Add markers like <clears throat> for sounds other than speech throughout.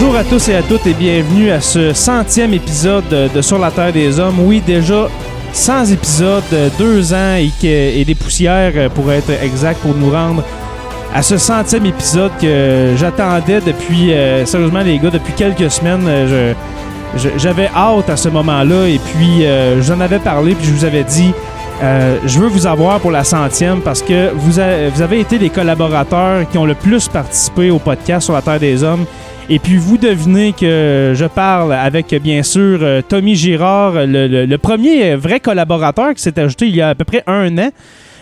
Bonjour à tous et à toutes et bienvenue à ce centième épisode de Sur la Terre des Hommes. Oui, déjà 100 épisodes, deux ans et, des poussières euh, pour être exact pour nous rendre à ce centième épisode que j'attendais depuis, euh, sérieusement les gars, depuis quelques semaines. euh, J'avais hâte à ce moment-là et puis j'en avais parlé puis je vous avais dit je veux vous avoir pour la centième parce que vous, vous avez été les collaborateurs qui ont le plus participé au podcast sur la Terre des Hommes. Et puis vous devinez que je parle avec bien sûr euh, Tommy Girard, le, le- le premier vrai collaborateur qui s'est ajouté il y a à peu près un an.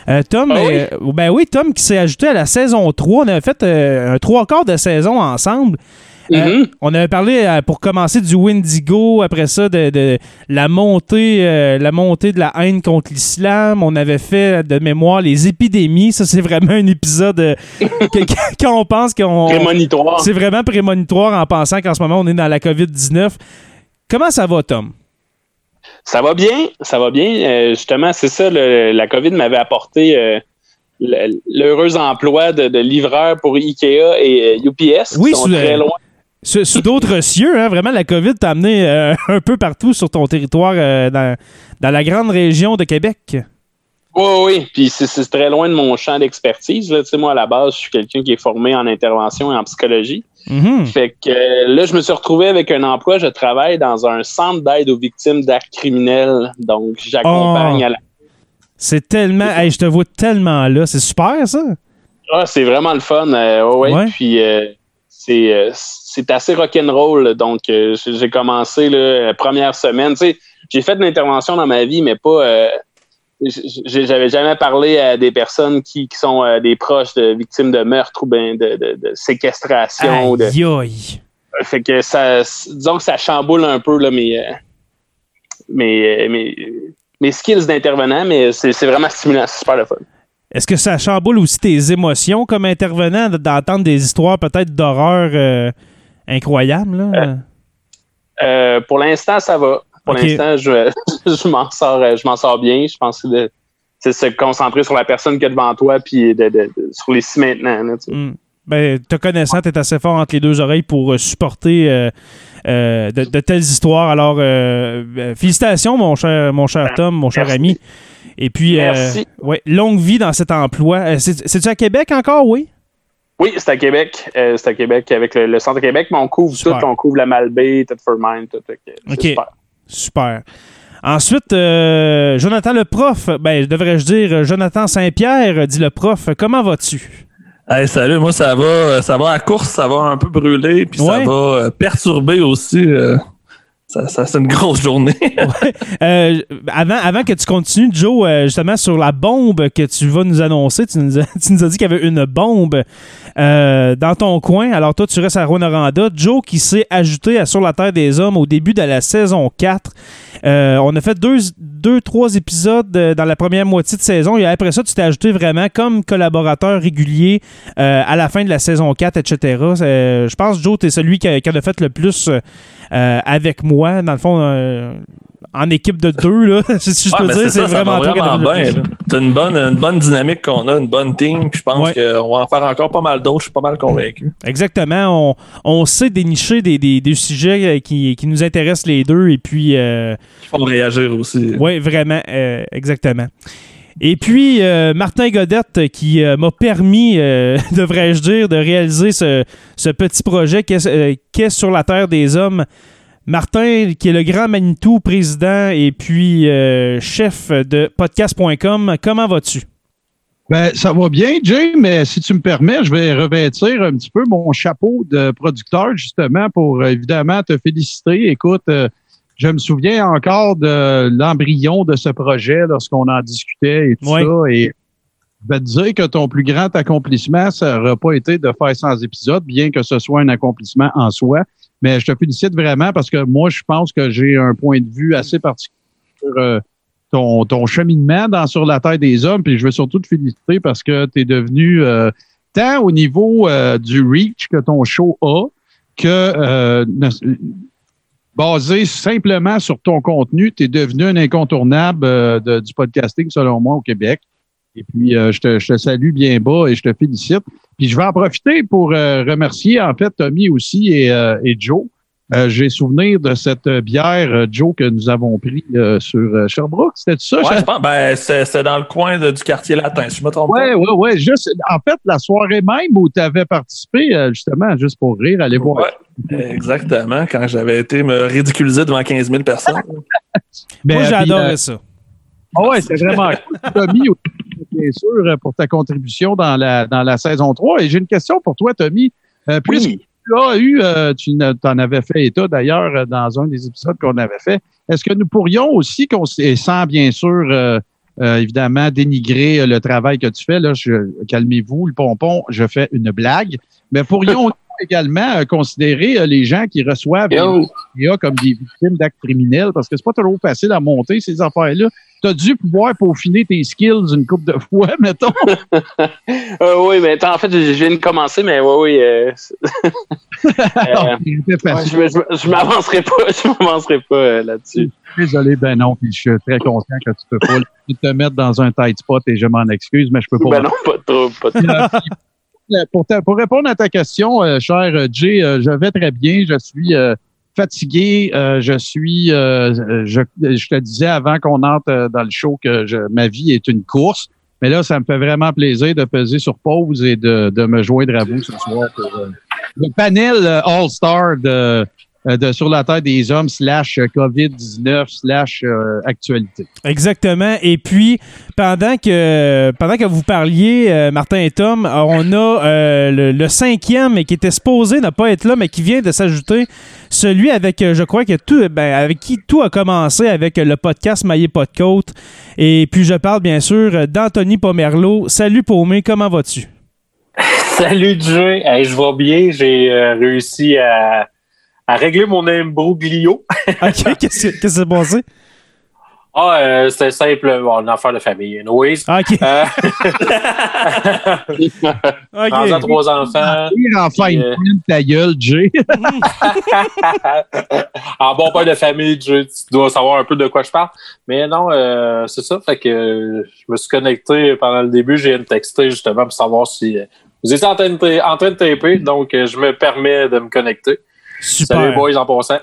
Euh, Tom, Ah oui? euh, ben oui, Tom qui s'est ajouté à la saison 3. On avait fait euh, un trois quarts de saison ensemble. Euh, Mhm. on avait parlé euh, pour commencer du Wendigo, après ça de, de la montée, euh, la montée de la haine contre l'islam. On avait fait de mémoire les épidémies. Ça c'est vraiment un épisode <laughs> que- quand on pense qu'on Prémonitoire. c'est vraiment prémonitoire en pensant qu'en ce moment on est dans la COVID-19. Comment ça va, Tom? Ça va bien, ça va bien. Justement, c'est ça, le- la COVID m'avait apporté l'heureux emploi de, de livreur pour IKEA et UPS, Oui, qui sont très loin. Sous, d'autres cieux, hein, vraiment, la COVID t'a amené euh, <laughs> un peu partout sur ton territoire euh, dans, dans la grande région de Québec. Oui, oui, puis c'est- très loin de mon champ d'expertise. là. Tu sais, moi, à la base, je suis quelqu'un qui est formé en intervention et en psychologie. Mhm. Fait que euh, là, je me suis retrouvé avec un emploi. Je travaille dans un centre d'aide aux victimes d'actes criminels. Donc, j'accompagne Oh. à la C'est tellement. Hey, je te vois tellement là. C'est super, ça. Ah, c'est vraiment le fun. euh, ouais. Puis euh, c'est c'est assez rock'n'roll. Donc, euh, j'ai commencé la première semaine. Tu sais, j'ai fait de l'intervention dans ma vie, mais pas. euh, J'avais jamais parlé à des personnes qui, qui sont euh, des proches de victimes de meurtre ou ben de, de, de séquestration. de- Aïe, fait que ça, disons que ça chamboule un peu là, mes, euh, mes, euh, mes, mes skills d'intervenant, mais c'est vraiment stimulant, c'est super le fun. Est-ce que ça chamboule aussi tes émotions comme intervenant d'entendre des histoires peut-être d'horreur euh, incroyables? Là? Euh, pour l'instant, ça va. Pour l'instant, je, <laughs> je m'en sors, euh, je m'en sors bien. Je pense que de- c'est se concentrer sur la personne qui est devant toi, puis de, de- de- sur les six maintenant. là, tu. Hmm. Ben, te connaissant, t'es assez fort entre les deux oreilles pour euh, supporter euh, euh, de, de telles histoires. Alors, euh, euh, félicitations, mon cher, mon cher Tom, mon cher Merci. ami. Et puis, euh, Merci. ouais, longue vie dans cet emploi. Euh, c'est- C'est-tu à Québec encore, oui? Oui, c'est à Québec. Euh, c'est à Québec avec le, le Centre Québec, mais on couvre Super. tout. On couvre la Malbaie, Thetford Mine, tout. Ok. super. Super. Ensuite, euh, Jonathan le prof, ben, devrais-je dire Jonathan Saint-Pierre, dit le prof, comment vas-tu? Hey, salut, moi ça va, ça va à course, ça va un peu brûler, puis Ouais. ça va euh, perturber aussi. euh, ça, ça- c'est une grosse journée. <laughs> Euh, avant, avant que tu continues, Joe, euh, justement sur la bombe que tu vas nous annoncer, tu nous as, <laughs> dit qu'il y avait une bombe euh, dans ton coin. Alors toi, tu restes à Rwanda. Joe qui s'est ajouté à Sur la Terre des Hommes au début de la saison 4. Euh, on a fait deux, deux, trois épisodes dans la première moitié de saison. Et après ça, tu t'es ajouté vraiment comme collaborateur régulier à la fin de la saison 4, etc. Je pense, Joe, tu es celui qui, qui en a fait le plus avec moi. Dans le fond, euh, en équipe de deux, là. <laughs> si je peux dire, c'est ça vraiment qui bien. C'est une bonne, une bonne dynamique qu'on a, une bonne team. Puis je pense Ouais. qu'on va en faire encore pas mal d'autres. Je suis pas mal convaincu. Exactement. On, on sait dénicher des, des, des sujets euh, qui, qui nous intéressent les deux. Et puis, euh, Ils font réagir aussi. oui, vraiment, euh, exactement. Et puis, euh, Martin Godette qui euh, m'a permis, euh, <laughs> devrais-je dire, de réaliser ce, petit projet qu'est qu'est Sur la Terre des Hommes. Martin, qui est le grand Manitou, président et puis chef de podcast.com, comment vas-tu? Ben, ça va bien, Jay, mais si tu me permets, je vais revêtir un petit peu mon chapeau de producteur, justement, pour évidemment te féliciter. Écoute, je me souviens encore de l'embryon de ce projet lorsqu'on en discutait et tout Ouais. ça. Et je vais te dire que ton plus grand accomplissement, ça n'aurait pas été de faire 100 épisodes, bien que ce soit un accomplissement en soi. Mais je te félicite vraiment parce que moi, je pense que j'ai un point de vue assez particulier sur euh, ton, ton cheminement dans Sur la Terre des Hommes. Puis je veux surtout te féliciter parce que tu es devenu, euh, tant au niveau euh, du reach que ton show a, que euh, basé simplement sur ton contenu, tu es devenu un incontournable euh, de- du podcasting, selon moi, au Québec. Et puis, euh, je, te, salue bien bas et je te félicite. Puis, je vais en profiter pour euh, remercier, en fait, Tommy aussi et, et Joe. Euh, J'ai souvenir de cette bière, euh, Joe, que nous avons pris euh, sur euh, Sherbrooke. C'était ça? Ouais, je pense. Ben, c'est dans le coin de- du quartier latin, si je me trompe Ouais, pas. ouais, ouais. Juste, en fait, la soirée même où tu avais participé, euh, justement, juste pour rire, allez voir. Ouais, exactement. Quand j'avais été me ridiculiser devant 15 000 personnes. Mais, Moi, j'adorais ça. Ah ouais, c'est vraiment cool. Tommy, <laughs> bien sûr, pour ta contribution dans la, dans la saison 3. Et j'ai une question pour toi, Tommy. Euh, puisque Oui. Tu as eu, euh, tu en avais fait état d'ailleurs euh, dans un des épisodes qu'on avait fait, est-ce que nous pourrions aussi, sans bien sûr, euh, euh, évidemment, dénigrer euh, le travail que tu fais, là, calmez-vous, le pompon, je fais une blague, mais pourrions <laughs> également considérer les gens qui reçoivent les comme des victimes d'actes criminels? Parce que c'est pas toujours facile à monter ces affaires-là. Tu as dû pouvoir peaufiner tes skills une couple de fois, <laughs> mettons. <laughs> Euh, oui, mais en fait, je viens de commencer, mais oui, oui. euh, <laughs> euh, facile. je je m'avancerai pas, je m'avancerai pas là-dessus. Désolé, ben non, puis je suis très conscient que tu peux pas te mettre dans un tight spot et je m'en excuse, mais je peux pas. Ben non, pas trop, pas trop. Pour, ta- pour répondre à ta question, euh, cher Jay, euh, je vais très bien. Je suis euh, fatigué. euh, je suis. euh, je, je te disais avant qu'on entre euh, dans le show que je- ma vie est une course. Mais là, ça me fait vraiment plaisir de peser sur pause et de, de me joindre à vous ce soir pour euh, le panel euh, All-Star de, de Sur la Terre des Hommes slash euh, COVID-19 slash euh, actualité. Exactement. Et puis, pendant que, pendant que vous parliez, euh, Martin et Tom, euh, on a euh, le, le cinquième qui était supposé ne pas être là, mais qui vient de s'ajouter. Celui avec, euh, je crois que tout, ben, avec qui tout a commencé avec le podcast Maillé pas de côte. Et puis, je parle bien sûr d'Anthony Pomerleau. Salut Paumé, comment vas-tu? <laughs> Salut Jay, Hey, je vais bien. J'ai euh, réussi à, à régler mon imbroglio. <laughs> OK, qu'est-ce qui s'est passé? Ah, euh, c'était simple, bon, une affaire de famille. Anyways. Ah, OK. Euh, <laughs> OK. rendu à trois enfants. Pire enfin, une Euh, ta gueule, Jay. <laughs> en bon père de famille, Jay, tu dois savoir un peu de quoi je parle. Mais non, euh, c'est ça. Fait que euh, je me suis connecté pendant le début. J'ai une texté justement pour savoir si euh, vous étiez en train de, ta- en train de taper. Donc, euh, je me permets de me connecter. Super. Salut, boys, en passant.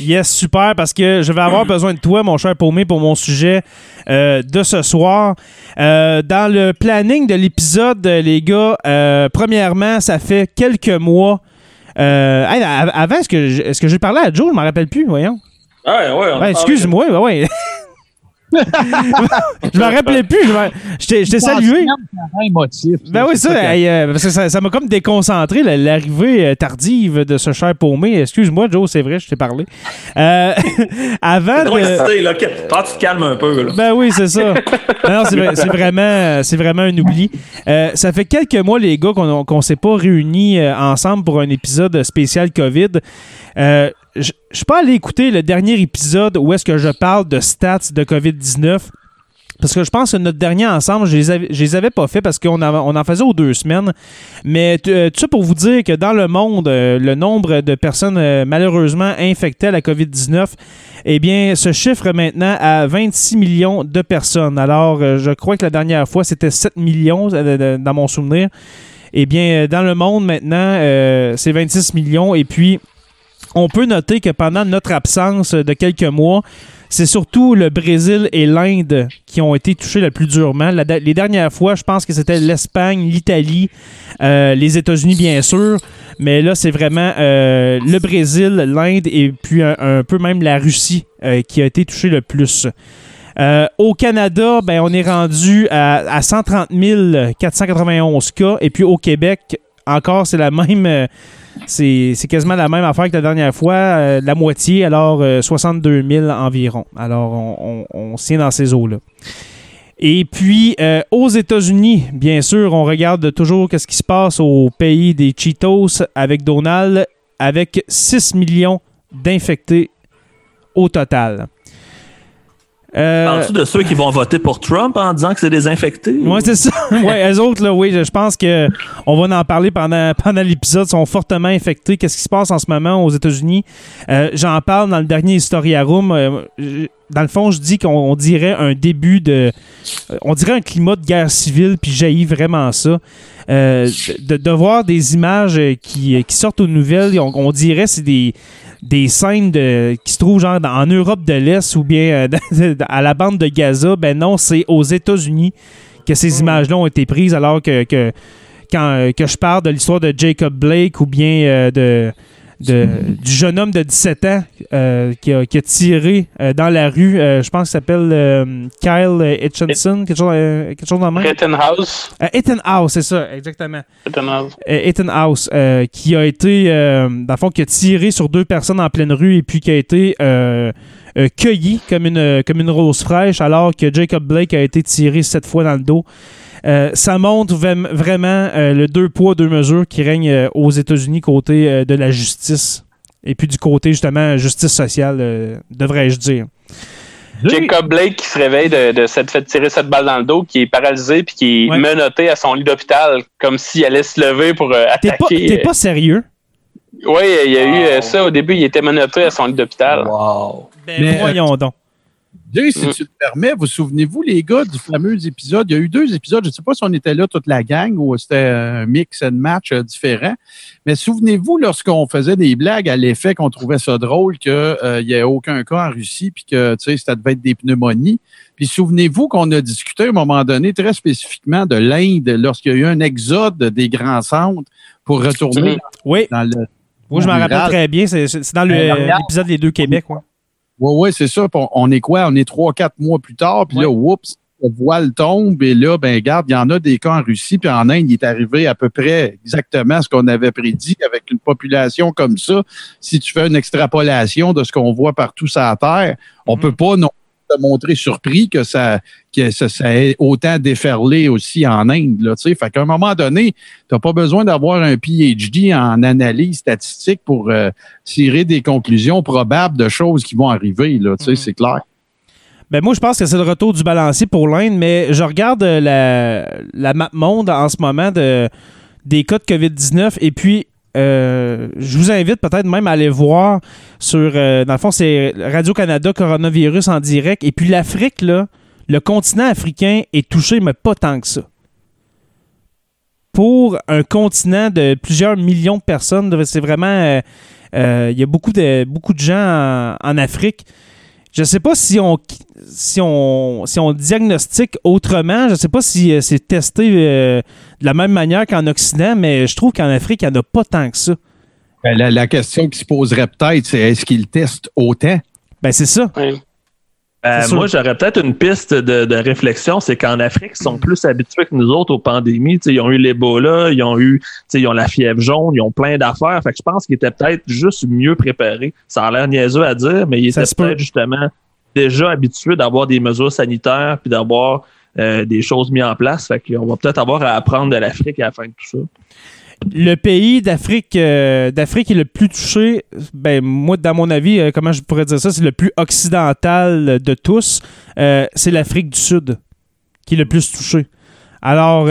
Yes, super, parce que je vais avoir besoin de toi, mon cher Paumé, pour mon sujet euh, de ce soir. Euh, dans le planning de l'épisode, les gars, euh, premièrement, ça fait quelques mois. Euh, hey, avant, est-ce que, j- est-ce que j'ai parlé à Joe? Je m'en rappelle plus, voyons. Ouais, ouais, excuse-moi, ouais. Je m'en rappelais plus. Je t'ai je t'ai salué. émotif. Ben oui, ça, hey, euh, parce que ça, ça m'a comme déconcentré, la- l'arrivée euh, tardive de ce cher paumé. Excuse-moi, Joe, c'est vrai, je t'ai parlé. Euh, <laughs> avant Trop de... excité, là. que- tu te calmes un peu, là. Ben oui, c'est ça. Non, c'est, vrai- c'est vraiment, c'est vraiment un oubli. Euh, ça fait quelques mois, les gars, qu'on qu'on s'est pas réunis ensemble pour un épisode spécial COVID. Euh, je je suis pas allé écouter le dernier épisode où est-ce que je parle de stats de COVID-19. parce que je pense que notre dernier ensemble, je les je les avais pas fait parce qu'on en- on en faisait aux deux semaines. Mais euh, tout ça pour vous dire que dans le monde, euh, le nombre de personnes euh, malheureusement infectées à la COVID-19, eh bien, se chiffre maintenant à 26 millions de personnes. Alors, je crois que la dernière fois, c'était 7 millions dans mon souvenir. Eh bien, dans le monde maintenant, c'est 26 millions. Et puis, on peut noter que pendant notre absence de quelques mois, c'est surtout le Brésil et l'Inde qui ont été touchés le plus durement. Les dernières fois, je pense que c'était l'Espagne, l'Italie, euh, les États-Unis, bien sûr. Mais là, c'est vraiment euh, le Brésil, l'Inde et puis un, peu même la Russie euh, qui a été touché le plus. Au Canada, ben, on est rendu à 130 491 cas. Et puis au Québec, encore, c'est la même. Euh, c'est quasiment la même affaire que la dernière fois, euh, la moitié, alors euh, 62 000 environ. Alors, on, on, tient dans ces eaux-là. Et puis, euh, aux États-Unis, bien sûr, on regarde toujours ce qui se passe au pays des Cheetos avec Donald, avec 6 millions d'infectés au total. Euh, Parles-tu de ceux qui vont voter pour Trump en disant que c'est des infectés? Ouais, c'est ça. <laughs> ouais, eux autres, là, oui, je je pense que on va en parler pendant, pendant l'épisode. Ils sont fortement infectés. Qu'est-ce qui se passe en ce moment aux États-Unis? Euh, J'en parle dans le dernier Historia Room. Euh, je- dans le fond, je dis qu'on on dirait un début de. euh, On dirait un climat de guerre civile, puis jaillit vraiment ça. Euh, de, de voir des images qui, qui sortent aux nouvelles, on, on dirait c'est des des scènes de, qui se trouvent genre dans- en Europe de l'Est ou bien euh, <laughs> à la bande de Gaza. Ben non, c'est aux États-Unis que ces images-là ont été prises alors que, que quand euh, que je parle de l'histoire de Jacob Blake ou bien euh, de, de- du jeune homme de 17 ans euh, qui, a, qui a tiré euh, dans la rue, euh, je pense qu'il s'appelle Kyle Hitchinson, quelque chose, quelque chose dans le même? Rittenhouse. Euh, Ethan House, c'est ça, exactement. Rittenhouse. Euh, Ethan House, euh, qui a été, dans le fond, qui a tiré sur deux personnes en pleine rue et puis qui a été cueilli comme une, comme une rose fraîche, alors que Jacob Blake a été tiré sept fois dans le dos. Euh, ça montre vraiment euh, le deux poids, deux mesures qui règne euh, aux États-Unis côté euh, de la justice. Et puis du côté, justement, justice sociale, euh, devrais-je dire. Jacob Blake qui se réveille de, de s'être fait tirer cette balle dans le dos, qui est paralysé puis qui est Ouais. menotté à son lit d'hôpital comme s'il allait se lever pour euh, T'es pas, attaquer. t'es pas sérieux? Oui, il y a eu ça au début, il était menotté à son lit d'hôpital. Wow. Ben, Mais, voyons donc. Jay, si Mm. tu te permets, vous souvenez-vous, les gars, du fameux épisode? Il y a eu deux épisodes. Je ne sais pas si on était là toute la gang ou c'était un mix and match euh, différent. Mais souvenez-vous, lorsqu'on faisait des blagues à l'effet qu'on trouvait ça drôle qu'il n'y ait aucun cas en Russie puis que tu sais, ça devait être des pneumonies. Puis souvenez-vous qu'on a discuté à un moment donné très spécifiquement de l'Inde lorsqu'il y a eu un exode des grands centres pour retourner Mhm. Oui, dans le, moi je m'en rappelle très bien. C'est dans Ben, l'épisode des deux Québec. ouais. Oui, oui, c'est ça. On est quoi? On est trois, quatre mois plus tard. Puis là, oups, le voile tombe. Et là, ben, garde, il y en a des cas en Russie. Puis en Inde, il est arrivé à peu près exactement ce qu'on avait prédit avec une population comme ça. Si tu fais une extrapolation de ce qu'on voit partout sur la Terre, on Mhm. peut pas non te montrer surpris que ça, que ça, ça ait autant déferlé aussi en Inde. Là, fait qu'à un moment donné, tu n'as pas besoin d'avoir un PhD en analyse statistique pour euh, tirer des conclusions probables de choses qui vont arriver. Là, Mhm. C'est clair. Ben moi, je pense que c'est le retour du balancier pour l'Inde, mais je regarde euh, la, la map monde en ce moment de, des cas de COVID-19 et puis euh, je vous invite peut-être même à aller voir sur, euh, dans le fond, c'est Radio-Canada Coronavirus en direct. Et puis l'Afrique, là, le continent africain est touché, mais pas tant que ça. Pour un continent de plusieurs millions de personnes, c'est vraiment... euh, Il y a beaucoup de, beaucoup de gens en, en Afrique. Je ne sais pas si on, si, on, si on diagnostique autrement. Je ne sais pas si euh, c'est testé euh, de la même manière qu'en Occident, mais je trouve qu'en Afrique, il n'y en a pas tant que ça. Ben, la, la question qui se poserait peut-être, c'est est-ce qu'ils testent autant? Ben, c'est ça. Oui. Euh, moi, j'aurais peut-être une piste de, de réflexion, c'est qu'en Afrique, ils sont plus habitués que nous autres aux pandémies. Tu sais, ils ont eu l'Ebola, ils ont eu, tu sais, ils ont la fièvre jaune, ils ont plein d'affaires. Fait que je pense qu'ils étaient peut-être juste mieux préparés. Ça a l'air niaiseux à dire, mais ils étaient peut. peut-être justement déjà habitués d'avoir des mesures sanitaires puis d'avoir euh, des choses mises en place. Fait qu'on va peut-être avoir à apprendre de l'Afrique à la fin de tout ça. Le pays d'Afrique euh, d'Afrique est le plus touché, ben moi, dans mon avis, euh, comment je pourrais dire ça, c'est le plus occidental de tous. Euh, c'est l'Afrique du Sud. qui est le plus touché. Alors,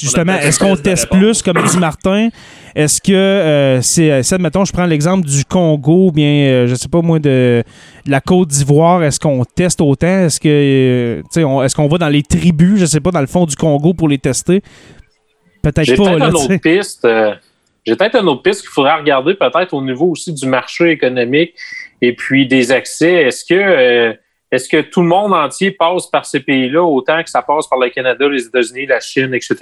justement, est-ce qu'on teste plus, comme dit Martin? Est-ce que euh, c'est, admettons, je prends l'exemple du Congo, ou bien, euh, je sais pas moi, de, de la Côte d'Ivoire, est-ce qu'on teste autant? Est-ce que, euh, tu sais, on- est-ce qu'on va dans les tribus, je sais pas, dans le fond du Congo pour les tester? Peut-être pas, une autre piste. euh, J'ai peut-être une autre piste qu'il faudrait regarder peut-être au niveau aussi du marché économique et puis des accès. Est-ce que euh, est-ce que tout le monde entier passe par ces pays-là autant que ça passe par le Canada, les États-Unis, la Chine, etc.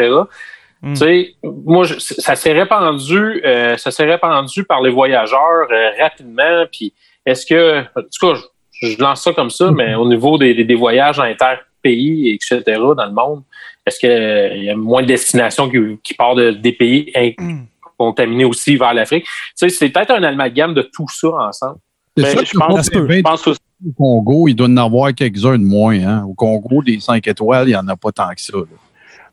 Mm. Tu sais, moi, je- ça s'est répandu, euh, ça s'est répandu par les voyageurs euh, rapidement. Puis, est-ce que, en tout cas, je, je lance ça comme ça, mais au niveau des, des- des voyages inter-pays, etc. dans le monde, est-ce qu'il y a moins de destinations qui, qui partent de- des pays in- contaminés aussi vers l'Afrique? Tu sais, c'est peut-être un amalgame de tout ça ensemble. Ben, ça je pense- Je pense aussi au Congo, il doit en avoir quelques-uns de moins. Hein. Au Congo, des 5 étoiles, il n'y en a pas tant que ça. là.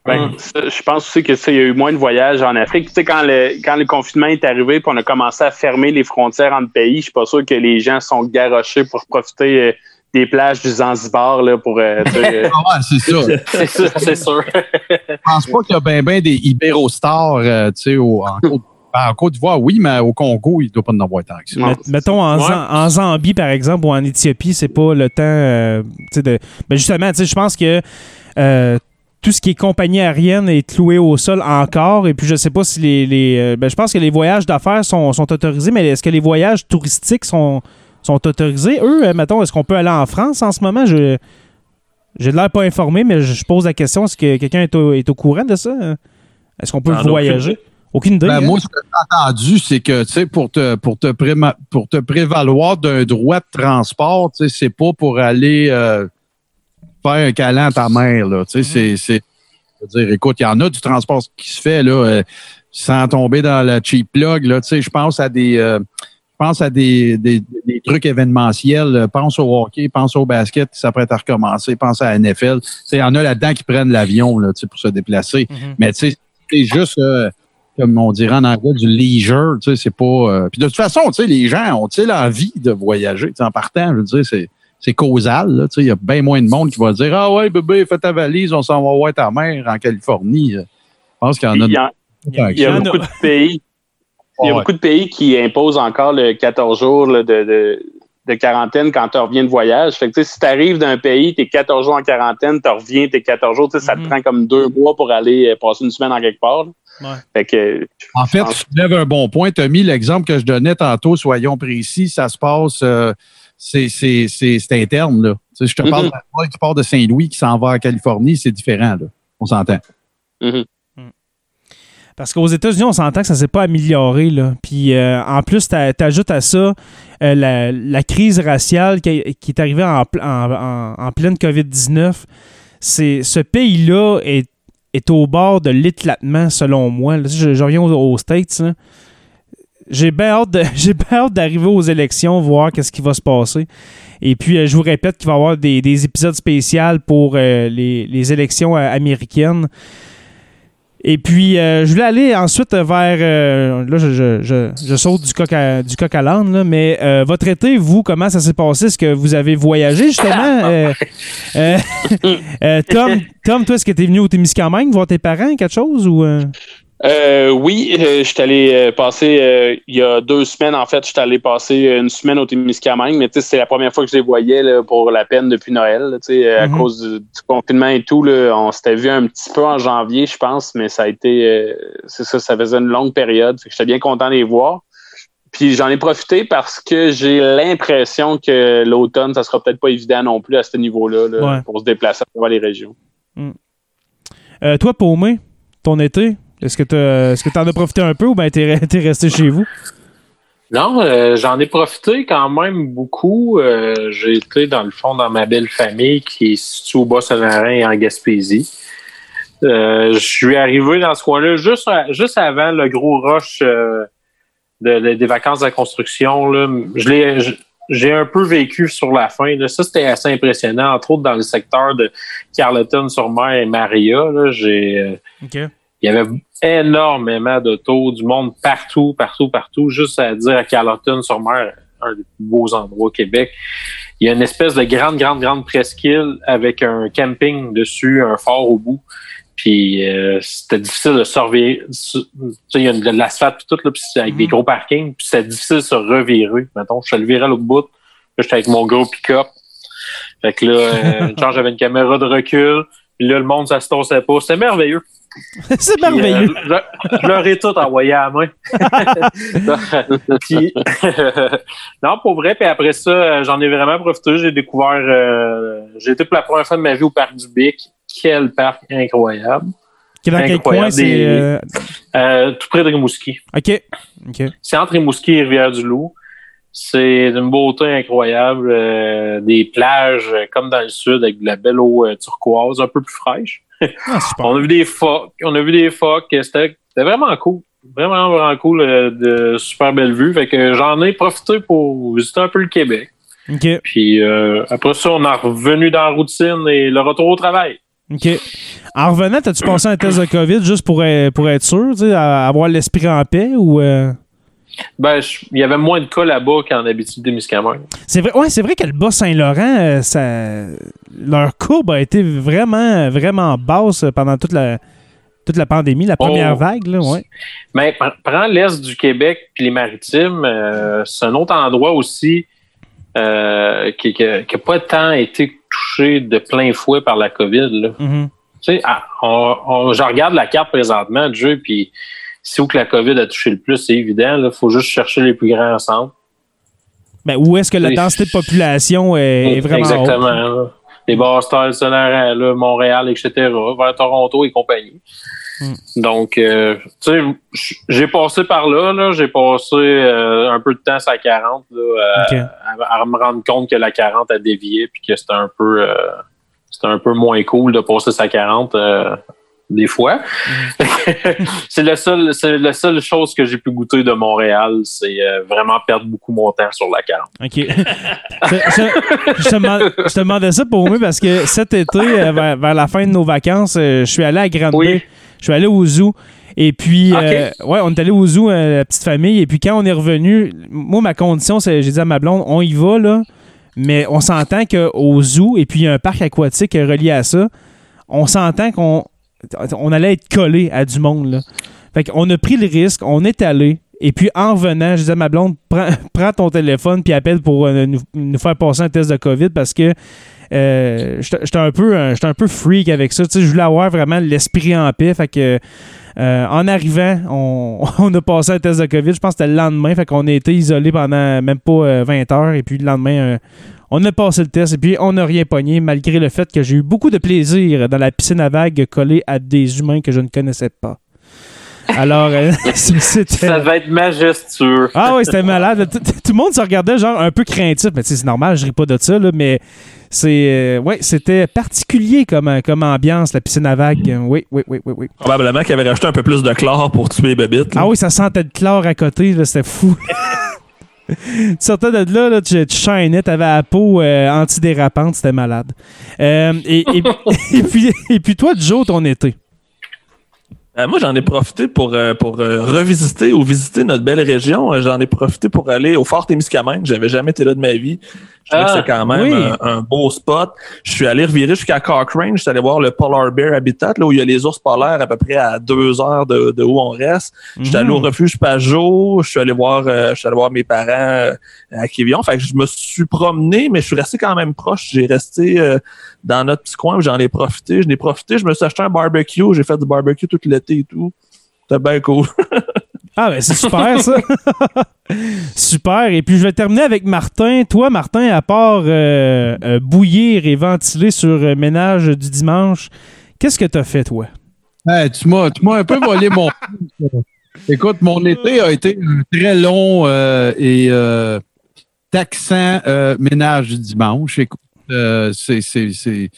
Ben, Mm. ça, je pense aussi que ça, il y a eu moins de voyages en Afrique. Tu sais, quand le, quand le confinement est arrivé, puis on a commencé à fermer les frontières entre pays, je suis pas sûr que les gens sont garochés pour profiter euh, des plages du Zanzibar là, pour euh, euh, <laughs> Ah, ouais, c'est ça. <laughs> Je C'est sûr. pense pas qu'il y a bien ben des Ibérostars euh, tu sais, au- en Côte ben, en Côte d'Ivoire, oui, mais au Congo, il ne doit pas en avoir tant que ça. Met- mettons en, Ouais. En Zambie, par exemple, ou en Éthiopie, c'est pas le temps euh, tu sais, de. Ben justement, tu sais, je pense que euh, tout ce qui est compagnie aérienne est cloué au sol encore. Et puis, je sais pas si les. les, ben, je pense que les voyages d'affaires sont, sont autorisés, mais est-ce que les voyages touristiques sont, sont autorisés? Eux, euh, mettons, est-ce qu'on peut aller en France en ce moment? Je. J'ai de l'air pas informé, mais je je pose la question est-ce que quelqu'un est au, est au courant de ça? Est-ce qu'on peut voyager? Aucune idée. Ben, hein? moi, ce que j'ai entendu, c'est que tu sais, pour te, pour, te préma- pour te prévaloir d'un droit de transport, tu sais, c'est pas pour aller euh, faire un câlin à ta mère. Là, tu sais, c'est- c'est. je veux dire, écoute, il y en a du transport qui se fait là, euh, sans tomber dans la cheap plug. Là, tu sais, je pense à des. euh, je pense à des, des, des trucs événementiels. Euh, Pense au hockey, pense au basket qui s'apprête à recommencer, pense à la NFL. Tu sais, Il y en a là-dedans qui prennent l'avion là, pour se déplacer. Mhm. Mais tu sais, c'est juste, euh, comme on dirait en anglais, du leisure. Tu sais, c'est pas. euh, Puis de toute façon, tu sais, les gens ont-ils envie de voyager? Tu sais, en partant, je veux dire, c'est. C'est causal, là. Tu sais, il y a bien moins de monde qui va dire Ah ouais, bébé, fais ta valise, on s'en va voir ta mère en Californie. Je pense qu'il y en a il y a, il y a. beaucoup de pays. Il y a Ouais. beaucoup de pays qui imposent encore le 14 jours là, de, de, de quarantaine quand tu reviens de voyage. Fait que, si tu arrives d'un pays, tu es 14 jours en quarantaine, tu reviens, tu es 14 jours, ça Mhm. te prend comme deux mois pour aller euh, passer une semaine en quelque part. Ouais. Fait que, En fait, pense- tu lèves un bon point. Tu as mis l'exemple que je donnais tantôt, soyons précis, ça se passe, euh, c'est c'est- c'est- c'est interne. Là. Tu sais, je te parle Mhm. d'un qui part de Saint-Louis, qui s'en va en Californie, c'est différent. Là. On s'entend. mhm. Parce qu'aux États-Unis, on s'entend que ça s'est pas amélioré. Là. Puis euh, en plus, t'a- t'ajoutes à ça euh, la, crise raciale qui, est arrivée en, en, pleine COVID-19. C'est, ce pays-là est, est au bord de l'éclatement, selon moi. Je, reviens aux, States. <laughs> J'ai bien hâte, d'arriver aux élections, voir qu'est-ce qui va se passer. Et puis, euh, je vous répète qu'il va y avoir des, des épisodes spéciaux pour les, élections américaines. Et puis, euh, je voulais aller ensuite vers. euh, là, je, je, je, je saute du coq à, du coq à l'âne, là, mais euh, votre été, vous, comment ça s'est passé? Est-ce que vous avez voyagé, justement? <laughs> Euh, euh, <laughs> euh, Tom, Tom, toi, est-ce que tu es venu au Témiscamingue voir tes parents, quelque chose? ou euh? Oui, euh, je suis allé euh, passer euh, il y a deux semaines en fait, je suis allé passer une semaine au Témiscamingue, mais c'est la première fois que je les voyais là, pour la peine depuis Noël, là, à Mhm. cause du, du confinement et tout là, on s'était vu un petit peu en janvier, je pense, mais ça a été c'est ça, ça faisait une longue période, j'étais bien content de les voir. Puis j'en ai profité parce que j'ai l'impression que l'automne, ça sera peut-être pas évident non plus à ce niveau-là Ouais. pour se déplacer à travers les régions. Euh, toi, Paumé, ton été, est-ce que tu est-ce que en as profité un peu ou bien t'es, t'es resté chez vous? Non, euh, j'en ai profité quand même beaucoup. Euh, j'ai été, dans le fond, dans ma belle famille qui est située au Bas-Saint-Laurent en Gaspésie. Euh, je suis arrivé dans ce coin-là juste, à- juste avant le gros rush de- de- des vacances de la construction. Là. Je l'ai, je- j'ai un peu vécu sur la fin. Là. Ça, c'était assez impressionnant, entre autres dans le secteur de Carleton-sur-Mer et Maria. Là, j'ai. Il y avait énormément d'autos, du monde partout, partout, partout. Juste à dire à Carleton sur mer, un des plus beaux endroits au Québec. Il y a une espèce de grande, grande, grande presqu'île avec un camping dessus, un fort au bout. Puis euh, c'était difficile de surveiller. Tu sais, il y a de l'asphalte puis tout, là, puis c'est avec des gros parkings. Puis c'était difficile de se revirer. Mettons, je suis le à l'autre bout. Là, j'étais avec mon gros pick-up. Fait que là, euh, <laughs> genre, j'avais une caméra de recul. Puis là, le monde, ça se tossait pas. C'était merveilleux. <laughs> c'est Puis, euh, merveilleux. je, je leur ai tout envoyé à la main. <laughs> Puis, <laughs> non, pour vrai. Puis après ça, j'en ai vraiment profité. J'ai découvert... euh, j'ai été pour la première fois de ma vie au Parc du Bic. Quel parc incroyable. Dans quel incroyable. coin c'est. Euh, Euh, tout près de Rimouski. OK. OK. C'est entre Rimouski et Rivière-du-Loup. C'est d'une beauté incroyable. euh, des plages comme dans le sud avec de la belle eau euh, turquoise, un peu plus fraîche. Ah. On a vu des phoques. On a vu des phoques. C'était vraiment cool. Vraiment, vraiment cool. euh, de super belle vue. Fait que j'en ai profité pour visiter un peu le Québec. Puis euh, après ça, on est revenu dans la routine et le retour au travail. OK. En revenant, as-tu passé un test de COVID juste pour, être- pour être sûr, avoir l'esprit en paix ou. euh? Ben, il y avait moins de cas là-bas qu'en Abitibi-Témiscamingue. C'est vrai, ouais, c'est vrai que le Bas-Saint-Laurent, euh, ça, leur courbe a été vraiment, vraiment basse pendant toute la, toute la pandémie, la première Oh. vague, là, ouais. Mais pr- prends l'est du Québec puis les maritimes, euh, c'est un autre endroit aussi euh, qui n'a pas tant été touché de plein fouet par la COVID. Là. Mhm. Tu sais, ah, on, on- je regarde la carte présentement de jeu, puis c'est où que la COVID a touché le plus, c'est évident. Il faut juste chercher les plus grands centres. Ben, où est-ce que la densité de population est, est vraiment Exactement. haute? là. Les Basters, Saint-Laurent, là, Montréal, etc., vers Toronto et compagnie. Hmm. Donc, euh, tu sais, j'ai passé par là, là j'ai passé euh, un peu de temps la 40 là, euh, à, à me rendre compte que la 40 a dévié puis que c'était un peu euh, c'était un peu moins cool de passer sa 40 euh, des fois. <laughs> c'est le seul c'est la seule chose que j'ai pu goûter de Montréal, c'est euh, vraiment perdre beaucoup mon temps sur la 40. OK. <laughs> je, je- je te demande- je te demandais ça pour moi parce que cet été, euh, vers, vers la fin de nos vacances, euh, je suis allé à Grande Oui. Je suis allé au zoo. Et puis, euh, ouais, on est allé au zoo, euh, la petite famille. Et puis, quand on est revenu, moi, ma condition, c'est, j'ai dit à ma blonde, on y va, là. Mais on s'entend qu'au zoo, et puis il y a un parc aquatique relié à ça, on s'entend qu'on on allait être collé à du monde, là. Fait qu'on a pris le risque, on est allé. Et puis, en revenant, je disais à ma blonde, prends, <laughs> ton téléphone puis appelle pour euh, nous, nous faire passer un test de COVID parce que euh, j'étais un, peu, euh, un peu freak avec ça. Tu je voulais avoir vraiment l'esprit en paix. Fait en arrivant, on, <laughs> on a passé un test de COVID. Je pense que c'était le lendemain. Fait qu'on a été isolés pendant même pas euh, 20 heures. Et puis, le lendemain, on a passé le test. Et puis, on n'a rien pogné, malgré le fait que j'ai eu beaucoup de plaisir dans la piscine à vagues collée à des humains que je ne connaissais pas. Alors, euh, <laughs> c'était. Ça devait être majestueux. Ah oui, c'était malade. Tout, tout le monde se regardait genre un peu craintif. Mais tu sais, c'est normal, je ris pas de ça, là, mais c'est euh, ouais, c'était particulier comme, euh, comme ambiance, la piscine à vagues. Oui, oui, oui, oui, oui. Probablement qu'il avait rajouté un peu plus de chlore pour tuer les bébites. là. Ah oui, ça sentait de chlore à côté, là, c'était fou. <laughs> <laughs> tu sortais de là, là tu, tu shinais, t'avais la peau euh, antidérapante, c'était malade. Euh, et, et, <laughs> <laughs> et puis, et puis toi, Joe, ton été? Euh, moi, j'en ai profité pour, euh, pour euh, revisiter ou visiter notre belle région. J'en ai profité pour aller au Fort Témiscamingue. J'avais jamais été là de ma vie. Je Ah, que c'est quand même oui. un, un beau spot. Je suis allé revirer jusqu'à Cochrane. Je suis allé voir le Polar Bear Habitat, là où il y a les ours polaires à peu près à deux heures de, de où on reste. Je suis allé au Mhm. refuge Pajot. Je suis allé voir, euh, je suis allé voir mes parents euh, à Quévillon. Fait que je me suis promené, mais je suis resté quand même proche. J'ai resté euh, dans notre petit coin. J'en ai profité. Je n'ai profité. Je me suis acheté un barbecue. J'ai fait du barbecue tout l'été et tout. C'était bien cool. <laughs> Ah, ben c'est super, ça. <laughs> super. Et puis, je vais terminer avec Martin. Toi, Martin, à part euh, euh, bouillir et ventiler sur euh, ménage du dimanche, qu'est-ce que t'as fait, toi? Hey, tu m'as tu m'as un peu volé mon. <laughs> Écoute, mon été a été un très long euh, et euh, taxant euh, ménage du dimanche. Écoute, euh, c'est, c'est, c'est-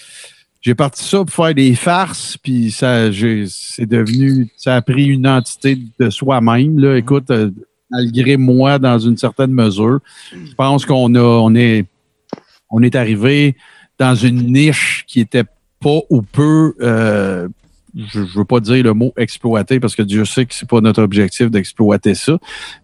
j'ai parti ça pour faire des farces, puis ça, c'est devenu, ça a pris une entité de soi-même. Là. Écoute, euh, malgré moi, dans une certaine mesure, je pense qu'on a, on est, on est arrivé dans une niche qui était pas ou peu euh, je, je veux pas dire le mot exploiter parce que Dieu sait que c'est pas notre objectif d'exploiter ça.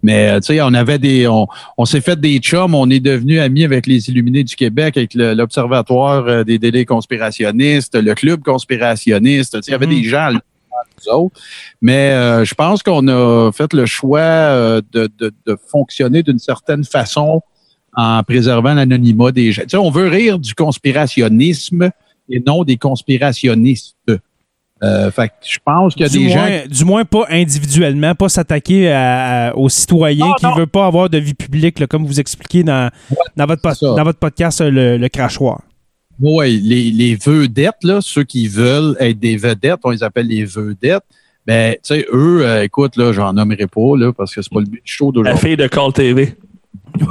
Mais euh, tu sais, on avait des, on, on s'est fait des chums, on est devenu amis avec les Illuminés du Québec, avec l'Observatoire euh, des délais conspirationnistes, le Club conspirationniste. Tu sais, Il y avait Mhm. des gens là, nous autres. Mais euh, je pense qu'on a fait le choix euh, de, de, de fonctionner d'une certaine façon en préservant l'anonymat des gens. Tu sais, on veut rire du conspirationnisme et non des conspirationnistes. Euh, fait que je pense qu'il y a du, des gens moins, du moins pas individuellement, pas s'attaquer à- à- aux citoyens Non, qui ne veulent pas avoir de vie publique, là, comme vous expliquez dans, dans, votre, dans votre podcast, le, le crachoir. Oui, les, les vedettes, là, ceux qui veulent être des vedettes, on les appelle les vedettes. Ben, tu sais, eux, euh, écoute, là, j'en nommerai pas, là, parce que c'est pas le but du show La d'aujourd'hui. fille de Call TV.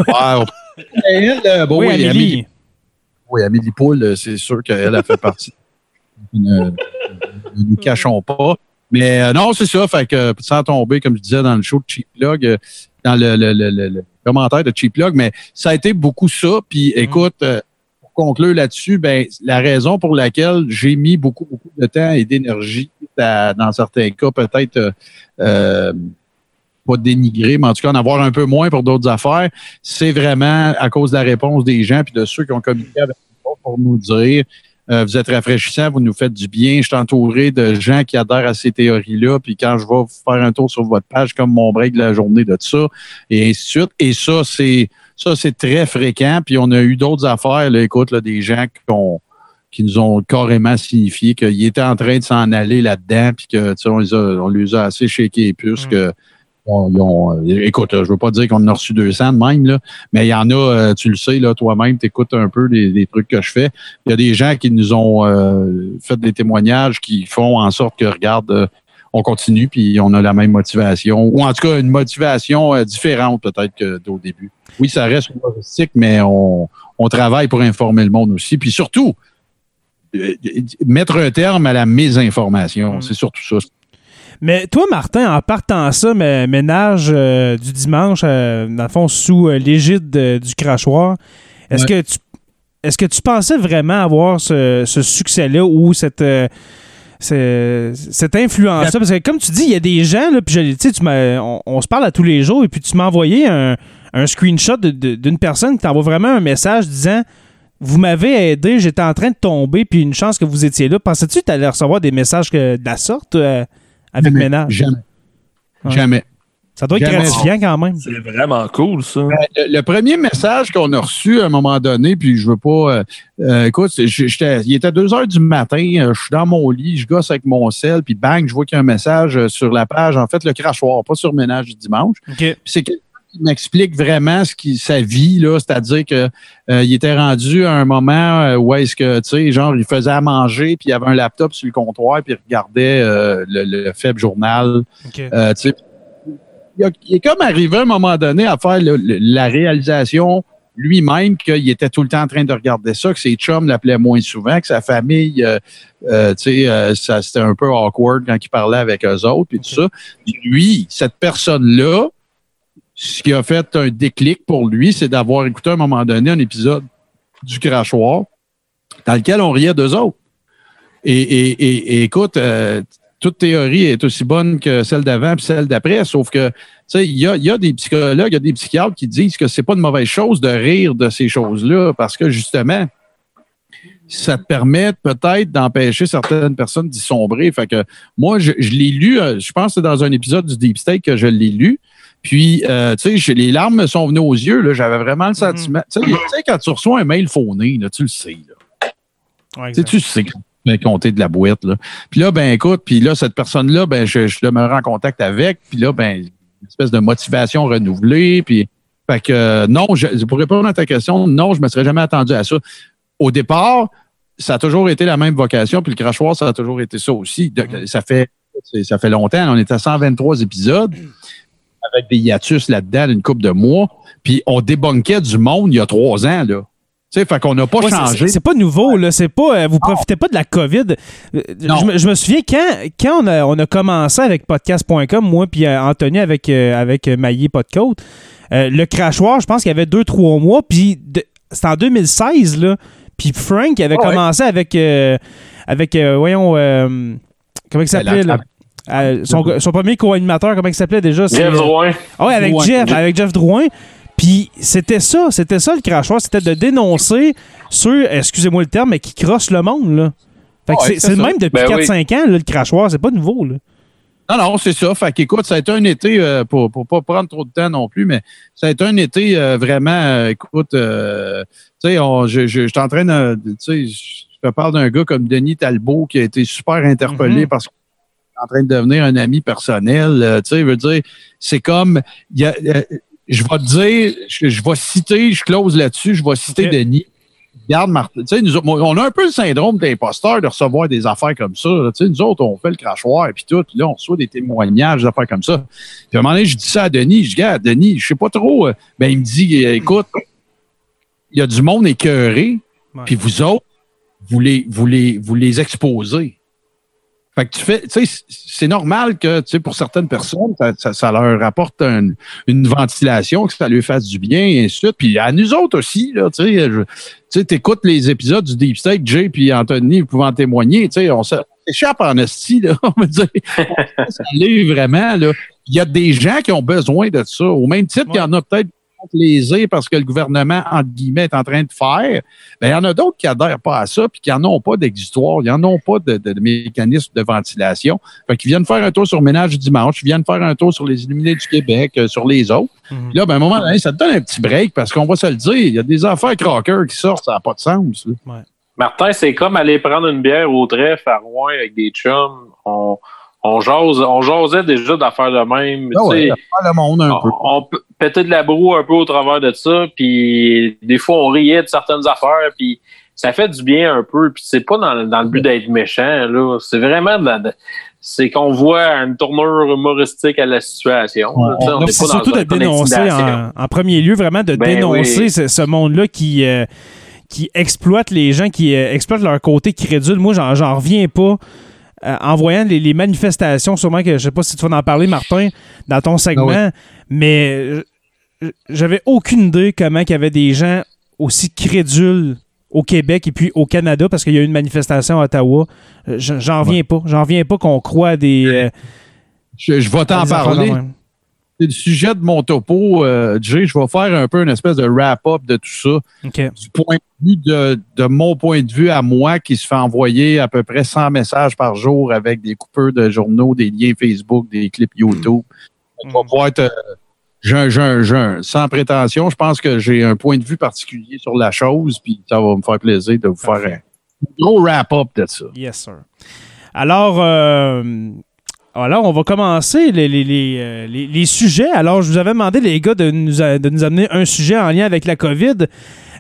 On- <laughs> Elle, euh, bon, oui, oui, Amélie. Amélie, oui, Amélie Poul, c'est sûr qu'elle a fait partie. Ne, ne nous cachons pas. Mais euh, non, c'est ça. Fait que euh, sans tomber, comme je disais dans le show de Cheap Plug, euh, dans le, le- le- le- le commentaire de Cheap Plug, mais ça a été beaucoup ça. Puis écoute, euh, pour conclure là-dessus, ben la raison pour laquelle j'ai mis beaucoup, beaucoup de temps et d'énergie dans certains cas, peut-être euh, euh, pas dénigrer, mais en tout cas en avoir un peu moins pour d'autres affaires, c'est vraiment à cause de la réponse des gens puis de ceux qui ont communiqué avec nous pour nous dire euh, vous êtes rafraîchissant, vous nous faites du bien. Je suis entouré de gens qui adhèrent à ces théories-là. Puis quand je vais faire un tour sur votre page, comme mon break de la journée de ça, et ainsi de suite. Et ça, c'est ça, c'est très fréquent. Puis on a eu d'autres affaires, là, écoute, là, des gens qui ont qui nous ont carrément signifié qu'ils étaient en train de s'en aller là-dedans, puis que on les a, on les a assez shakés les puces Mm. que on- euh, écoute, là, je veux pas dire qu'on en a reçu 200 de même, là, mais il y en a, euh, tu le sais, là, toi-même, tu écoutes un peu les, les trucs que je fais. Il y a des gens qui nous ont euh, fait des témoignages qui font en sorte que, regarde, euh, on continue, puis on a la même motivation, ou en tout cas une motivation euh, différente peut-être que d'au début. Oui, ça reste humoristique, mais on, on travaille pour informer le monde aussi. Puis surtout, euh, mettre un terme à la mésinformation. Mm. C'est surtout ça. Mais toi, Martin, en partant ça, mais ménage euh, du dimanche, euh, dans le fond, sous euh, l'égide de- du crachoir, est-ce que tu est-ce que tu pensais vraiment avoir ce, ce succès-là ou cette, ce- cette influence-là? Parce que comme tu dis, il y a des gens, là, puis je- tu sais, tu m'as- on, on se parle à tous les jours, et puis tu m'as envoyé un, un screenshot d'une personne qui t'envoie vraiment un message disant Vous m'avez aidé, j'étais en train de tomber, puis une chance que vous étiez là. Pensais-tu que tu allais recevoir des messages que- de la sorte euh, avec Jamais. ménage? Jamais. Ouais. Jamais. Ça doit être Jamais. gratifiant quand même. C'est vraiment cool, ça. Le, le premier message qu'on a reçu à un moment donné, puis je veux pas. euh, euh, écoute, j'étais- il était 2 heures du matin, euh, je suis dans mon lit, je gosse avec mon sel, puis bang, je vois qu'il y a un message sur la page, en fait, le crachoir, pas sur ménage du dimanche. OK. Puis c'est m'explique vraiment ce qui sa vie là, c'est-à-dire que euh, il était rendu à un moment euh, où est-ce que tu sais, genre il faisait à manger puis il avait un laptop sur le comptoir puis il regardait euh, le, le faible journal. OK. Euh, tu sais, il, a- il est comme arrivé à un moment donné à faire le- le- la réalisation lui-même qu'il était tout le temps en train de regarder ça, que ses chums l'appelaient moins souvent, que sa famille, euh, euh, tu sais, euh, ça c'était un peu awkward quand il parlait avec eux autres et tout ça. Puis lui, cette personne-là, ce qui a fait un déclic pour lui, c'est d'avoir écouté à un moment donné un épisode du crachoir dans lequel on riait d'eux autres. Et, écoute, euh, toute théorie est aussi bonne que celle d'avant et celle d'après, sauf que, tu sais, il y a, il y a des psychologues, il y a des psychiatres qui disent que c'est pas une mauvaise chose de rire de ces choses-là parce que, justement, ça te permet peut-être d'empêcher certaines personnes d'y sombrer. Fait que moi, je, je l'ai lu, euh, je pense que c'est dans un épisode du Deep State que je l'ai lu. Puis, euh, tu sais, les larmes me sont venues aux yeux. J'avais vraiment le sentiment. Tu sais, tu sais, quand tu reçois un mail phoné, là, tu le sais. Là. Ouais, Tu sais, compter de la boîte. Là. Puis là, ben écoute, puis là, cette personne-là, ben, je, je demeure en contact avec. Puis là, ben, une espèce de motivation renouvelée. Puis, fait que euh, non, je, pour répondre à ta question, non, je me serais jamais attendu à ça. Au départ, ça a toujours été la même vocation, puis le crachoir, ça a toujours été ça aussi. De- ça fait ça fait longtemps. On est à 123 épisodes avec des hiatus là-dedans d'une couple de mois. Puis on débunkait du monde il y a trois ans, là. Tu sais, fait qu'on n'a pas Ouais, changé. c'est- pas nouveau, là. C'est pas. euh, vous profitez pas de la COVID. Euh. Je, me- je me souviens quand, quand on, a, on a commencé avec podcast.com, moi puis euh, Anthony avec, euh, avec Maillé Podcote, le crachoir, je pense qu'il y avait deux, trois mois, puis c'était en 2016, là. Puis Frank avait ouais. commencé avec. avec, voyons. comment il s'appelait, La- là? Euh, son, son premier co-animateur, comment il s'appelait déjà? C'est- Jeff Drouin. Ah ouais, avec Drouin. Jeff, avec Jeff Drouin. Puis c'était ça, c'était ça le crachoir, c'était de dénoncer ceux, excusez-moi le terme, mais qui crossent le monde, là. Fait que Ouais, c'est le même depuis Ben 4-5 ans, là, le crachoir, c'est pas nouveau, là. Non, non, c'est ça. Fait qu'écoute, ça a été un été, euh, pour, pour pas prendre trop de temps non plus, mais ça a été un été euh, vraiment, euh, écoute, euh, tu sais, je, je, je de- tu sais, je te parle d'un gars comme Denis Talbot qui a été super interpellé Mhm. parce est en train de devenir un ami personnel. euh, tu sais, je veux dire, c'est comme, il y a, euh, je vais te dire, je, je vais citer, je close là-dessus, je vais citer. Denis. Regarde, Martin, tu sais, nous on a un peu le syndrome de l'imposteur de recevoir des affaires comme ça. là. Tu sais, nous autres, on fait le crachoir et puis tout, puis là, on reçoit des témoignages, des affaires comme ça. Puis à un moment donné, je dis ça à Denis, je dis, regarde, Denis, je sais pas trop. euh, Ben, il me dit, écoute, il y a du monde écœuré, puis vous autres, vous les, vous les, vous les exposez. Fait que tu fais, tu sais, c'est normal que, tu sais, pour certaines personnes, ça, leur apporte un- une ventilation, que ça lui fasse du bien, et ainsi de suite. Puis à nous autres aussi, là, tu sais, tu sais, t'écoutes les épisodes du Deep State, Jay puis Anthony pouvant en témoigner, tu sais, on s'échappe en hostie, là, <laughs> on va dire. ça l'est vraiment, là. Il y a des gens qui ont besoin de ça, au même titre qu'il y en a peut-être lésés parce que le gouvernement, entre guillemets, est en train de faire. Ben, il y en a d'autres qui adhèrent pas à ça, puis qui n'en ont pas d'exutoire, ils n'en ont pas de, de- de mécanisme de ventilation. Fait qu'ils viennent faire un tour sur Ménage du dimanche, ils viennent faire un tour sur les Illuminés du Québec, euh, sur les autres. Mhm. Là, ben, à un moment donné, ça te donne un petit break parce qu'on va se le dire, il y a des affaires croqueurs qui sortent, ça n'a pas de sens. là. Martin, c'est comme aller prendre une bière au trèfle à Rouen avec des chums. On, on, jase, on jasait déjà d'affaires de même. Ah ouais, le monde un peu. on, on pétait de la broue un peu au travers de ça, puis des fois on riait de certaines affaires, puis ça fait du bien un peu, puis c'est pas dans, dans le but d'être méchant, là. C'est vraiment de la- de- c'est qu'on voit une tournure humoristique à la situation. on Ouais, C'est surtout de dénoncer en, en premier lieu, vraiment de Ben dénoncer oui. ce, ce monde-là qui, euh, qui exploite les gens, qui euh, exploite leur côté crédule. Moi, j'en reviens pas. Euh, en voyant les, les manifestations, sûrement que je sais pas si tu vas en parler, Martin, dans ton segment, Ah mais euh, j'avais aucune idée comment il y avait des gens aussi crédules au Québec et puis au Canada parce qu'il y a eu une manifestation à Ottawa. Euh, je- J'en reviens pas. J'en reviens pas qu'on croit à des. euh, Je, je vais t'en affaires de parler. C'est le sujet de mon topo, euh, Jay. Je vais faire un peu une espèce de wrap-up de tout ça. Du point de vue de, de mon point de vue à moi qui se fait envoyer à peu près 100 messages par jour avec des coupeurs de journaux, des liens Facebook, des clips YouTube. On va Mm. pouvoir être, euh, j'ai sans prétention, je pense que j'ai un point de vue particulier sur la chose, puis ça va me faire plaisir de vous faire un gros wrap-up de ça. Yes, sir. Alors, euh, alors on va commencer les, les, les, euh, les- les sujets. Alors, je vous avais demandé, les gars, de nous, a- de nous amener un sujet en lien avec la COVID.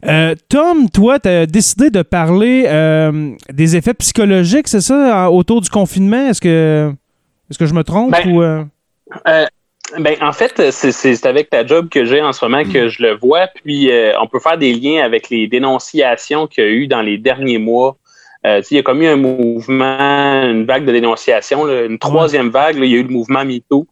Euh, Tom, toi, tu as décidé de parler euh, des effets psychologiques, c'est ça, autour du confinement? Est-ce que, est-ce que je me trompe? Ben, ou, euh? Ben, en fait, c'est- avec la job que j'ai en ce moment que je le vois. Puis, on peut faire des liens avec les dénonciations qu'il y a eu dans les derniers mois. Euh, il y a comme eu un mouvement, une vague de dénonciations, là, une troisième vague. là, il y a eu le mouvement MeToo.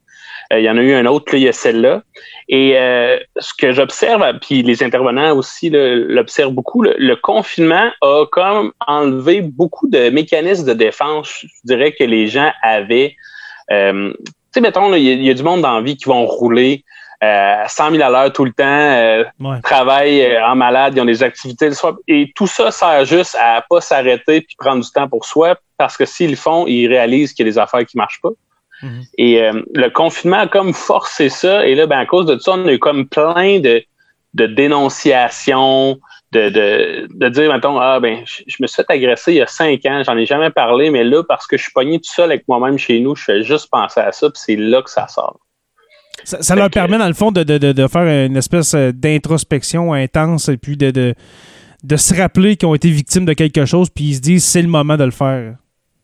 Euh, il y en a eu un autre, là, il y a celle-là. Et euh, ce que j'observe, puis les intervenants aussi l'observent beaucoup, le, le confinement a comme enlevé beaucoup de mécanismes de défense, je dirais, que les gens avaient. Euh, tu sais, mettons, il y, y a du monde dans la vie qui vont rouler euh, à 100 000 à l'heure tout le temps, euh, Ouais. travaillent euh, en malade, ils ont des activités le soir. Et tout ça sert juste à pas s'arrêter puis prendre du temps pour soi, parce que s'ils le font, ils réalisent qu'il y a des affaires qui marchent pas. Mhm. Et euh, le confinement a comme forcé ça. Et là, ben, à cause de ça, on a eu comme plein de, de dénonciations, de, de, de dire, mettons, ah ben, je, je me suis fait agresser il y a cinq ans, j'en ai jamais parlé, mais là, parce que je suis pogné tout seul avec moi-même chez nous, je fais juste penser à ça, puis c'est là que ça sort. Ça, ça leur permet, dans le fond, de, de, de, de faire une espèce euh, d'introspection intense et puis de, de, de se rappeler qu'ils ont été victimes de quelque chose, puis ils se disent c'est le moment de le faire,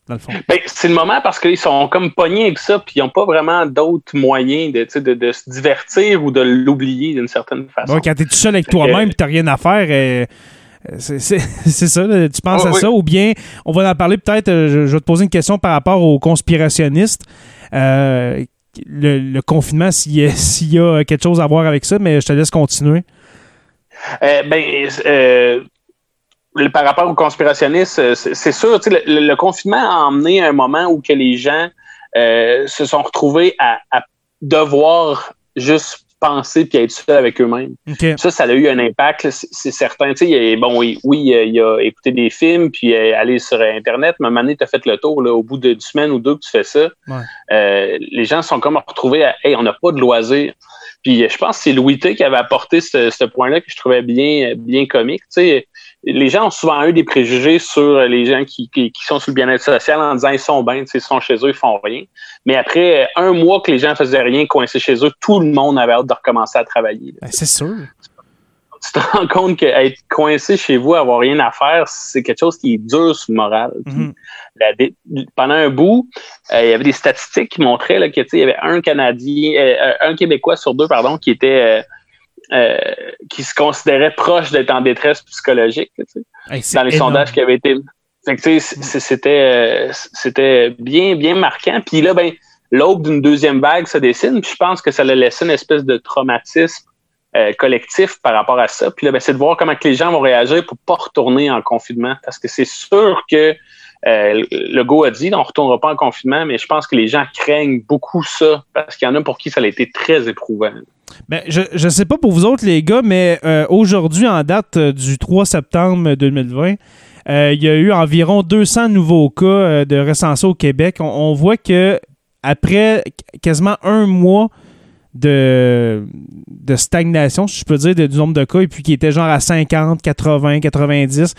dans le fond. Ben, c'est le moment parce qu'ils sont comme pognés avec ça, puis ils n'ont pas vraiment d'autres moyens de, tu de, de se divertir ou de l'oublier d'une certaine façon. Quand t'es tout seul avec toi-même et t'as rien à faire, euh, euh, <laughs> c'est ça, là, tu penses Ah, à oui. ça, ou bien on va en parler peut-être, euh, je, je vais te poser une question par rapport aux conspirationnistes. Euh, le, confinement, s'il y, <laughs> y a quelque chose à voir avec ça, mais je te laisse continuer. Euh, ben, euh, le- par rapport aux conspirationnistes, euh, c'est sûr, le, le confinement a emmené un moment où que les gens euh, se sont retrouvés à devoir juste penser puis être seuls avec eux-mêmes. Ça, ça a eu un impact, c'est certain. Tu sais, il bon, oui, oui, il a écouté des films, puis euh, aller sur Internet, mais à un moment donné, tu as fait le tour. Là, au bout d'une semaine ou deux que tu fais ça, Ouais. euh, les gens sont comme retrouvés à Hey, on n'a pas de loisirs. Puis je pense que c'est Louis T qui avait apporté ce, ce point-là que je trouvais bien, bien comique. Tu sais, les gens ont souvent eu des préjugés sur les gens qui, qui, qui sont sur le bien-être social en disant ils sont bien, ils sont chez eux, ils font rien. Mais après euh, un mois que les gens faisaient rien, coincés chez eux, tout le monde avait hâte de recommencer à travailler. Ben, c'est sûr. Tu te rends compte qu'être coincé chez vous, avoir rien à faire, c'est quelque chose qui est dur sur le moral. Mhm. dé- pendant un bout, euh, il y avait des statistiques qui montraient là, que tu sais, il y avait un Canadien, euh, un Québécois sur deux, pardon, qui était euh, euh, qui se considérait proche d'être en détresse psychologique. tu sais Hey, c'est dans les énorme. sondages qui avaient été. Tu sais, c'était, euh, c'était bien, bien marquant. Puis là, ben, l'aube d'une deuxième vague se dessine. Puis je pense que ça a laissé une espèce de traumatisme euh, collectif par rapport à ça. Puis là, ben, c'est de voir comment que les gens vont réagir pour pas retourner en confinement. Parce que c'est sûr que euh, le go a dit, on retournera pas en confinement, mais je pense que les gens craignent beaucoup ça parce qu'il y en a pour qui ça a été très éprouvant. Ben, je ne sais pas pour vous autres, les gars, mais euh, aujourd'hui, en date euh, du 3 septembre 2020, euh, il y a eu environ 200 nouveaux cas de recensés au Québec. On, voit que après qu- quasiment un mois de, stagnation, si je peux dire, du nombre de cas, et puis qui était genre à 50, 80, 90,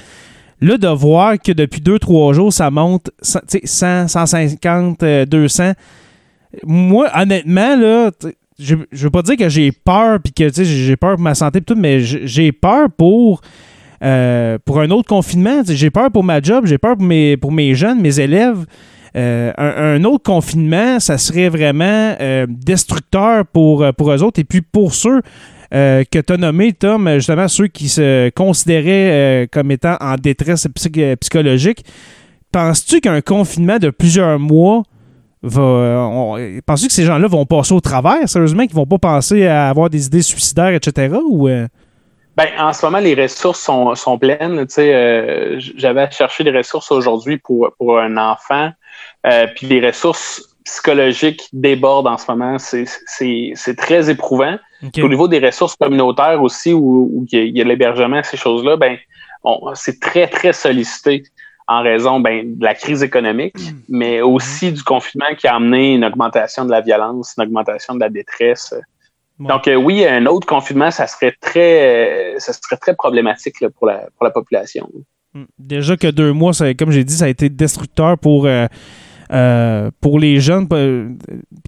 là, de voir que depuis 2-3 jours, ça monte cent- tu sais, 100, 150, euh, 200. Moi, honnêtement, là, je, je veux pas dire que j'ai peur puis que j'ai peur pour ma santé tout, mais j'ai peur pour euh, pour un autre confinement. J'ai peur pour ma job, j'ai peur pour mes pour mes jeunes, mes élèves. Euh, un, autre confinement, ça serait vraiment euh, destructeur pour, pour eux autres. Et puis pour ceux que tu as nommés, Tom, justement ceux qui se considéraient comme étant en détresse psy- psychologique, penses-tu qu'un confinement de plusieurs mois va. euh, on- Penses-tu que ces gens-là vont passer au travers, sérieusement, qu'ils vont pas penser à avoir des idées suicidaires, etc. Ou, euh, Ben, en ce moment, les ressources sont, sont pleines. Tu sais, euh, j- j'avais cherché des ressources aujourd'hui pour, pour un enfant. Euh, puis les ressources psychologiques débordent en ce moment. C'est- C'est c'est très éprouvant. Au niveau des ressources communautaires aussi, où, où il y a- il y a de l'hébergement, ces choses-là, ben, on- c'est très, très sollicité en raison ben, de la crise économique, mais aussi du confinement qui a amené une augmentation de la violence, une augmentation de la détresse. Donc euh, oui, un autre confinement, ça serait très, euh, ça serait très problématique là, pour, la, pour la population. Mm. Déjà que deux mois, ça- comme j'ai dit, ça a été destructeur pour, euh, euh, pour les jeunes. pe-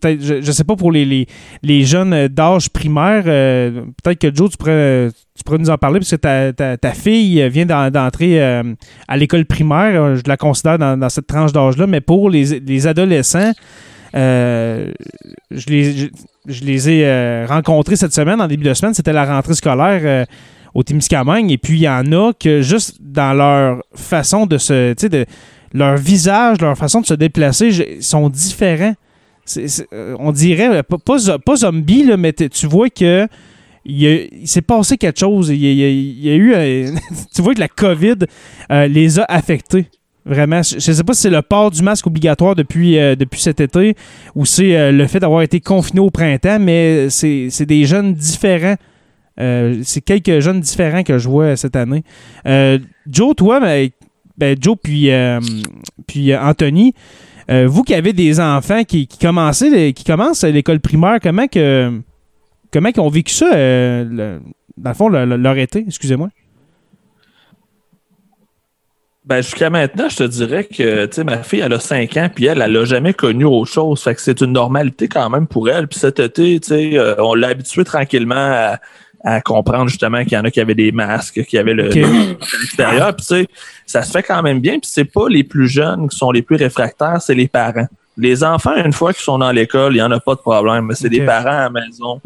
Peut-être, je, je sais pas, pour les, les, jeunes d'âge primaire. euh, Peut-être que Joe, tu pourrais, tu pourrais nous en parler parce que ta, ta, fille vient d'en- d'entrer euh, à l'école primaire. Je la considère dans, cette tranche d'âge-là. Mais pour les, les adolescents, je, les, je, je les ai rencontrés cette semaine, en début de semaine. C'était la rentrée scolaire. au Témiscamingue et puis il y en a que juste dans leur façon de se leur visage leur façon de se déplacer sont différents. Euh, on dirait euh, pas, pas, zo- pas zombie là, mais tu vois que il, s'est passé quelque chose. Il y a, eu euh, <laughs> tu vois que la COVID les a affectés Vraiment, je ne sais pas si c'est le port du masque obligatoire depuis, depuis cet été ou c'est le fait d'avoir été confiné au printemps, mais c'est des jeunes différents. C'est quelques jeunes différents que je vois cette année. Joe, toi, ben, ben, Joe puis, euh, puis euh, Anthony, euh, vous qui avez des enfants qui, qui, les- qui commencent à l'école primaire, comment que comment ont vécu ça, dans le fond, le- le- leur été, excusez-moi? Ben, jusqu'à maintenant, je te dirais que, ma fille, elle a 5 ans, puis elle, elle n'a jamais connu autre chose. Fait que c'est une normalité quand même pour elle. Puis cet été, on l'a habitué tranquillement à, à comprendre justement qu'il y en a qui avaient des masques, qu'il y avait le, Ok. le- l'extérieur. Puis, tu sais, ça se fait quand même bien. Puis, c'est pas les plus jeunes qui sont les plus réfractaires, c'est les parents. Les enfants, une fois qu'ils sont dans l'école, il n'y en a pas de problème. Mais c'est Ok. les parents à la maison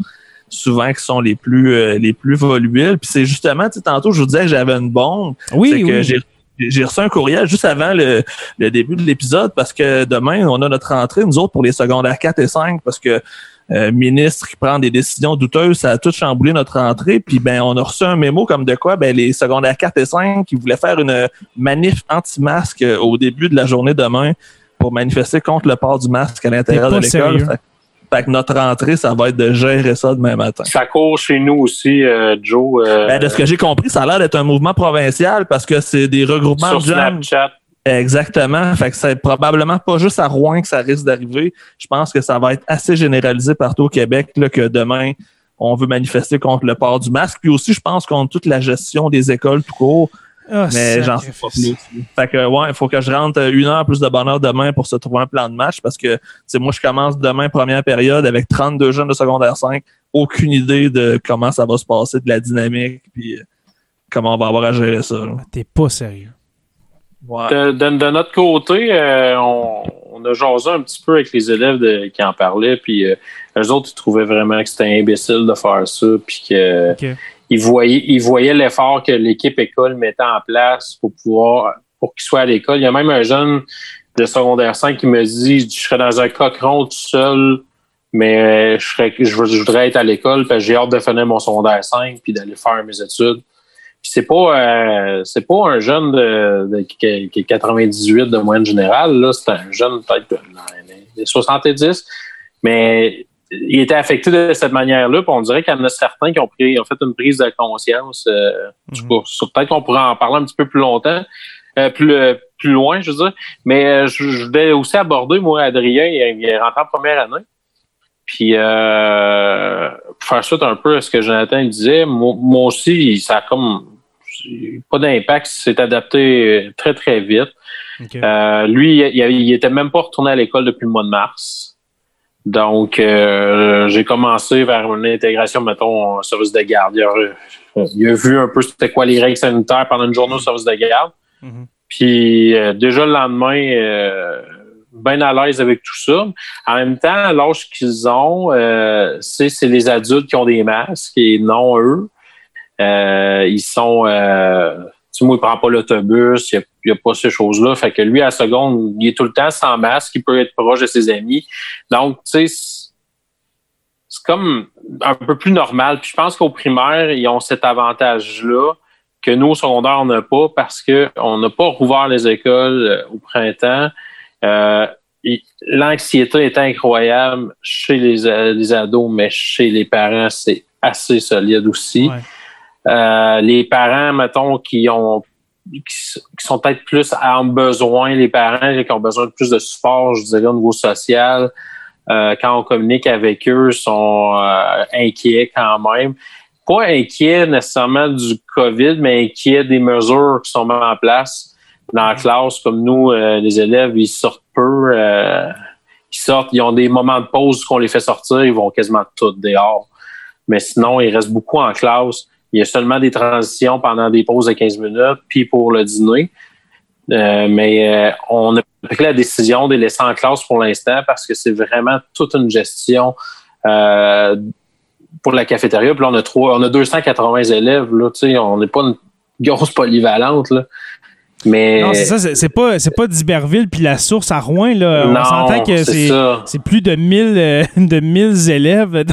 souvent qui sont les plus euh, les plus volubiles. Puis c'est justement, tu sais, tantôt, je vous disais que j'avais une bombe. Oui, C'est que oui. j'ai j'ai reçu un courriel juste avant le, le début de l'épisode parce que demain, on a notre rentrée, nous autres, pour les secondaires 4 et 5, parce que euh, ministre qui prend des décisions douteuses, ça a tout chamboulé notre entrée. Puis ben, on a reçu un mémo comme de quoi ben, les secondaires 4 et 5 qui voulaient faire une manif anti-masque au début de la journée demain pour manifester contre le port du masque à l'intérieur de l'école. Fait, que notre entrée, ça va être de gérer ça demain matin. Ça court chez nous aussi, euh, Joe. Euh, ben, de ce que j'ai compris, ça a l'air d'être un mouvement provincial parce que c'est des regroupements de gens. Exactement. Fait que c'est probablement pas juste à Rouen que ça risque d'arriver. Je pense que ça va être assez généralisé partout au Québec là, que demain, on veut manifester contre le port du masque. Puis aussi, je pense contre toute la gestion des écoles tout court. Ah, mais j'en sais pas plus. Fait que ouais, il faut que je rentre une heure plus de bonheur demain pour se trouver un plan de match parce que c'est moi je commence demain première période avec 32 jeunes de secondaire 5, aucune idée de comment ça va se passer, de la dynamique puis euh, comment on va avoir à gérer ça. T'es pas sérieux. De, notre côté, euh, on, a jasé un petit peu avec les élèves qui en parlaient, puis euh, eux autres, ils trouvaient vraiment que c'était imbécile de faire ça, puis que ils voyaient, ils voyaient l'effort que l'équipe école mettait en place pour pouvoir, pour qu'ils soient à l'école. Il y a même un jeune de secondaire 5 qui me dit, je serais dans un cochon tout seul, mais je, serais, je, voudrais être à l'école, parce j'ai hâte de finir mon secondaire 5 puis d'aller faire mes études c'est pas euh, c'est pas un jeune de, qui, est 98 de moyenne générale là, c'est un jeune peut-être des 70, mais il était affecté de cette manière-là. on dirait qu'il y en a certains qui ont pris ont fait une prise de conscience. Euh, mhm. Peut-être qu'on pourrait en parler un petit peu plus longtemps, euh, plus plus loin, je veux dire. Mais je, vais aussi aborder moi Adrien, il, est rentré en première année. Puis euh, pour faire suite un peu à ce que Jonathan disait, moi, aussi, ça a comme pas d'impact, s'est adapté très, très vite. Euh, lui, il, il, était même pas retourné à l'école depuis le mois de mars. Donc, euh, j'ai commencé vers une intégration, mettons, au service de garde. Il a, vu un peu c'était quoi les règles sanitaires pendant une journée au service de garde. Mhm. Puis euh, déjà le lendemain, bien à l'aise avec tout ça. En même temps, l'âge qu'ils ont, c'est les adultes qui ont des masques et non eux. Euh, ils sont. Euh, tu sais, il prend pas l'autobus, il n'y a, pas ces choses-là. Fait que lui, à la seconde, il est tout le temps sans masque, il peut être proche de ses amis. Donc, tu sais, c'est comme un peu plus normal. Puis je pense qu'au primaire, ils ont cet avantage-là que nous, au secondaire, on n'a pas parce qu'on n'a pas rouvert les écoles euh, au printemps. Euh, L'anxiété est incroyable chez les, les, ados, mais chez les parents, c'est assez solide aussi. Ouais. Euh, les parents, mettons, qui ont qui, sont peut-être plus en besoin, les parents qui ont besoin de plus de support, je dirais, au niveau social, euh, quand on communique avec eux, sont euh, inquiets quand même. Pas inquiets nécessairement du COVID, mais inquiets des mesures qui sont mises en place dans la classe. Comme nous, les élèves, ils sortent peu. ils sortent, ils ont des moments de pause qu'on les fait sortir, ils vont quasiment tous dehors. Mais sinon, ils restent beaucoup en classe. Il y a seulement des transitions pendant des pauses de 15 minutes, puis pour le dîner. Euh, mais euh, on a pris la décision de les laisser en classe pour l'instant parce que c'est vraiment toute une gestion euh, pour la cafétéria. Puis là, on a trois, on a 280 élèves. Là, on n'est pas une grosse polyvalente. Mais... Non, c'est ça, c'est pas, c'est pas d'Iberville puis la source à Rouen. Là. On s'entend que c'est, plus de 1000, <laughs> de 1000 élèves.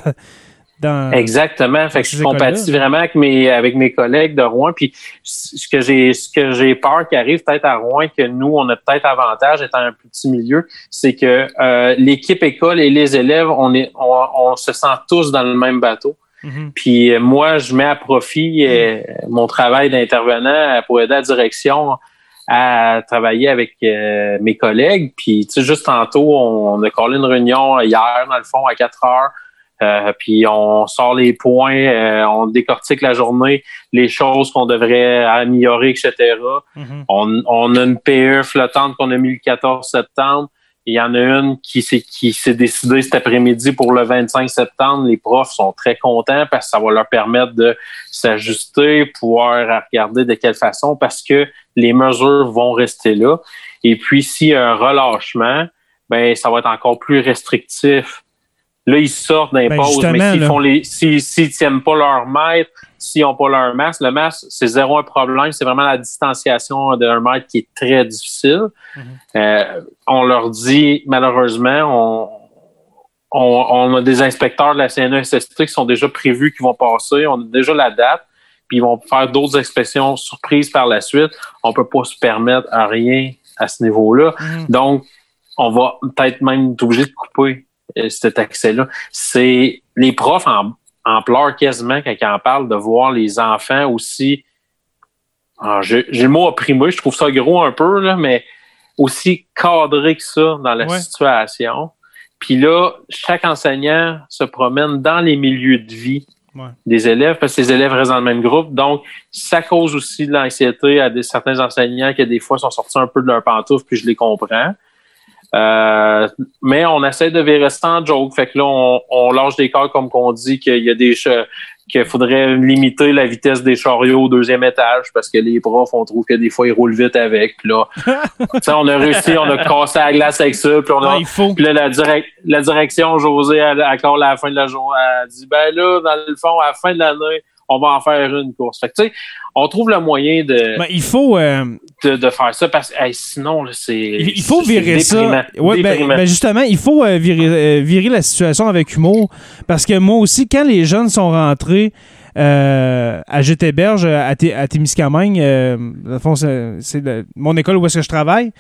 Exactement. Fait que je compatis vraiment avec mes avec mes collègues de Rouen. Puis ce que j'ai ce que j'ai peur qui arrive peut-être à Rouen que nous on a peut-être avantage étant un petit milieu, c'est que euh, l'équipe école et les élèves on est on, se sent tous dans le même bateau. Mm-hmm. Puis euh, moi je mets à profit euh, mon travail d'intervenant pour aider la direction à travailler avec mes collègues. Puis tu sais juste tantôt on a collé une réunion hier dans le fond à 4 heures euh, puis on sort les points, euh, on décortique la journée, les choses qu'on devrait améliorer, etc. Mm-hmm. on, on, a une PE flottante qu'on a mis le 14 septembre. Il y en a une qui s'est qui s'est décidée cet après-midi pour le 25 septembre. Les profs sont très contents parce que ça va leur permettre de s'ajuster, pouvoir regarder de quelle façon, parce que les mesures vont rester là. Et puis s'il y a un relâchement, ben ça va être encore plus restrictif Là, ils sortent d'un ben mais s'ils font les, s'ils tiennent pas leur mètre, s'ils n'ont pas leur masque, le masque, c'est zéro un problème. C'est vraiment la distanciation d'un mètre qui est très difficile. Mm-hmm. euh, on leur dit, malheureusement, on, on, on a des inspecteurs de la CNESST qui sont déjà prévus, qui vont passer. On a déjà la date. Puis ils vont faire d'autres inspections surprises par la suite. On peut pas se permettre à rien à ce niveau-là. Mhm. Donc, on va peut-être même être obligé de couper euh, cet accès-là. C'est les profs en, en pleurent quasiment quand ils en parlent de voir les enfants aussi. Ah, J'ai j'ai le mot opprimé, je trouve ça gros un peu, là, mais aussi cadré que ça dans la Ouais. situation. Puis là, chaque enseignant se promène dans les milieux de vie Des élèves, parce que les élèves restent dans le même groupe. Donc, ça cause aussi de l'anxiété à des, certains enseignants qui, des fois, sont sortis un peu de leur pantoufle, puis je les comprends. Euh, mais on essaie de virer en joke. Fait que là, on, on lâche des cas comme qu'on dit qu'il y a des qu'il faudrait limiter la vitesse des chariots au deuxième étage parce que les profs, on trouve que des fois, ils roulent vite avec. Puis là, tu sais, on a réussi, on a cassé la glace avec ça. Puis on a, Ouais, il faut. puis là, la, la direction, José, elle, quand à la fin de la journée, elle dit, ben là, dans le fond, à la fin de l'année, on va en faire une course. Fait que, tu sais, on trouve le moyen de, Ben, il faut. euh, de, de faire ça parce que hey, sinon, c'est. Il faut virer ça. Ouais, ben, ben, justement, il faut euh, virer, euh, virer la situation avec humour. Parce que moi aussi, quand les jeunes sont rentrés euh, à Jetéberge, à, à Témiscamingue, euh, dans le fond, c'est mon école où est-ce que je travaille.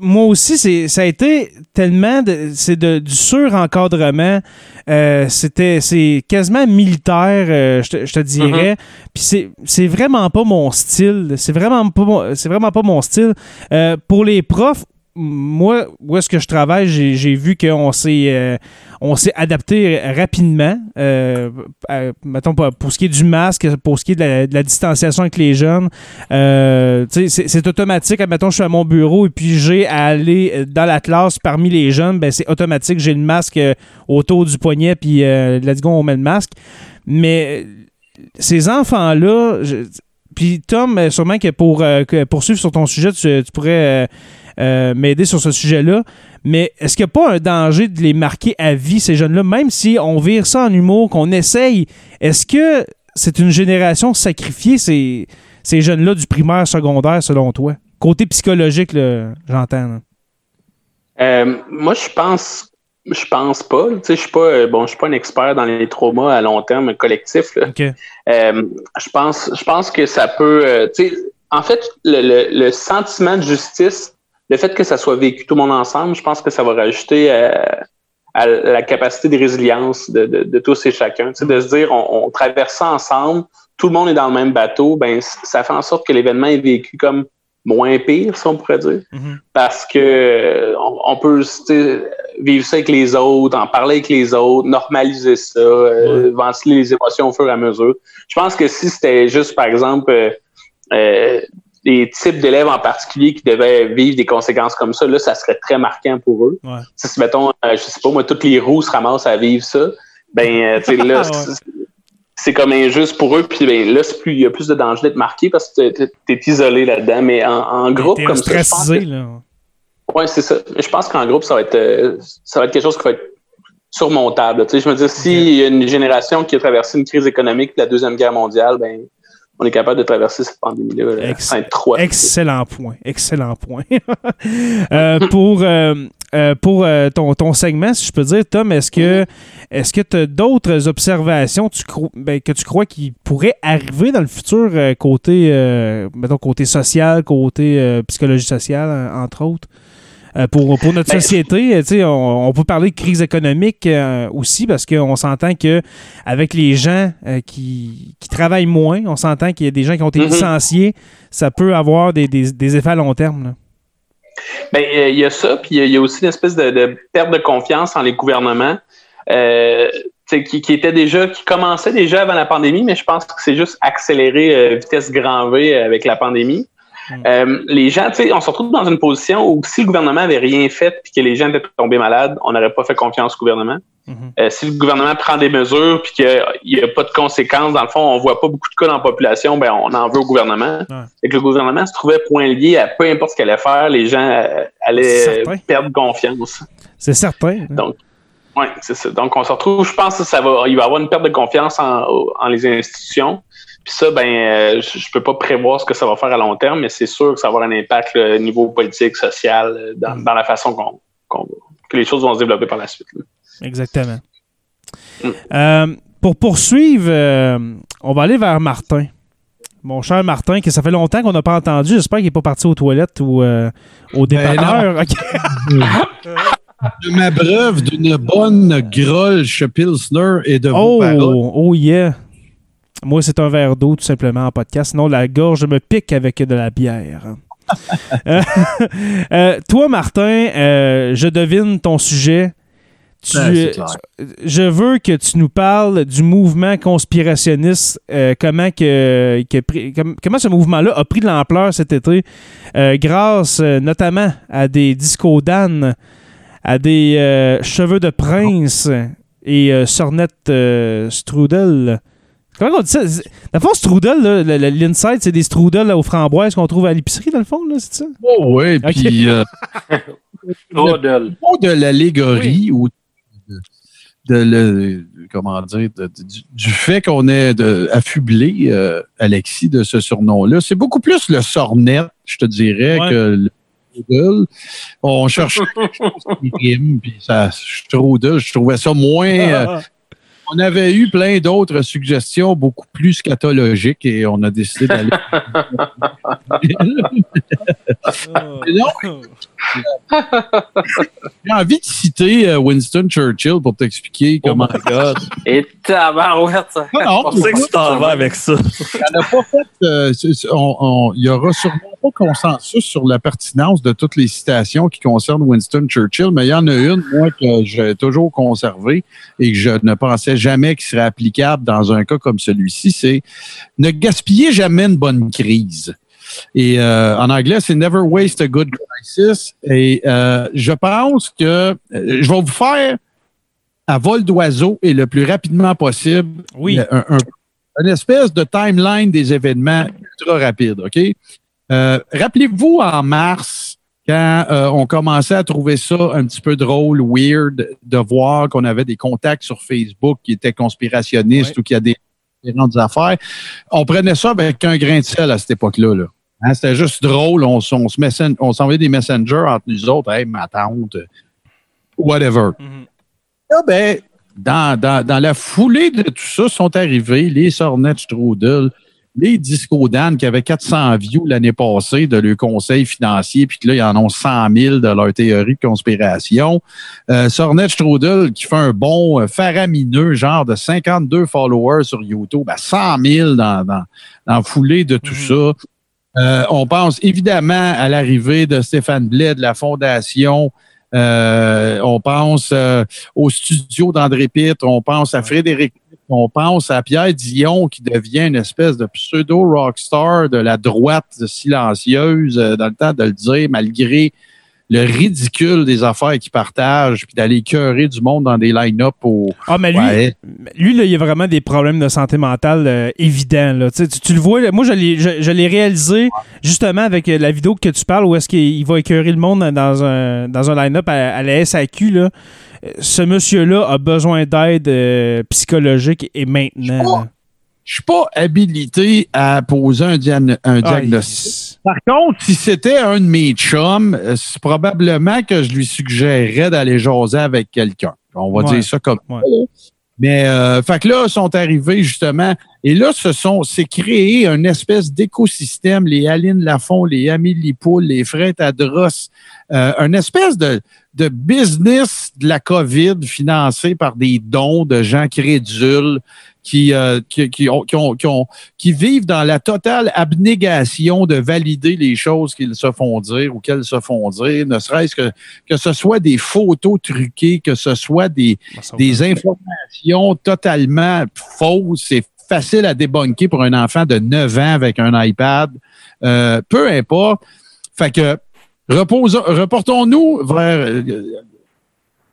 Moi aussi, c'est ça a été tellement de, c'est de, du surencadrement. Euh, c'était c'est quasiment militaire, euh, je te, je te dirais. Puis c'est c'est vraiment pas mon style. C'est vraiment pas mon- c'est vraiment pas mon style. Euh, pour les profs, moi, où est-ce que je travaille, j'ai vu qu'on s'est euh, on s'est adapté rapidement. Euh, à- mettons, pour, ce qui est du masque, pour ce qui est de la, distanciation avec les jeunes, euh, c'est automatique. Admettons, je suis à mon bureau et puis j'ai à aller dans la classe parmi les jeunes, ben c'est automatique. J'ai le masque euh, autour du poignet, puis let's go, on met le masque. Mais ces enfants-là, je- puis Tom, sûrement que pour poursuivre sur ton sujet, tu pourrais euh, m'aider sur ce sujet-là. Mais est-ce qu'il n'y a pas un danger de les marquer à vie, ces jeunes-là, même si on vire ça en humour, qu'on essaye? Est-ce que c'est une génération sacrifiée, ces, ces jeunes-là du primaire, secondaire, selon toi? Côté psychologique, là, j'entends. Euh, moi, je pense, je pense pas. Tu sais, je suis pas, euh, bon, je suis pas un expert dans les traumas à long terme collectifs. Euh, je pense, je pense que ça peut. tu sais, en fait, le, le- le sentiment de justice, le fait que ça soit vécu tout le monde ensemble, je pense que ça va rajouter euh, à la capacité de résilience de, de- de tous et chacun. Tu sais, de se dire, on, on traverse ça ensemble, tout le monde est dans le même bateau, ben ça fait en sorte que l'événement est vécu comme moins pire, si on pourrait dire Mhm. parce que on, on peut vivre ça avec les autres, en parler avec les autres, normaliser ça, euh, ventiler les émotions au fur et à mesure. Je pense que si c'était juste, par exemple, euh, euh, des types d'élèves en particulier qui devaient vivre des conséquences comme ça, là, ça serait très marquant pour eux. Ouais. Tu Si, mettons, euh, je sais pas, moi, toutes les roues se ramassent à vivre ça, ben, euh, tu sais, là, <laughs> Ouais. c'est- comme injuste pour eux. Puis ben, là, il y a plus de danger d'être marqué parce que t'es- t'es isolé là-dedans. Mais en, en groupe, T'es comme ça, pense ostracisé, que- là. Ouais, c'est ça. Je pense qu'en groupe, ça va être euh, ça va être quelque chose qui va être surmontable. Tu sais, je me dis, s'il y a une génération qui a traversé une crise économique de la Deuxième Guerre mondiale, ben on est capable de traverser cette pandémie-là Ex-. Excellent point. Excellent point. <laughs> Euh, pour euh, euh, pour euh, ton, ton segment, si je peux dire, Tom, est-ce que est-ce que tu as d'autres observations tu ben, que tu crois qui pourraient arriver dans le futur côté mettons côté social, côté psychologie sociale, entre autres? Euh, pour, pour notre Ben, société, euh, on, on peut parler de crise économique euh, aussi parce qu'on s'entend que avec les gens qui, qui travaillent moins, on s'entend qu'il y a des gens qui ont été Mhm. licenciés, ça peut avoir des, des- des effets à long terme. là. Ben, euh, il y a ça, puis il y a- il y, a aussi une espèce de, de perte de confiance en les gouvernements. Euh, qui, qui était déjà, qui commençait déjà avant la pandémie, mais je pense que c'est juste accéléré euh, vitesse grand V avec la pandémie. Mm. Euh, les gens, tu sais, on se retrouve dans une position où si le gouvernement avait rien fait puis que les gens étaient tombés malades, on n'aurait pas fait confiance au gouvernement. Mhm. Euh, si le gouvernement prend des mesures puis qu'il n'y a pas de conséquences, dans le fond, on voit pas beaucoup de cas dans la population, ben on en veut au gouvernement. Et que le gouvernement se trouvait point lié à peu importe ce qu'elle allait faire, les gens euh, allaient perdre confiance. C'est certain. hein. Donc, oui, c'est ça. Donc, on se retrouve, je pense que ça va, il va y avoir une perte de confiance en, en les institutions. Puis ça, ben, euh, je, peux pas prévoir ce que ça va faire à long terme, mais c'est sûr que ça va avoir un impact au niveau politique, social, euh, dans, dans la façon qu'on qu'on que les choses vont se développer par la suite. là. Exactement. Mm. Euh, pour poursuivre, euh, on va aller vers Martin. Mon cher Martin, que ça fait longtemps qu'on n'a pas entendu. J'espère qu'il n'est pas parti aux toilettes ou euh, au Ben dépanneur. <laughs> Ok. Je m'abreuve d'une bonne grolche Pilsner et de vos paroles. Oh, oh yeah. Moi, c'est un verre d'eau, tout simplement, en podcast. Sinon, la gorge me pique avec de la bière. <laughs> Euh, <laughs> euh, toi, Martin, euh, je devine ton sujet. Tu, Ouais, je veux que tu nous parles du mouvement conspirationniste, euh, comment, que, que comme- comment ce mouvement-là a pris de l'ampleur cet été, grâce notamment à des discos d'âne, à des cheveux de prince et sornettes strudel. Comment on dit ça? Dans le fond, strudel, l'inside, c'est des strudels là, aux framboises qu'on trouve à l'épicerie, dans le fond, là, c'est ça? Oh, oui, Ok. puis euh, <laughs> de l'allégorie ou de, le comment dire de- de- du, du fait qu'on est de, affublé euh, Alexis de ce surnom-là. C'est beaucoup plus le sornet, je te dirais, Ouais. que le strudel. On cherchait quelque chose <laughs> qui rime, puis ça strudel, je trouvais ça moins. euh, on avait eu plein d'autres suggestions beaucoup plus scatologiques et on a décidé d'aller. <laughs> <laughs> Non. <laughs> J'ai envie de citer euh, Winston Churchill pour t'expliquer Oh comment. my God. Et tabarouette. ça. Non, non, On sait que tu t'en vas avec ça. Pas fait. euh, c'est- c'est- on- on- Il y aura sûrement pas consensus sur la pertinence de toutes les citations qui concernent Winston Churchill, mais il y en a une, moi, que j'ai toujours conservée et que je ne pensais jamais qu'il serait applicable dans un cas comme celui-ci. C'est ne gaspillez jamais une bonne crise. Et euh, en anglais, c'est never waste a good crisis. Et euh, je pense que euh, je vais vous faire à vol d'oiseau et le plus rapidement possible Oui. un, un- une espèce de timeline des événements ultra rapide, OK? Euh, Rappelez-vous en mars, quand euh, on commençait à trouver ça un petit peu drôle, weird, de voir qu'on avait des contacts sur Facebook qui étaient conspirationnistes ou qui avaient des différentes affaires, on prenait ça avec un grain de sel à cette époque-là. Là. Hein, C'était juste drôle. On, s- on se messen- on s'envoyait des messengers entre nous autres. Hey, ma tante, whatever. Mhm. Là, ben, dans, dans, dans la foulée de tout ça, sont arrivés les Sornet Strudel, les Disco Dan qui avaient 400 views l'année passée de leur conseil financier, puis que là, ils en ont 100 000 de leur théorie de conspiration. Euh, Sornet Strudel qui fait un bon euh, faramineux, genre de 52 followers sur YouTube, à 100 000 dans, dans, dans la foulée de tout Mhm. ça. Euh, on pense évidemment à l'arrivée de Stéphane Blais de la Fondation. Euh, on pense euh, au studio d'André Pitre, on pense à Frédéric, on pense à Pierre Dion qui devient une espèce de pseudo-rockstar de la droite silencieuse euh, dans le temps de le dire, malgré le ridicule des affaires qu'il partage, puis d'aller cœurer du monde dans des line-up au... Ah, mais lui, Ouais. lui, là, il y a vraiment des problèmes de santé mentale euh, évidents. Là. Tu, le vois, là, moi, je l'ai, je, je l'ai réalisé justement avec euh, la vidéo que tu parles où est-ce qu'il il va écœurer le monde dans un, dans un line-up à, à la SAQ. Là. Euh, Ce monsieur-là a besoin d'aide euh, psychologique et maintenant. Je suis pas habilité à poser un, Ah, diagnostic. Par contre, si c'était un de mes chums, euh, c'est probablement que je lui suggérerais d'aller jaser avec quelqu'un. On va Ouais. dire ça comme ça. Mais euh, fait que là, ils sont arrivés justement, et là, ce sont, c'est créé une espèce d'écosystème, les Aline Lafont, les Amélie Poul, les Frères Tadros, euh, une espèce de, de business de la COVID financé par des dons de gens crédules qui, euh, qui, qui, ont, qui, ont, qui, ont- qui vivent dans la totale abnégation de valider les choses qu'ils se font dire ou qu'elles se font dire, ne serait-ce que que ce soit des photos truquées, que ce soit des, des informations totalement fausses. C'est facile à débunker pour un enfant de 9 ans avec un iPad. Euh, peu importe. Fait que reportons-nous vers euh,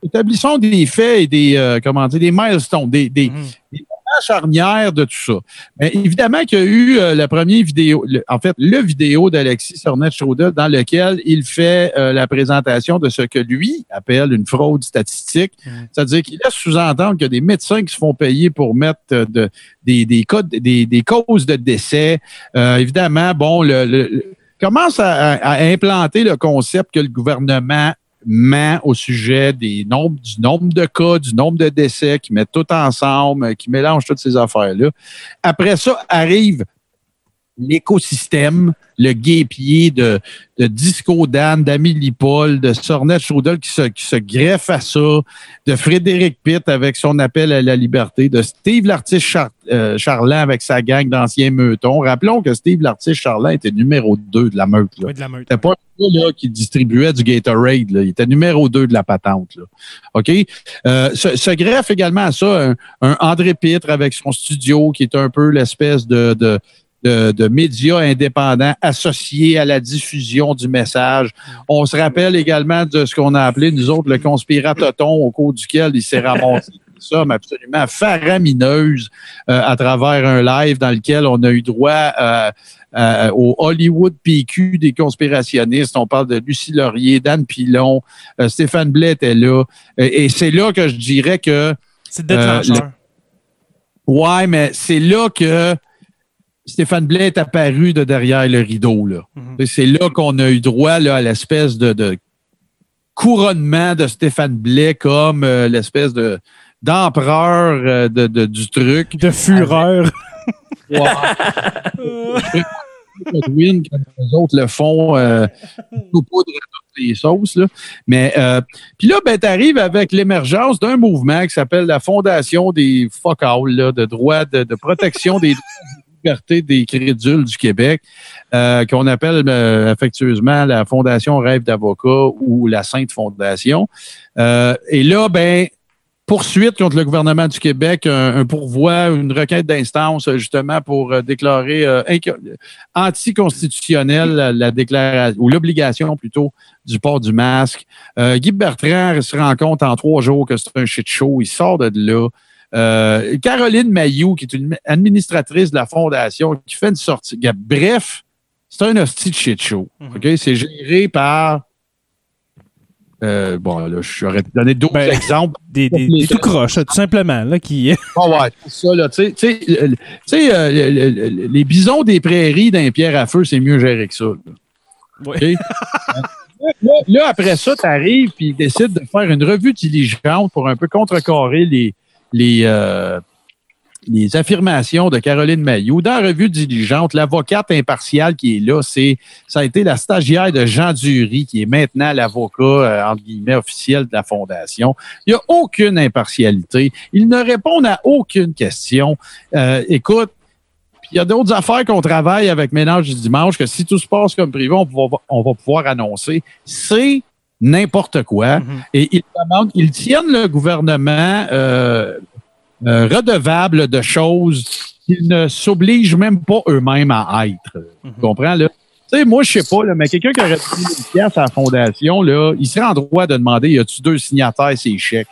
établissons des faits et des euh, comment dire des milestones, des, des, Mhm. la charnière de tout ça. Mais évidemment qu'il y a eu euh, la première vidéo, le- en fait, le vidéo d'Alexis Sornet Strudel dans lequel il fait euh, la présentation de ce que lui appelle une fraude statistique. Mhm. C'est-à-dire qu'il laisse sous-entendre qu'il y a des médecins qui se font payer pour mettre euh, de, des, des, codes, des, des causes de décès. Euh, évidemment, bon, le, le- le- commence à, à- à implanter le concept que le gouvernement ment au sujet des nombres, du nombre de cas, du nombre de décès, qui met tout ensemble, qui mélange toutes ces affaires-là. Après ça, arrive l'écosystème, le guépier de, de Disco Dan, d'Amélie Paul, de Sornette Chaudel qui se, qui se greffe à ça, de Frédéric Pitt avec son appel à la liberté, de Steve l'artiste Char euh, Charland avec sa gang d'anciens meutons. Rappelons que Steve l'artiste Charland était numéro 2 de la meute. Là. Oui, de la meute. C'était pas là, qui distribuait du Gatorade. Là. Il était numéro 2 de la patente. Là. OK? Euh, se, se greffe également à ça un, un André Pitre avec son studio qui est un peu l'espèce de, de, de, de médias indépendants associés à la diffusion du message. On se rappelle également de ce qu'on a appelé, nous autres, le conspiratoton au cours duquel il s'est ramassé <laughs> une somme absolument faramineuse euh, à travers un live dans lequel on a eu droit euh, euh, au Hollywood PQ des conspirationnistes. On parle de Lucie Laurier, Dan Pilon, euh, Stéphane Blais était là. Et, et c'est là que je dirais que C'est le déclencheur. Ouais, mais c'est là que Stéphane Blais est apparu de derrière le rideau. Là. Mhm. C'est là qu'on a eu droit là, à l'espèce de, de couronnement de Stéphane Blais comme euh, l'espèce de d'empereur euh, de, de- du truc. De fureur. Ouais. <laughs> Godwin, quand les autres le font, euh, tout poudre à toutes les sauces. Là. Mais euh, puis là, ben, tu arrives avec l'émergence d'un mouvement qui s'appelle la Fondation des fuck all, là, de droits de, de protection des <laughs> libertés des crédules du Québec, euh, qu'on appelle euh, affectueusement la Fondation Rêve d'avocat ou la Sainte Fondation. Euh, et là, ben, poursuite contre le gouvernement du Québec, un, pourvoi, une requête d'instance justement pour déclarer anticonstitutionnelle la, la déclaration ou l'obligation plutôt du port du masque. Guy Bertrand se rend compte en trois jours que c'est un shit show. Il sort de là. Euh, Caroline Mayou, qui est une administratrice de la fondation, qui fait une sortie. Bref, c'est un hostie de shit show. OK? C'est géré par. euh, bon, là, j'aurais donné d'autres Ben, exemples. Des, des, des tout croches, tout simplement, là, qui. Ah ouais, c'est ça, là. Tu sais- euh, le- le- le- les bisons des prairies d'un pierre à feu, c'est mieux géré que ça. là. <laughs> Là, là, après ça, tu arrives puis ils décident de faire une revue diligente pour un peu contrecarrer les, les, euh, les affirmations de Caroline Mayou. Dans la revue diligente, l'avocate impartiale qui est là, c'est ça a été la stagiaire de Jean Dury, qui est maintenant l'avocat, euh, entre guillemets, officiel de la Fondation. Il n'y a aucune impartialité. Ils ne répondent à aucune question. Euh, écoute, il y a d'autres affaires qu'on travaille avec Ménage du Dimanche que si tout se passe comme privé, on va, on va pouvoir annoncer. C'est n'importe quoi. Mhm. Et ils demandent, ils tiennent le gouvernement euh, euh, redevable de choses qu'ils ne s'obligent même pas eux-mêmes à être. Mhm. Tu comprends, là? Tu sais, moi, je sais pas, là, mais quelqu'un qui aurait pris une pièce à la fondation, là, il serait en droit de demander, y a-tu deux signataires ces chèques?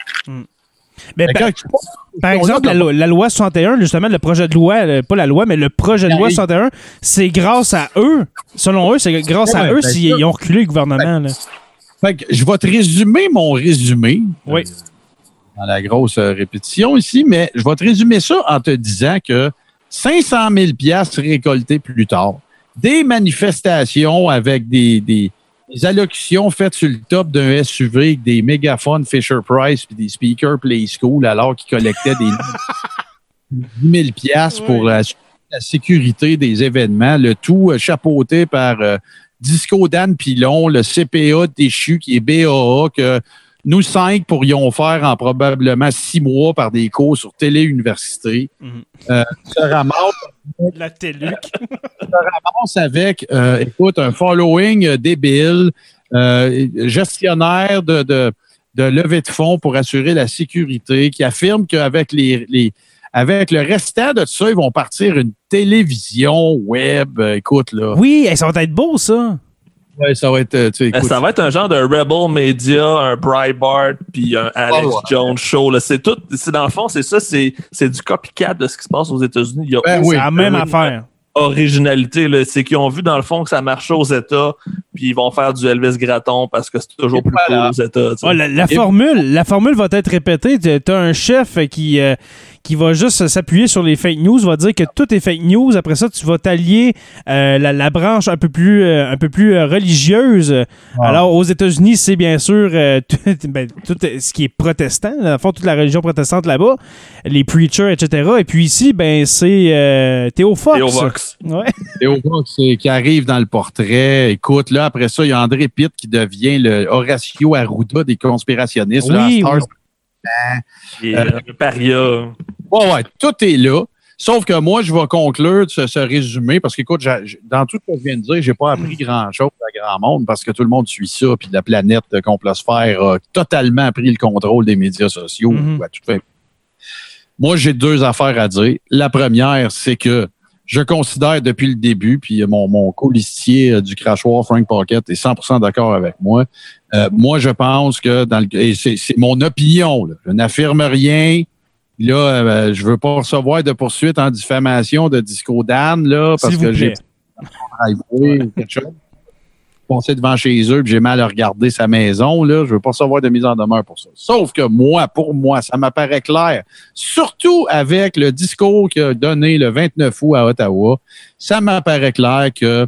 Mais Fait par, exemple, la, loi- la loi 61, justement, le projet de loi, euh, pas la loi, mais le projet de loi Oui. 61, c'est grâce à eux. Selon eux, c'est grâce à eux ben s'ils ont reculé le gouvernement. Là. Fait que je vais te résumer mon résumé. Oui. Euh, dans la grosse euh, répétition ici, mais je vais te résumer ça en te disant que 500 000 piastres récoltés plus tard, des manifestations avec des, des, des allocutions faites sur le top d'un SUV avec des mégaphones Fisher Price puis des speakers Play School alors qu'ils collectaient des <laughs> 10 000 piastres pour Oui. la sécurité des événements, le tout chapeauté par euh, Disco Dan Pilon, le CPA déchu qui est BAA, que nous cinq pourrions faire en probablement six mois par des cours sur télé-université. Euh, se ramasse La TELUC. commence avec, euh, écoute, un following euh, débile, euh, gestionnaire de, de, de levée de fonds pour assurer la sécurité, qui affirme qu'avec les, les avec le restant de ça, ils vont partir une télévision web. Euh, écoute, là, Oui, ça va être beau, ça. ouais, ça va être, euh, tu sais, Ben, ça va être un genre de Rebel Media, un Breitbart, puis un Alex Ah ouais. Jones show. C'est tout. C'est dans le fond, c'est ça. C'est c'est du copycat de ce qui se passe aux États-Unis. Il y a Ben oui, la ben même oui. affaire. originalité. C'est qu'ils ont vu dans le fond que ça marchait aux États, puis ils vont faire du Elvis Gratton parce que c'est toujours Et plus voilà. cool aux États. tu sais. Ah, la, formule, la formule va être répétée. Tu as un chef qui, euh, qui va juste s'appuyer sur les fake news, va dire que tout est fake news. Après ça, tu vas t'allier euh, la, la branche un peu plus, euh, un peu plus euh, religieuse. Alors, aux États-Unis, c'est bien sûr euh, <laughs> tout, ben, tout ce qui est protestant, dans le fond, toute la religion protestante là-bas, les preachers, etc. Et puis ici, ben, c'est euh, Théo Fox. Théo. Ouais. Théo c'est- qui arrive dans le portrait. Écoute, là, après ça, il y a André Pitt qui devient le Horacio Arruda des conspirationnistes. là, Oui, Stars. Et, euh, le paria. Ouais, ouais, tout est là. Sauf que moi, je vais conclure ce, ce résumé parce qu'écoute, dans tout ce que je viens de dire, j'ai pas appris grand-chose à grand monde parce que tout le monde suit ça, puis la planète de complosphère a totalement pris le contrôle des médias sociaux. Mhm. à tout fait. Moi, j'ai deux affaires à dire. La première, c'est que je considère depuis le début, puis mon, mon colistier euh, du crachoir, Frank Pocket, est 100% d'accord avec moi. Euh, moi, je pense que dans le, et c'est c'est mon opinion, là. je n'affirme rien. Là, euh, je veux pas recevoir de poursuite en diffamation de Disco Dan, là, parce que j'ai ou quelque chose. Passé devant chez eux, j'ai mal regardé sa maison, là. Je veux pas recevoir de mise en demeure pour ça. Sauf que moi, pour moi, ça m'apparaît clair. Surtout avec le discours qu'il a donné le 29 août à Ottawa, ça m'apparaît clair que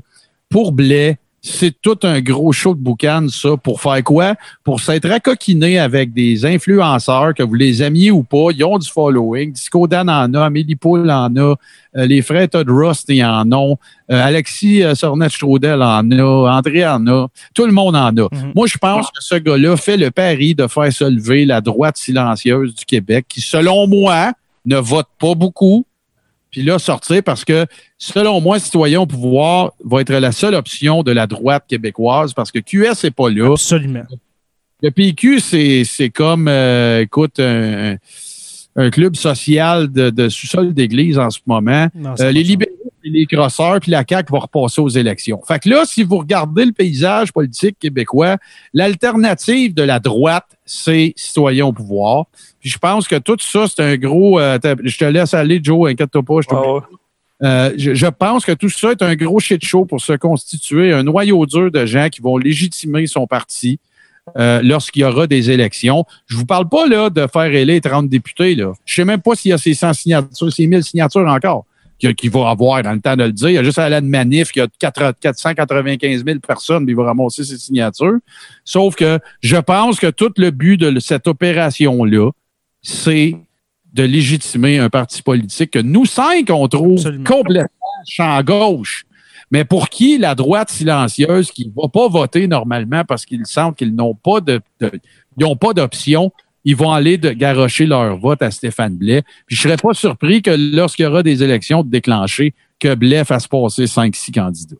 pour Blais, c'est tout un gros show de boucan, ça. Pour faire quoi? Pour s'être racoquiné avec des influenceurs, que vous les aimiez ou pas, ils ont du following. Disco Dan en a, Amélie Poul en a, euh, les frères Todd Rust, ils en ont, euh, Alexis euh, Sornet-Straudel en a, André en a, tout le monde en a. Mhm. Moi, je pense que ce gars-là fait le pari de faire se lever la droite silencieuse du Québec, qui, selon moi, ne vote pas beaucoup, puis là, sortir parce que, selon moi, citoyen au pouvoir va être la seule option de la droite québécoise parce que QS n'est pas là. Absolument. Le PQ, c'est c'est comme, euh, écoute, un, un club social de, de sous-sol d'église en ce moment. Non, Euh, les libéraux, et les crosseurs, puis la CAQ vont repasser aux élections. Fait que là, si vous regardez le paysage politique québécois, l'alternative de la droite, c'est citoyen au pouvoir. Puis je pense que tout ça, c'est un gros... euh, je te laisse aller, Joe, inquiète-toi pas. Je t'oublie euh, je, je pense que tout ça est un gros shit show pour se constituer un noyau dur de gens qui vont légitimer son parti euh, lorsqu'il y aura des élections. Je vous parle pas là de faire élire 30 députés. Là. Je sais même pas s'il y a ces 100 signatures, ces 1000 signatures encore qu'il va avoir dans le temps de le dire. Il y a juste à la manif qu'il y a 4 495 000 personnes, puis il va ramasser ses signatures. Sauf que je pense que tout le but de cette opération-là, c'est de légitimer un parti politique que nous cinq, on trouve Absolument. complètement champ gauche. Mais pour qui la droite silencieuse qui ne va pas voter normalement parce qu'ils sentent qu'ils n'ont pas de, de- ils pas d'option, ils vont aller de garrocher leur vote à Stéphane Blais. Puis je serais pas surpris que lorsqu'il y aura des élections de déclencher, que Blais fasse passer 5-6 candidats.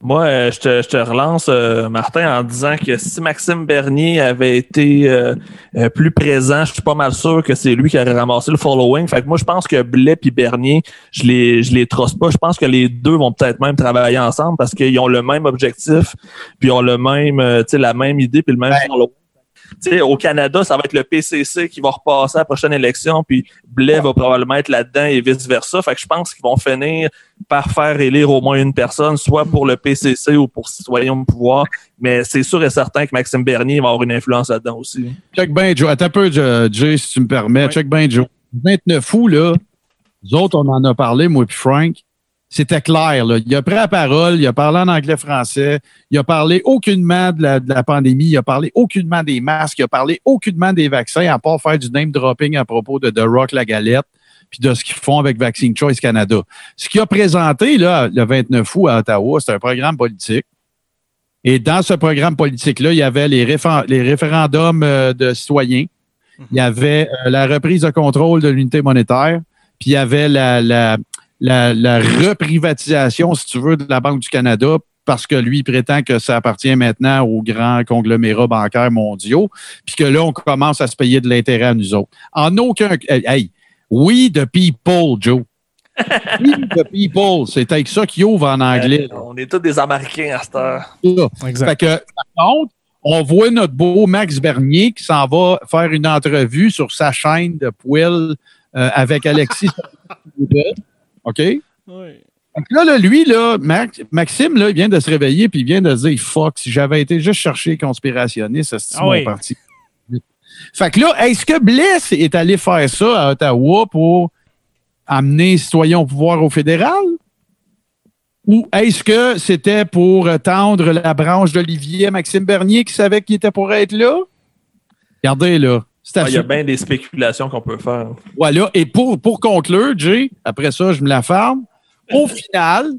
Moi, euh, je, te, je te relance, euh, Martin, en disant que si Maxime Bernier avait été euh, euh, plus présent, je suis pas mal sûr que c'est lui qui aurait ramassé le following. Fait que moi, je pense que Blais puis Bernier, je les, je les trosse pas. Je pense que les deux vont peut-être même travailler ensemble parce qu'ils ont le même objectif, puis ils ont le même, euh, tu sais, la même idée, puis le même following. Au Canada, ça va être le PCC qui va repasser à la prochaine élection, puis Blais va probablement être là-dedans et vice-versa. Fait que je pense qu'ils vont finir par faire élire au moins une personne, soit pour le PCC ou pour Citoyens au pouvoir. Mais c'est sûr et certain que Maxime Bernier va avoir une influence là-dedans aussi. Check ben Joe. Attends un peu, Jay, si tu me permets. Oui. Check ben Joe. Le 29 août, là, nous autres, on en a parlé, moi et Frank. C'était clair, là. Il a pris la parole, il a parlé en anglais-français, il a parlé aucunement de la, de la pandémie, il a parlé aucunement des masques, il a parlé aucunement des vaccins, à part faire du name dropping à propos de The Rock la galette, puis de ce qu'ils font avec Vaccine Choice Canada. Ce qu'il a présenté, là, le 29 août à Ottawa, c'est un programme politique. Et dans ce programme politique-là, il y avait les, réfé- les référendums euh, de citoyens, il y avait euh, la reprise de contrôle de l'unité monétaire, puis il y avait la, la, la, la reprivatisation, si tu veux, de la Banque du Canada, parce que lui, il prétend que ça appartient maintenant aux grands conglomérats bancaires mondiaux, puis que là, on commence à se payer de l'intérêt à nous autres. En aucun... Hey, we the people, Joe. <laughs> We the people. C'est avec ça qu'il ouvre en anglais. Euh, on est tous des Américains à cette heure. Exact. Fait que, par contre, on voit notre beau Max Bernier qui s'en va faire une entrevue sur sa chaîne de poêle euh, avec Alexis. <laughs> OK? Fait que là, là, lui, là, Max- Maxime, là, il vient de se réveiller puis il vient de se dire Fuck, si j'avais été juste chercher conspirationniste, c'est Ah mon oui. parti? Fait que là, est-ce que Bless est allé faire ça à Ottawa pour amener les citoyens au pouvoir au fédéral? Ou est-ce que c'était pour tendre la branche d'Olivier à Maxime Bernier qui savait qu'il était pour être là? Regardez, là. Ah, Il y a bien des spéculations qu'on peut faire. Voilà. Et pour, pour conclure, Jay, après ça, je me la ferme. Au <laughs> final,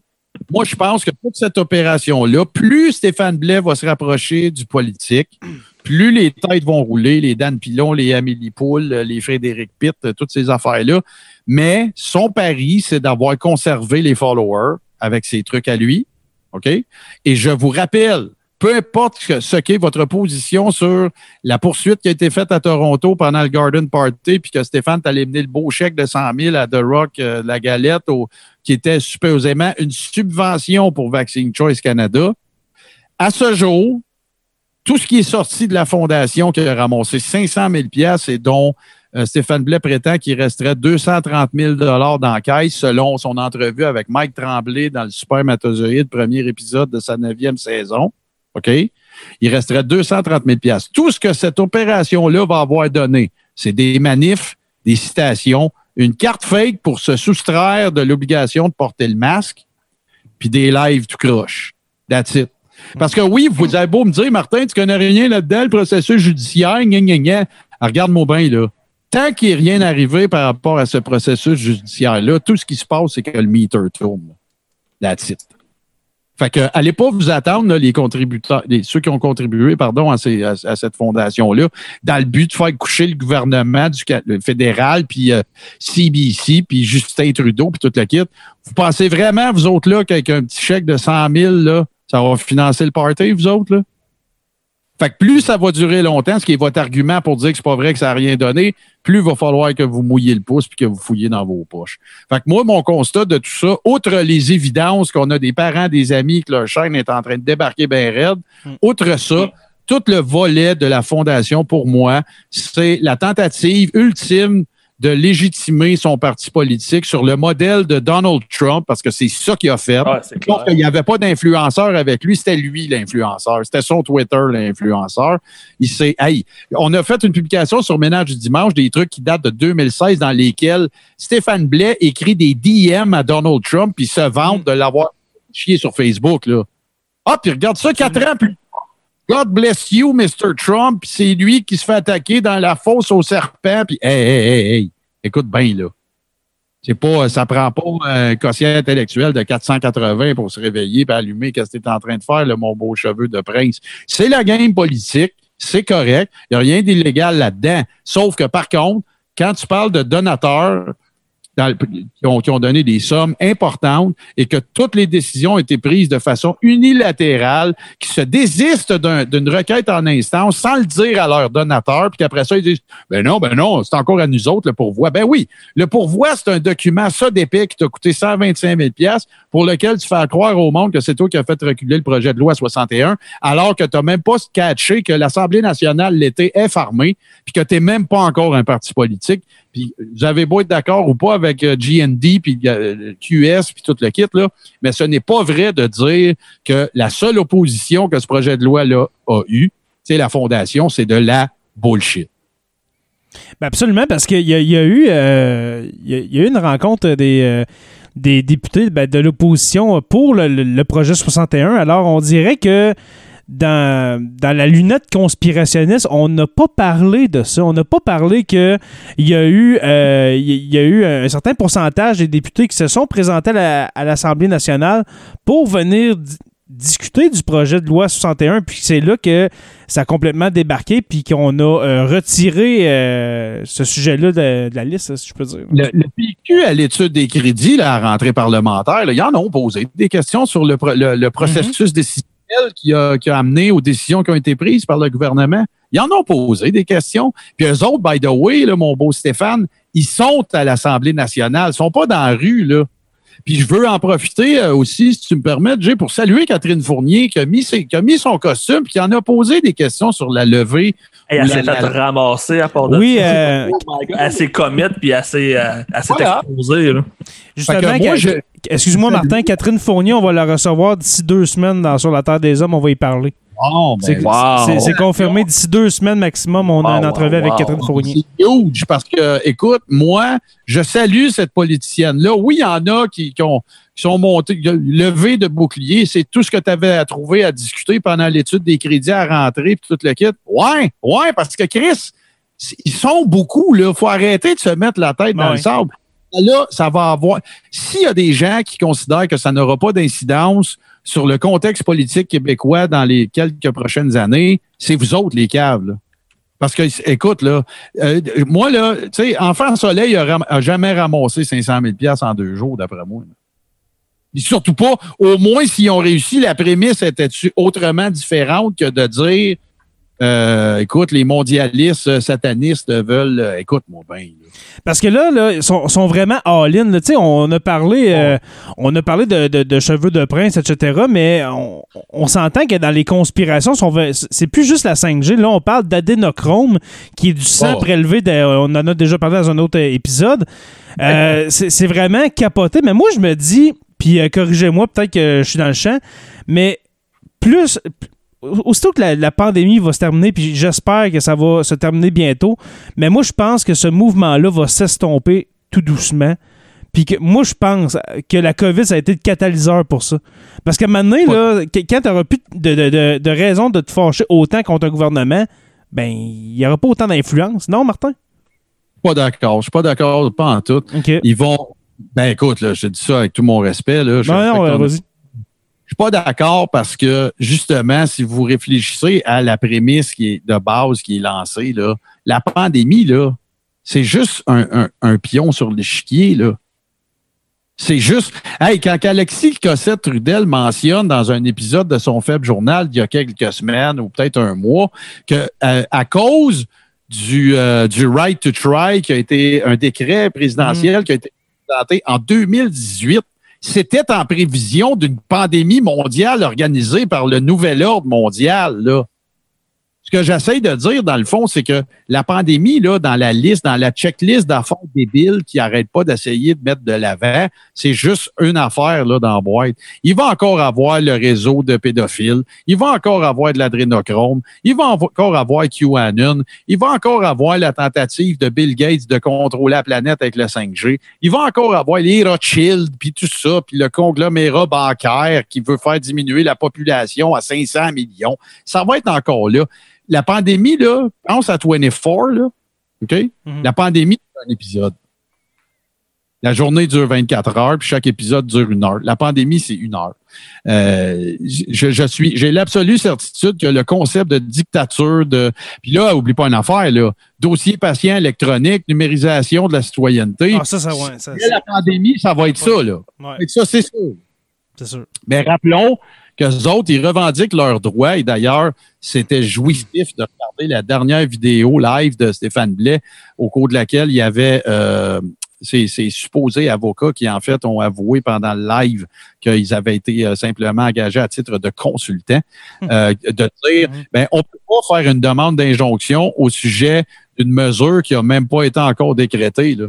moi, je pense que toute cette opération-là, plus Stéphane Blais va se rapprocher du politique, plus les têtes vont rouler, les Dan Pilon, les Amélie Poul, les Frédéric Pitt, toutes ces affaires-là. Mais son pari, c'est d'avoir conservé les followers avec ses trucs à lui. OK? Et je vous rappelle, peu importe ce qu'est votre position sur la poursuite qui a été faite à Toronto pendant le Garden Party, puis que Stéphane t'allait mener le beau chèque de 100 000 à The Rock, euh, la galette, au- qui était supposément une subvention pour Vaccine Choice Canada. À ce jour, tout ce qui est sorti de la fondation qui a ramassé 500 000 pièces et dont euh, Stéphane Blais prétend qu'il resterait 230 000 dans caisse selon son entrevue avec Mike Tremblay dans le Supermatozoïde, premier épisode de sa neuvième saison. OK? Il resterait 230 000 pièces. Tout ce que cette opération-là va avoir donné, c'est des manifs, des citations, une carte fake pour se soustraire de l'obligation de porter le masque, puis des lives tout croche. That's it. Parce que oui, vous avez beau me dire, Martin, tu connais rien là-dedans, le processus judiciaire, gna. Ah, Regarde-moi bien, là. Tant qu'il n'est rien arrivé par rapport à ce processus judiciaire-là, tout ce qui se passe, c'est que le meter tourne. That's it. Fait que, allez pas vous attendre, là, les contributeurs, les- ceux qui ont contribué, pardon, à, cette fondation-là, dans le but de faire coucher le gouvernement du fédéral, puis euh, CBC, puis Justin Trudeau, puis toute la kit. Vous pensez vraiment, vous autres, là, qu'avec un petit chèque de 100 000, là, ça va financer le party, vous autres, là? Fait que plus ça va durer longtemps, ce qui est votre argument pour dire que c'est pas vrai que ça n'a rien donné, plus il va falloir que vous mouillez le pouce puis que vous fouillez dans vos poches. Fait que moi, mon constat de tout ça, outre les évidences qu'on a des parents, des amis, que leur chaîne est en train de débarquer bien raide, outre ça, tout le volet de la fondation, pour moi, c'est la tentative ultime de légitimer son parti politique sur le modèle de Donald Trump, parce que c'est ça qu'il a fait. Sauf clair. qu'il n'y avait pas d'influenceur avec lui, c'était lui l'influenceur. C'était son Twitter l'influenceur. Il s'est, hey, on a fait une publication sur Ménage du dimanche, des trucs qui datent de 2016 dans lesquels Stéphane Blais écrit des DM à Donald Trump puis se vante de l'avoir chié sur Facebook, là. Ah, puis regarde ça, quatre ans plus God bless you, Mr. Trump. C'est lui qui se fait attaquer dans la fosse au serpent. Puis, hey, hey, hey, hey, écoute bien, là. C'est pas, ça prend pas un quotient intellectuel de 480 pour se réveiller et allumer qu'est-ce que tu es en train de faire, là, mon beau cheveu de prince. C'est la game politique. C'est correct. Il n'y a rien d'illégal là-dedans. Sauf que, par contre, quand tu parles de donateurs qui, ont, donné des sommes importantes et que toutes les décisions ont été prises de façon unilatérale, qui se désistent d'un- d'une requête en instance sans le dire à leurs donateurs, puis qu'après ça, ils disent Ben non, ben non, c'est encore à nous autres le pourvoi. Ben oui, le pourvoi, c'est un document ça d'épais qui t'a coûté 125 000 pour lequel tu fais croire au monde que c'est toi qui as fait reculer le projet de loi 61, alors que tu n'as même pas catché que l'Assemblée nationale l'été est farmée, puis que tu n'es même pas encore un parti politique. Puis vous avez beau être d'accord ou pas avec euh, GND, puis euh, QS, puis tout le kit, là, mais ce n'est pas vrai de dire que la seule opposition que ce projet de loi-là a eue, c'est la fondation, c'est de la bullshit. Ben absolument, parce qu'il y, y a eu euh, y, a- eu une rencontre des, députés ben, de l'opposition pour le- le projet 61. Alors, on dirait que dans, dans la lunette conspirationniste, on n'a pas parlé de ça. On n'a pas parlé que il y a eu euh, il y- il y a eu un certain pourcentage des députés qui se sont présentés à la- à l'Assemblée nationale pour venir di- discuter du projet de loi 61, puis c'est là que ça a complètement débarqué, puis qu'on a euh, retiré euh, ce sujet-là de, de la liste, si je peux dire. Le, le PQ, à l'étude des crédits, là, à la rentrée parlementaire, là, ils en ont posé des questions sur le, pro- le- le processus décisionnel qui a, amené aux décisions qui ont été prises par le gouvernement. Ils en ont posé des questions. Puis eux autres, by the way, mon beau Stéphane, ils sont à l'Assemblée nationale. Ils sont pas dans la rue, là. Puis je veux en profiter euh, aussi, si tu me permets, pour saluer Catherine Fournier qui a mis, qui a mis son costume puis qui en a posé des questions sur la levée. Hey, elle s'est fait ramasser à part de Oui, ça. euh, Elle s'est commette puis elle s'est euh, elle s'est Voilà. exposée. là. justement, moi, je- excuse-moi Martin, Catherine Fournier, on va la recevoir d'ici deux semaines dans Sur la Terre des Hommes, on va y parler. Ben, C'est wow. c'est- c'est confirmé. D'ici deux semaines maximum, on a Wow, une entrevue wow, avec wow. Catherine Fournier. C'est huge parce que, écoute, moi, je salue cette politicienne-là. Oui, il y en a qui, qui ont, qui sont montés, levés de boucliers. C'est tout ce que tu avais à trouver à discuter pendant l'étude des crédits à rentrer puis tout le kit. Ouais, ouais, parce que Chris, ils sont beaucoup, là. Faut arrêter de se mettre la tête dans Ouais. le sable. Là, ça va avoir. S'il y a des gens qui considèrent que ça n'aura pas d'incidence sur le contexte politique québécois dans les quelques prochaines années, c'est vous autres, les câbles. là. Parce que, écoute, là, euh, moi, là, tu sais, Enfant Soleil a, ram- a jamais ramassé 500 000 piastres en deux jours, d'après moi. là. Surtout pas, au moins, s'ils ont réussi, la prémisse était autrement différente que de dire, euh, écoute, les mondialistes satanistes veulent, euh, écoute, moi, ben, là. Parce que là, là ils sont, sont vraiment all-in. On a parlé, euh, on a parlé de, de- de cheveux de prince, etc. Mais on, on s'entend que dans les conspirations, c'est plus juste la 5G. Là, on parle d'adénochrome, qui est du sang Oh. prélevé. de- on en a déjà parlé dans un autre épisode. C'est vraiment capoté. Mais moi, je me dis, puis euh, corrigez-moi, peut-être que je suis dans le champ, mais plus. Aussitôt que la, la pandémie va se terminer, puis j'espère que ça va se terminer bientôt, mais moi, je pense que ce mouvement-là va s'estomper tout doucement. Puis que moi, je pense que la COVID, ça a été le catalyseur pour ça. Parce que maintenant, là, que- quand tu n'auras plus de, de, de, de raison de te fâcher autant contre un gouvernement, ben, il n'y aura pas autant d'influence. Non, Martin? Pas d'accord. Je suis pas d'accord, pas en tout. OK. Ils vont. Ben écoute, là, je dis ça avec tout mon respect. Là, je Non, non, euh, vas-y. Je suis pas d'accord parce que, justement, si vous réfléchissez à la prémisse qui est de base qui est lancée, là, la pandémie, là, c'est juste un, un, un pion sur l'échiquier, là. C'est juste. Hey, quand Alexis Cossette-Trudel mentionne dans un épisode de son faible journal il y a quelques semaines ou peut-être un mois que euh, à cause du, euh, du right to try, qui a été un décret présidentiel qui a été en 2018, c'était en prévision d'une pandémie mondiale organisée par le nouvel ordre mondial. Là. Ce que j'essaie de dire, dans le fond, c'est que la pandémie, là, dans la liste, dans la checklist d'affaires débiles qui n'arrêtent pas d'essayer de mettre de l'avant, c'est juste une affaire là, dans boîte. Il va encore avoir le réseau de pédophiles. Il va encore avoir de l'adrénochrome. Il va encore avoir QAnon. Il va encore avoir la tentative de Bill Gates de contrôler la planète avec le 5G. Il va encore avoir les Rothschild, puis tout ça, puis le conglomérat bancaire qui veut faire diminuer la population à 500 millions. Ça va être encore là. La pandémie, là, pense à 24, là, OK? Mhm. La pandémie, c'est un épisode. La journée dure 24 heures, puis chaque épisode dure une heure. La pandémie, c'est une heure. Euh, je, je suis, j'ai l'absolue certitude que le concept de dictature, de, puis là, oublie pas une affaire, là, dossier patient électronique, numérisation de la citoyenneté. Ah, ça, ça, ouais. Ça, Après la pandémie, ça va être ça, là. ouais, Et ça, c'est sûr. c'est sûr. Mais rappelons que les autres, ils revendiquent leurs droits. Et d'ailleurs, c'était jouissif de regarder la dernière vidéo live de Stéphane Blais, au cours de laquelle il y avait euh, ces, ces supposés avocats qui, en fait, ont avoué pendant le live qu'ils avaient été euh, simplement engagés à titre de consultants, euh, de dire, Mhm. ben, on peut pas faire une demande d'injonction au sujet d'une mesure qui a même pas été encore décrétée, là.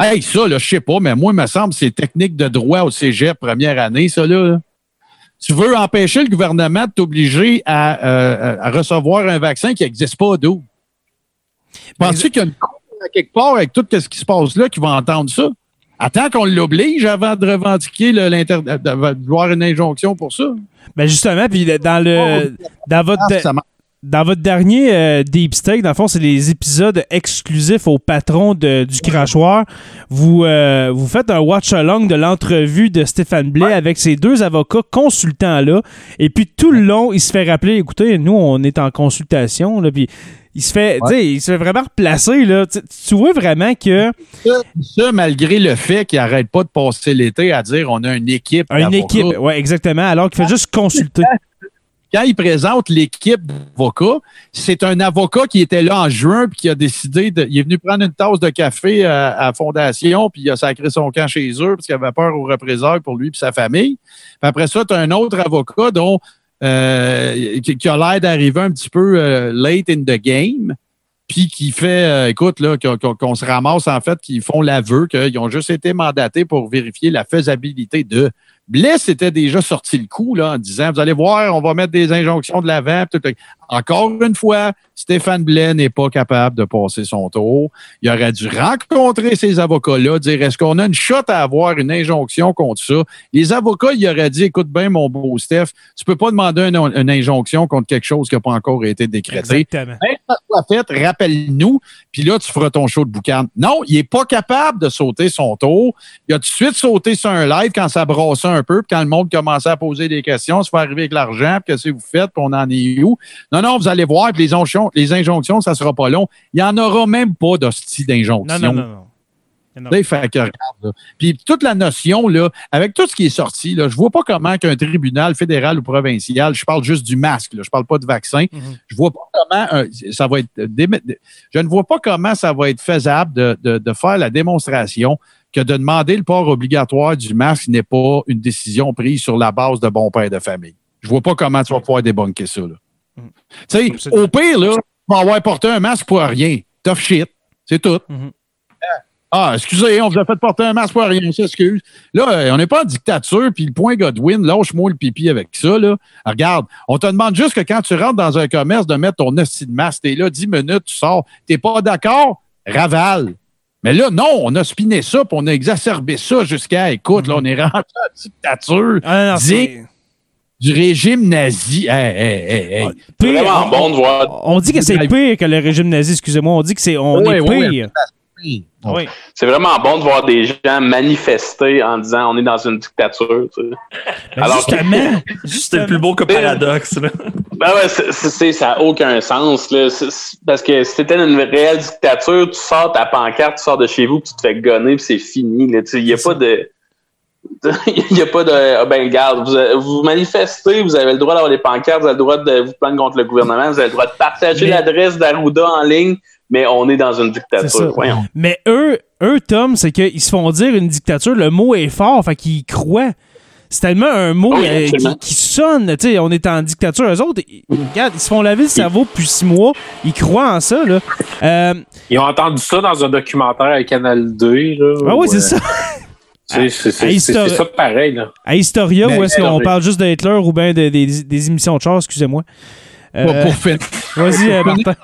Hey, ça, là, je sais pas, mais moi, il me semble que c'est technique de droit au cégep première année, ça, là. là. Tu veux empêcher le gouvernement de t'obliger à, euh, à recevoir un vaccin qui n'existe pas d'où? Penses-tu qu'il y a une cour à quelque part avec tout ce qui se passe là qui va entendre ça? Attends qu'on l'oblige avant de revendiquer l'inter- de vouloir une injonction pour ça. Ben justement, puis dans le dans votre Ah. Dans votre dernier euh, Deep Steak, dans le fond, c'est les épisodes exclusifs au patron de- du crachoir. Vous euh, vous faites un watch along de l'entrevue de Stéphane Blais avec ces deux avocats consultants là, et puis tout le long, il se fait rappeler, écoutez, nous on est en consultation là, puis il se fait, il se fait vraiment replacer là. Tu, tu vois vraiment que Ça, ça, malgré le fait qu'il n'arrête pas de passer l'été à dire on a une équipe. une équipe, ouais, exactement, alors qu'il fait juste consulter. Quand il présente l'équipe d'avocats, c'est un avocat qui était là en juin puis qui a décidé de. Il est venu prendre une tasse de café à, Fondation, puis il a sacré son camp chez eux parce qu'il avait peur aux représailles pour lui et sa famille. Puis après ça, tu as un autre avocat dont euh, qui, a l'air d'arriver un petit peu euh, late in the game. Puis qui fait, euh, écoute, là, qu'on- qu'on se ramasse en fait, qu'ils font l'aveu qu'ils ont juste été mandatés pour vérifier la faisabilité de. Blais s'était déjà sorti le coup là, en disant Vous allez voir, on va mettre des injonctions de l'avant. Encore une fois, Stéphane Blais n'est pas capable de passer son tour. Il aurait dû rencontrer ces avocats-là, dire Est-ce qu'on a une shot à avoir une injonction contre ça? Les avocats, il auraient dit Écoute bien, mon beau Steph, tu peux pas demander une, une injonction contre quelque chose qui n'a pas encore été décrété. Exactement. Ça soit fait, rappelle-nous, puis là, tu feras ton show de boucan. Non, il est pas capable de sauter son tour. Il a tout de suite sauté sur un live quand ça brassait un peu, puis quand le monde commençait à poser des questions, se fait arriver avec l'argent, puis qu'est-ce que vous faites, puis on en est où? Non, non, vous allez voir, puis les, injonctions, les injonctions, ça sera pas long. Il y en aura même pas d'hostie d'injonction. Non, non, non, non. Fait que, regarde, là. Puis toute la notion, là, avec tout ce qui est sorti, là, je vois pas comment qu'un tribunal fédéral ou provincial, je parle juste du masque, là, je parle pas de vaccin, Mhm. je vois pas comment euh, ça va être je ne vois pas comment ça va être faisable de, de, de faire la démonstration que de demander le port obligatoire du masque n'est pas une décision prise sur la base de bon père de famille. Je vois pas comment tu vas pouvoir débunker ça. Mhm. Tu sais, au pire, là, tu vas avoir porté un masque pour rien. Tough shit. C'est tout. Mhm. Ah, excusez, on vous a fait porter un masque pour rien, on s'excuse. Là, euh, on n'est pas en dictature, puis le point Godwin, lâche-moi le pipi avec ça, là. Regarde, on te demande juste que quand tu rentres dans un commerce de mettre ton hostie de masque, t'es là 10 minutes, tu sors. T'es pas d'accord? Ravale. Mais là, non, on a spiné ça, puis on a exacerbé ça jusqu'à, écoute, là, on est rentré en dictature Ah, non, du régime nazi. Hey, hey, hey, hey. C'est pire. vraiment on, bon de voir. on dit que c'est pire que le régime nazi, excusez-moi. On dit que c'est on Oui, est oui, pire. Bon. Oui. C'est vraiment bon de voir des gens manifester en disant on est dans une dictature. tu sais. Mais Alors- justement, <laughs> C'était justement. le plus beau que <laughs> paradoxe. là. Ben ouais, c'est- c'est- c'est- ça n'a aucun sens. Là. C'est- c'est- parce que si c'était une réelle dictature, tu sors ta pancarte, tu sors de chez vous, puis tu te fais gonner, puis c'est fini. Il n'y a C'est pas de. <laughs> Il n'y a pas de. Ah ben, regarde, vous, avez- vous manifestez, vous avez le droit d'avoir des pancartes, vous avez le droit de vous plaindre contre le gouvernement, vous avez le droit de partager Mais- l'adresse d'Arruda en ligne, mais on est dans une dictature. Voyons. Mais eux, eux, Tom, c'est qu'ils se font dire une dictature, le mot est fort, fait qu'ils y croient. C'est tellement un mot Oui, euh, qui, qui sonne, tu sais, on est en dictature. Eux autres, ils, regarde, ils se font laver le cerveau depuis six mois, ils croient en ça, là. Euh, Ils ont entendu ça dans un documentaire à Canal 2. Là, ah oui, c'est euh, ça. <laughs> C'est ça pareil. Là. À Historia, Mais- où est-ce qu'on parle juste de Hitler ou bien de- des, des émissions de char, excusez-moi. Euh, Pour, finir. Vas-y, euh, Martin.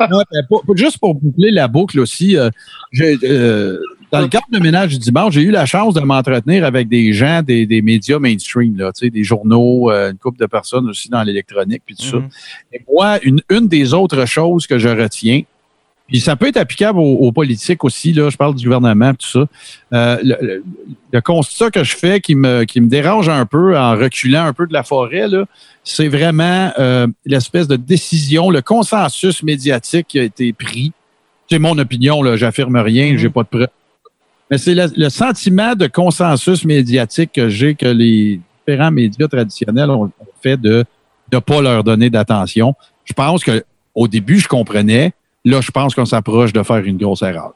Ben, pour- juste pour boucler la boucle aussi, euh, euh, dans le cadre de ménage du dimanche, j'ai eu la chance de m'entretenir avec des gens des, des médias mainstream, là, des journaux, une couple de personnes aussi dans l'électronique, puis tout ça. Mhm. Et moi, une, une des autres choses que je retiens, puis ça peut être applicable aux, aux politiques aussi, là, je parle du gouvernement, tout ça. Euh, le, le- le constat que je fais qui me, qui me dérange un peu en reculant un peu de la forêt, là, c'est vraiment euh, l'espèce de décision, le consensus médiatique qui a été pris. C'est mon opinion, là, j'affirme rien, Mhm. j'ai pas de preuve. Mais c'est le, le sentiment de consensus médiatique que j'ai que les différents médias traditionnels ont, ont fait de ne pas leur donner d'attention. Je pense que au début, je comprenais. Là, je pense qu'on s'approche de faire une grosse erreur.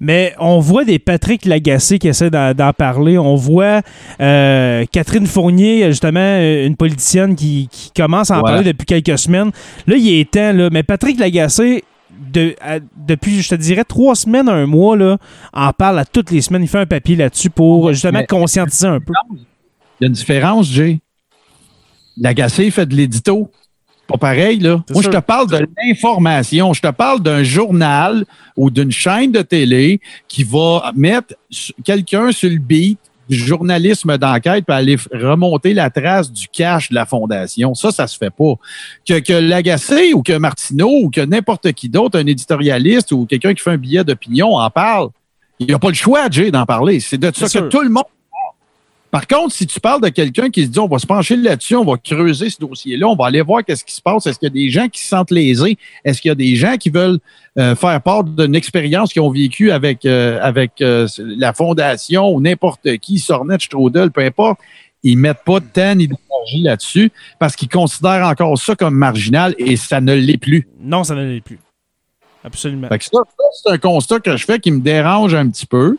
Mais on voit des Patrick Lagacé qui essaient d'en parler. On voit euh, Catherine Fournier, justement, euh, une politicienne qui, qui commence à en Voilà. parler depuis quelques semaines. Là, il est temps, là. Mais Patrick Lagacé, de, à- depuis, je te dirais, trois semaines, un mois, là, en parle à toutes les semaines. Il fait un papier là-dessus pour justement Mais- conscientiser un peu. Il y a une différence, Jay. L'agacé fait de l'édito. Pas pareil, là. Moi, sûr. je te parle de l'information. Je te parle d'un journal ou d'une chaîne de télé qui va mettre quelqu'un sur le beat du journalisme d'enquête pour aller remonter la trace du cash de la fondation. Ça, ça se fait pas. Que, que Lagacé ou que Martineau ou que n'importe qui d'autre, un éditorialiste ou quelqu'un qui fait un billet d'opinion en parle, il n'y a pas le choix, Jay, d'en parler. C'est de ça que tout le monde par contre, si tu parles de quelqu'un qui se dit on va se pencher là-dessus, on va creuser ce dossier-là, on va aller voir qu'est-ce qui se passe, est-ce qu'il y a des gens qui se sentent lésés, est-ce qu'il y a des gens qui veulent euh, faire part d'une expérience qu'ils ont vécue avec, euh, avec euh, la fondation ou n'importe qui, Sornet, Strudel, peu importe, ils mettent pas de temps ni d'énergie là-dessus parce qu'ils considèrent encore ça comme marginal et ça ne l'est plus. Non, ça ne l'est plus. Absolument. Fait que ça, ça, c'est un constat que je fais qui me dérange un petit peu.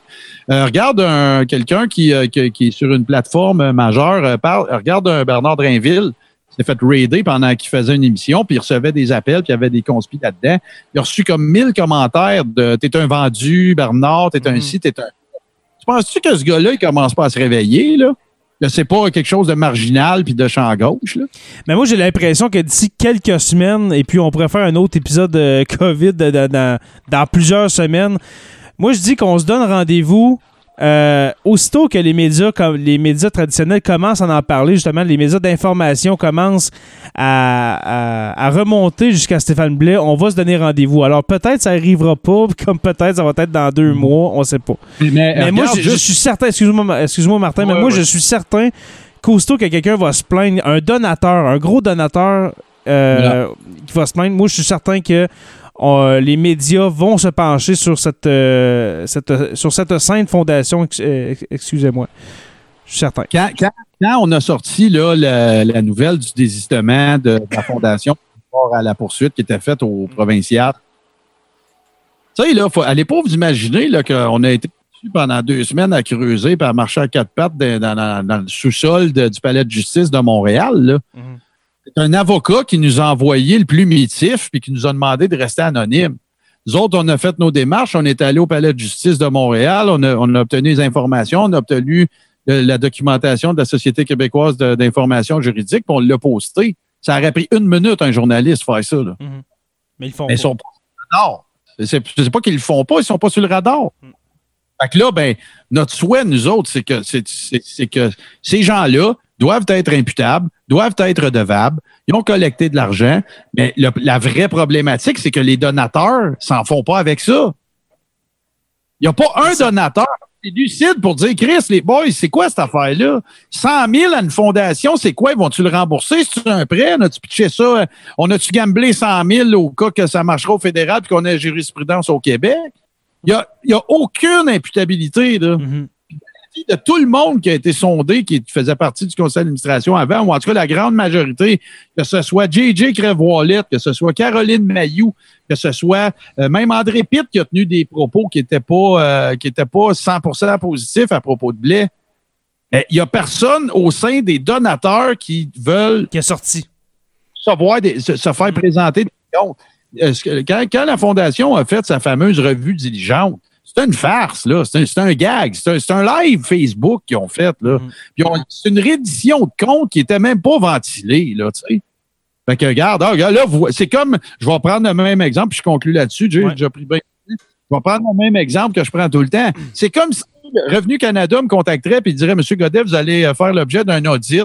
Euh, regarde un- quelqu'un qui, euh, qui, qui est sur une plateforme majeure, euh, parle, regarde un Bernard Drainville, qui s'est fait raider pendant qu'il faisait une émission, puis il recevait des appels, puis il y avait des conspis là-dedans. Il a reçu comme 1000 commentaires de « T'es un vendu, Bernard, t'es un Mhm. ci, t'es un... » Tu penses-tu que ce gars-là, il commence pas à se réveiller, là? C'est pas quelque chose de marginal puis de champ gauche. Mais moi, j'ai l'impression que d'ici quelques semaines, et puis on pourrait faire un autre épisode de <laughs> COVID dans plusieurs semaines. Moi, je dis qu'on se donne rendez-vous euh, aussitôt que les médias, comme les médias traditionnels commencent à en parler, justement, les médias d'information commencent à, à- à remonter jusqu'à Stéphane Blais, on va se donner rendez-vous. Alors peut-être ça arrivera pas, <laughs> comme peut-être ça va être dans deux mois, on sait pas. Mais, Mais moi, je, suis certain, excuse-moi, excuse-moi Martin, mais moi, ouais. je suis certain qu'aussitôt que quelqu'un va se plaindre, un donateur, un gros donateur euh, qui va se plaindre, moi, je suis certain que euh, les médias vont se pencher sur cette, euh, cette- sur cette sainte fondation. euh, excusez-moi. Je suis certain. quand, quand- quand on a sorti là, la, la nouvelle du désistement de, de la Fondation par rapport à la poursuite qui était faite au provincial, tu sais, là, faut, allez pas vous imaginer qu'on a été pendant deux semaines à creuser et à marcher à quatre pattes dans, dans- dans- dans le sous-sol du palais de justice de Montréal. là. Mhm. C'est un avocat qui nous a envoyé le plus mitif puis qui nous a demandé de rester anonyme. Nous autres, on a fait nos démarches, on est allé au palais de justice de Montréal, on a, on a obtenu les informations, on a obtenu la documentation de la Société québécoise d'information juridique, puis on l'a posté. Ça aurait pris une minute un journaliste faire ça. Là. Mais ils font Mais ils sont pas sur le radar. C'est pas qu'ils le font pas, ils sont pas sur le radar. Fait que là, ben, notre souhait, nous autres, c'est que, c'est que ces gens-là doivent être imputables, doivent être redevables, ils ont collecté de l'argent, mais le- la vraie problématique, c'est que les donateurs s'en font pas avec ça. Il n'y a pas un donateur qui est lucide pour dire, Chris, les boys, c'est quoi cette affaire-là? 100 000 à une fondation, c'est quoi? Ils vont-tu le rembourser? C'est un prêt? On a-tu pitché ça? On a-tu gamblé 100 000 au cas que ça marchera au fédéral puis qu'on ait jurisprudence au Québec? Il n'y a, a aucune imputabilité, là De tout le monde qui a été sondé, qui faisait partie du conseil d'administration avant, ou en tout cas la grande majorité, que ce soit J.J. Crève-Wallet, que ce soit Caroline Mayou, que ce soit euh, même André Pitt qui a tenu des propos qui n'étaient pas, euh, qui étaient pas 100% positifs à propos de blé. Mais Il n'y a personne au sein des donateurs qui veulent Qui est sorti. savoir des- se, se faire présenter des comptes. Quand, quand la Fondation a fait sa fameuse revue diligente, c'est une farce, là. C'est un, gag. C'est un, live Facebook qu'ils ont fait, là. On- c'est une réédition de compte qui était même pas ventilée, là, tu sais. Fait que, regarde, ah, regarde, là, vous- c'est comme, je vais prendre le même exemple, puis je conclue là-dessus. J'ai Ouais. déjà pris bien. Je vais prendre le même exemple que je prends tout le temps. C'est comme si Revenu Canada me contacterait et dirait, Monsieur Godet, vous allez euh, faire l'objet d'un audit.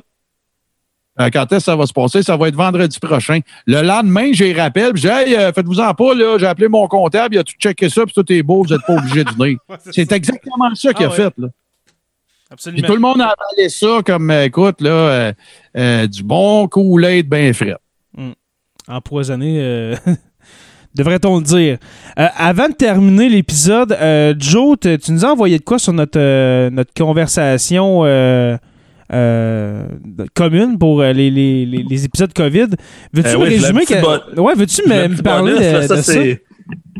Euh, quand est-ce que ça va se passer? Ça va être vendredi prochain. Le lendemain, j'ai rappel, j'ai hey, euh, faites-vous-en pas, là, j'ai appelé mon comptable, il a tout checké ça, puis tout est beau, vous n'êtes pas obligé de venir. <laughs> C'est exactement ça qu'il Ah a ouais. fait. Là. Puis Absolument. tout le monde a avalé ça comme, euh, écoute, là, euh, du bon Kool-Aid bien frais. empoisonné, <laughs> devrait-on le dire. Euh, avant de terminer l'épisode, euh, Joe, tu nous as envoyé de quoi sur notre, euh, notre conversation euh, commune pour euh, les, les- les- les épisodes COVID? Veux-tu Euh, me oui, résumer? que- Ouais, veux-tu me, parler bonus, de, ça, de ça? c'est-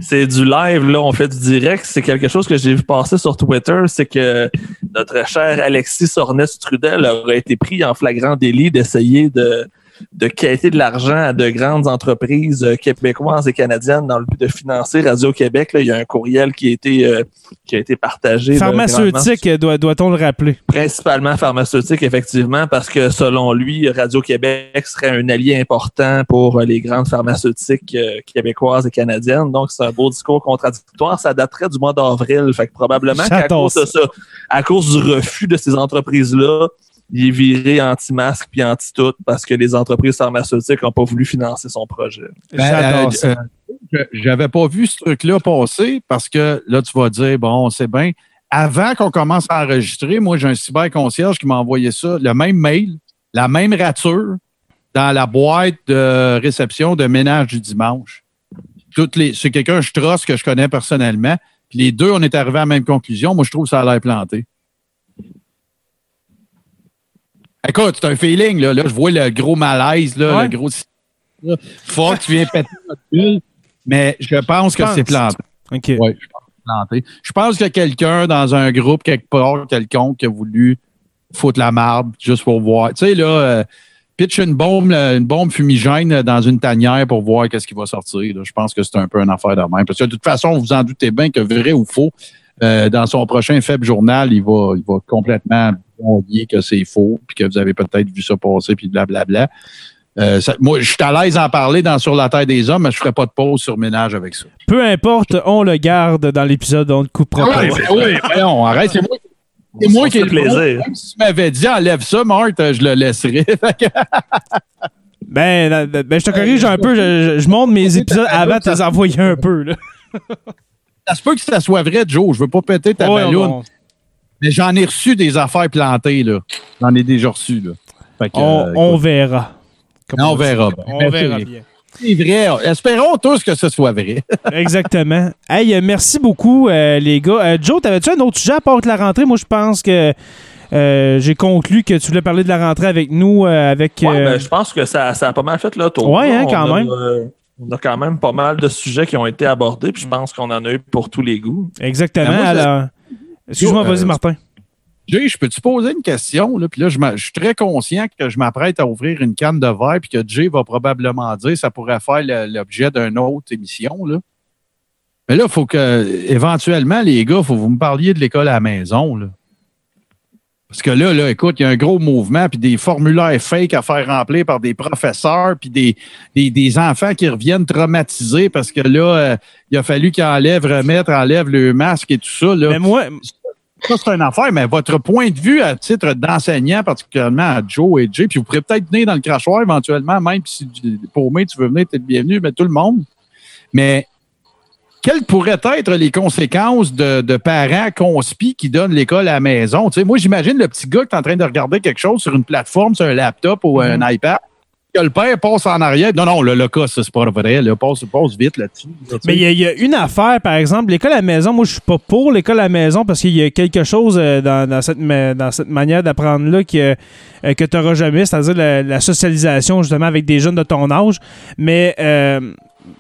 C'est du live, là, on fait du direct. C'est quelque chose que j'ai vu passer sur Twitter, c'est que notre cher Alexis Sornes-Trudel aurait été pris en flagrant délit d'essayer de, de quêter de l'argent à de grandes entreprises euh, québécoises et canadiennes dans le but de financer Radio-Québec. Il y a un courriel qui a été, euh, qui a été partagé. Pharmaceutique, doit- doit-on le rappeler? Principalement pharmaceutique, effectivement, parce que selon lui, Radio-Québec serait un allié important pour euh, les grandes pharmaceutiques euh, québécoises et canadiennes. Donc, c'est un beau discours contradictoire. Ça daterait du mois d'avril. Fait que probablement qu'à cause de ça, à cause du refus de ces entreprises-là, il est viré anti-masque puis anti-tout parce que les entreprises pharmaceutiques n'ont pas voulu financer son projet. Ben, euh, euh, je- J'avais pas vu ce truc-là passer parce que là, tu vas dire, bon, c'est bien. Avant qu'on commence à enregistrer, moi, j'ai un cyberconcierge qui m'a envoyé ça, le même mail, la même rature dans la boîte de réception de ménage du dimanche. Toutes les, c'est quelqu'un, je trosse, que je connais personnellement. Puis les deux, on est arrivés à la même conclusion. Moi, je trouve que ça a l'air planté. Écoute, c'est un feeling, là. Là, je vois le gros malaise, là, Ouais. le gros. Faut que tu viens péter notre bulle, mais je pense que c'est planté. OK. Oui, je pense que c'est planté. Je pense que quelqu'un dans un groupe quelque part, quelconque, qui a voulu foutre la marde juste pour voir. Tu sais, là, euh, pitch une bombe, là, une bombe fumigène dans une tanière pour voir qu'est-ce qui va sortir. là. Je pense que c'est un peu une affaire de même. Parce que de toute façon, vous en doutez bien que vrai ou faux, euh, dans son prochain faible journal, il va, il va complètement que c'est faux, puis que vous avez peut-être vu ça passer, puis blablabla. Euh, ça- moi, je suis à l'aise à en parler dans Sur la Terre des Hommes, mais je ne ferai pas de pause sur ménage avec ça. Peu importe, on le garde dans l'épisode, on le coupera pas. oui, voyons, arrête, c'est moi, c'est moi On qui ai fait le plaisir. si tu m'avais dit enlève ça, Marthe, je le laisserais. <laughs> Ben, ben, je te corrige un peu, je, je- je monte mes épisodes avant de les envoyer un peu. Là. ça se peut que ça soit vrai, Joe. Je veux pas péter ta Ouais, balloune. on, Mais j'en ai reçu des affaires plantées, là. J'en ai déjà reçu, là. Fait que, on- euh, on verra. Comme on verra. On Mais verra c'est- bien. C'est vrai. Espérons tous que ce soit vrai. <laughs> Exactement. Hey, euh, merci beaucoup, euh, les gars. Euh, Joe, t'avais-tu un autre sujet à part que la rentrée? Moi, je pense que euh, j'ai conclu que tu voulais parler de la rentrée avec nous, euh, avec... Ouais, ben, je pense que ça, ça a pas mal fait le tour. Ouais, hein, On quand a, même. euh, on a quand même pas mal de sujets qui ont été abordés, puis je pense qu'on en a eu pour tous les goûts. Exactement. Ben, moi, alors... Excuse-moi, vas-y, euh, Martin. Jay, je peux-tu poser une question? Là? Puis là, je, je suis très conscient que je m'apprête à ouvrir une canne de verre puis que Jay va probablement dire que ça pourrait faire l'objet d'une autre émission. Là. Mais là, il faut que, éventuellement, les gars, il faut que vous me parliez de l'école à la maison. Là. Parce que là, là, écoute, il y a un gros mouvement, puis des formulaires fake à faire remplir par des professeurs, puis des, des, des enfants qui reviennent traumatisés parce que là, euh, il a fallu qu'ils enlèvent, remettent, enlèvent le masque et tout ça. Là. Mais moi, Ça, c'est une affaire, mais votre point de vue à titre d'enseignant, particulièrement à Joe et Jay, puis vous pourrez peut-être venir dans le crachoir éventuellement, même si pour moi, tu veux venir, tu es le bienvenu, mais tout le monde. Mais quelles pourraient être les conséquences de, de parents conspis qui donnent l'école à la maison? Tu sais, moi, j'imagine le petit gars qui est en train de regarder quelque chose sur une plateforme, sur un laptop ou un iPad, le père passe en arrière. Non, non, le, le cas, c'est pas vrai. Là, passe, passe vite là-dessus. Mais il y, a- une affaire, par exemple, l'école à la maison, moi je suis pas pour l'école à la maison parce qu'il y a quelque chose euh, dans, dans cette, dans cette manière d'apprendre-là que, euh, que tu n'auras jamais, c'est-à-dire la, la socialisation justement avec des jeunes de ton âge. Mais euh,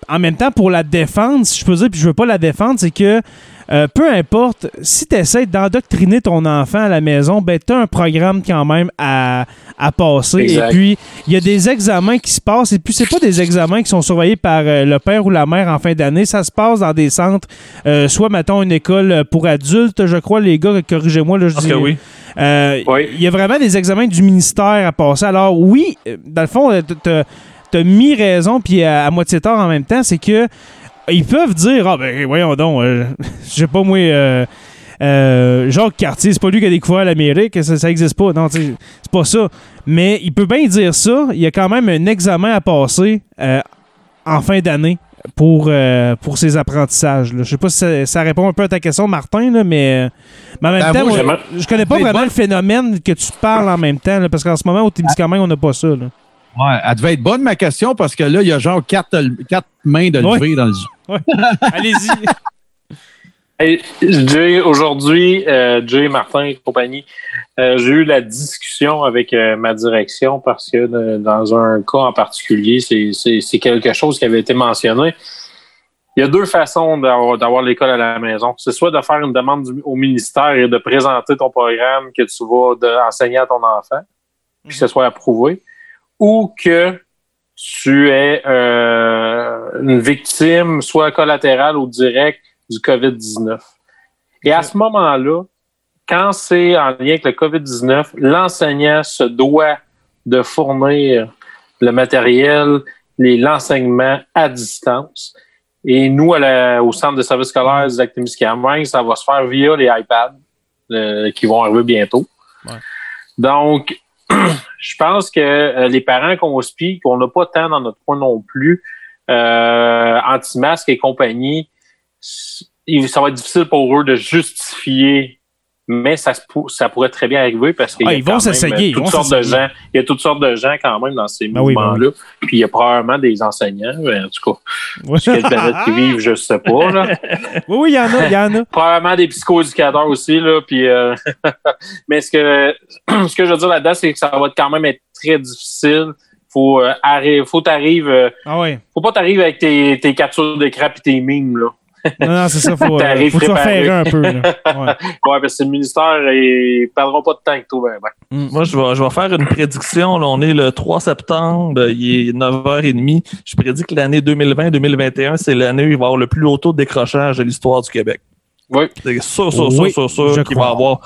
en même temps, pour la défendre, si je peux dire, puis je veux pas la défendre, c'est que euh, peu importe, si tu essaies d'endoctriner ton enfant à la maison, ben tu as un programme quand même à, à passer. Exact. Et puis, il y a des examens qui se passent. Et puis, c'est pas des examens qui sont surveillés par euh, le père ou la mère en fin d'année. Ça se passe dans des centres, euh, soit, mettons, une école pour adultes, je crois, les gars, corrigez-moi. Là, je Parce dis- que oui. euh, Oui. Il y a vraiment des examens du ministère à passer. Alors, oui, dans le fond, tu as mis raison, puis à, à moitié tard en même temps, c'est que ils peuvent dire Ah, ben, voyons donc, euh, <laughs> je sais pas, moi. euh, euh, Jacques Cartier, c'est pas lui qui a découvert l'Amérique, ça, ça existe pas. Non, tu sais, c'est pas ça. Mais il peut bien dire ça. Il y a quand même un examen à passer euh, en fin d'année pour, euh, pour ses apprentissages. là. Je sais pas si ça, ça répond un peu à ta question, Martin, là, mais, mais en même Ben, temps, moi, moi, je connais pas vraiment bon- le phénomène que tu parles en même temps, là, parce qu'en ce moment, au Témiscamingue, on n'a pas ça. là. Ouais, elle devait être bonne, ma question, parce que là, il y a genre quatre, quatre mains de Ouais. lever dans le Allez-y. Hey, Jay, aujourd'hui, euh, Jay, Martin et compagnie, euh, j'ai eu la discussion avec euh, ma direction parce que euh, dans un cas en particulier, c'est- quelque chose qui avait été mentionné. Il y a deux façons d'avoir d'avoir l'école à la maison. C'est soit de faire une demande du- au ministère et de présenter ton programme que tu vas de- enseigner à ton enfant, puis que ce soit approuvé, ou que tu es euh, une victime, soit collatérale ou directe, du COVID-19. Et à ce moment-là, quand c'est en lien avec le COVID-19, l'enseignant se doit de fournir le matériel, l'enseignement à distance. Et nous, à la- au Centre de services scolaires du Lac-Témiscamingue, ça va se faire via les iPads euh, qui vont arriver bientôt. Ouais. Donc, <clears throat> je pense que euh, les parents qu'on spie, qu'on n'a pas tant dans notre coin non plus, euh, anti-masques et compagnie, ça va être difficile pour eux de justifier, mais ça, se pour- ça pourrait très bien arriver parce qu'il Ah, y a ils vont quand même s'essayer, ils toutes sortes de gens. Il y a toutes sortes de gens quand même dans ces Ben oui, ben mouvements-là. Puis il y a probablement des enseignants, en tout cas, Ouais. sur quelle planète ils vivent, je sais pas. Là. oui, oui, il y en a, il y en a. <laughs> Probablement des psychoéducateurs aussi, là. Puis, euh, <laughs> mais ce que, <clears throat> ce que je veux dire là-dedans, c'est que ça va quand même être très difficile. Faut euh, arri- faut t'arrives, euh, Ah ouais. faut pas t'arriver avec tes, tes captures d'écran et tes mimes, là. Non, non, c'est ça. Faut, <laughs> euh, faut que faire un peu. Là. Ouais. <laughs> Ouais, parce que le ministère, ils perdront pas de temps avec toi, ben, ben. Moi, je vais, je vais faire une prédiction. Là, on est le 3 septembre, il est 9h30. Je prédis que l'année 2020-2021, c'est l'année où il va y avoir le plus haut taux de décrochage de l'histoire du Québec. Oui. C'est sûr, sûr, Oui, sûr, sûr, sûr qu'il va y avoir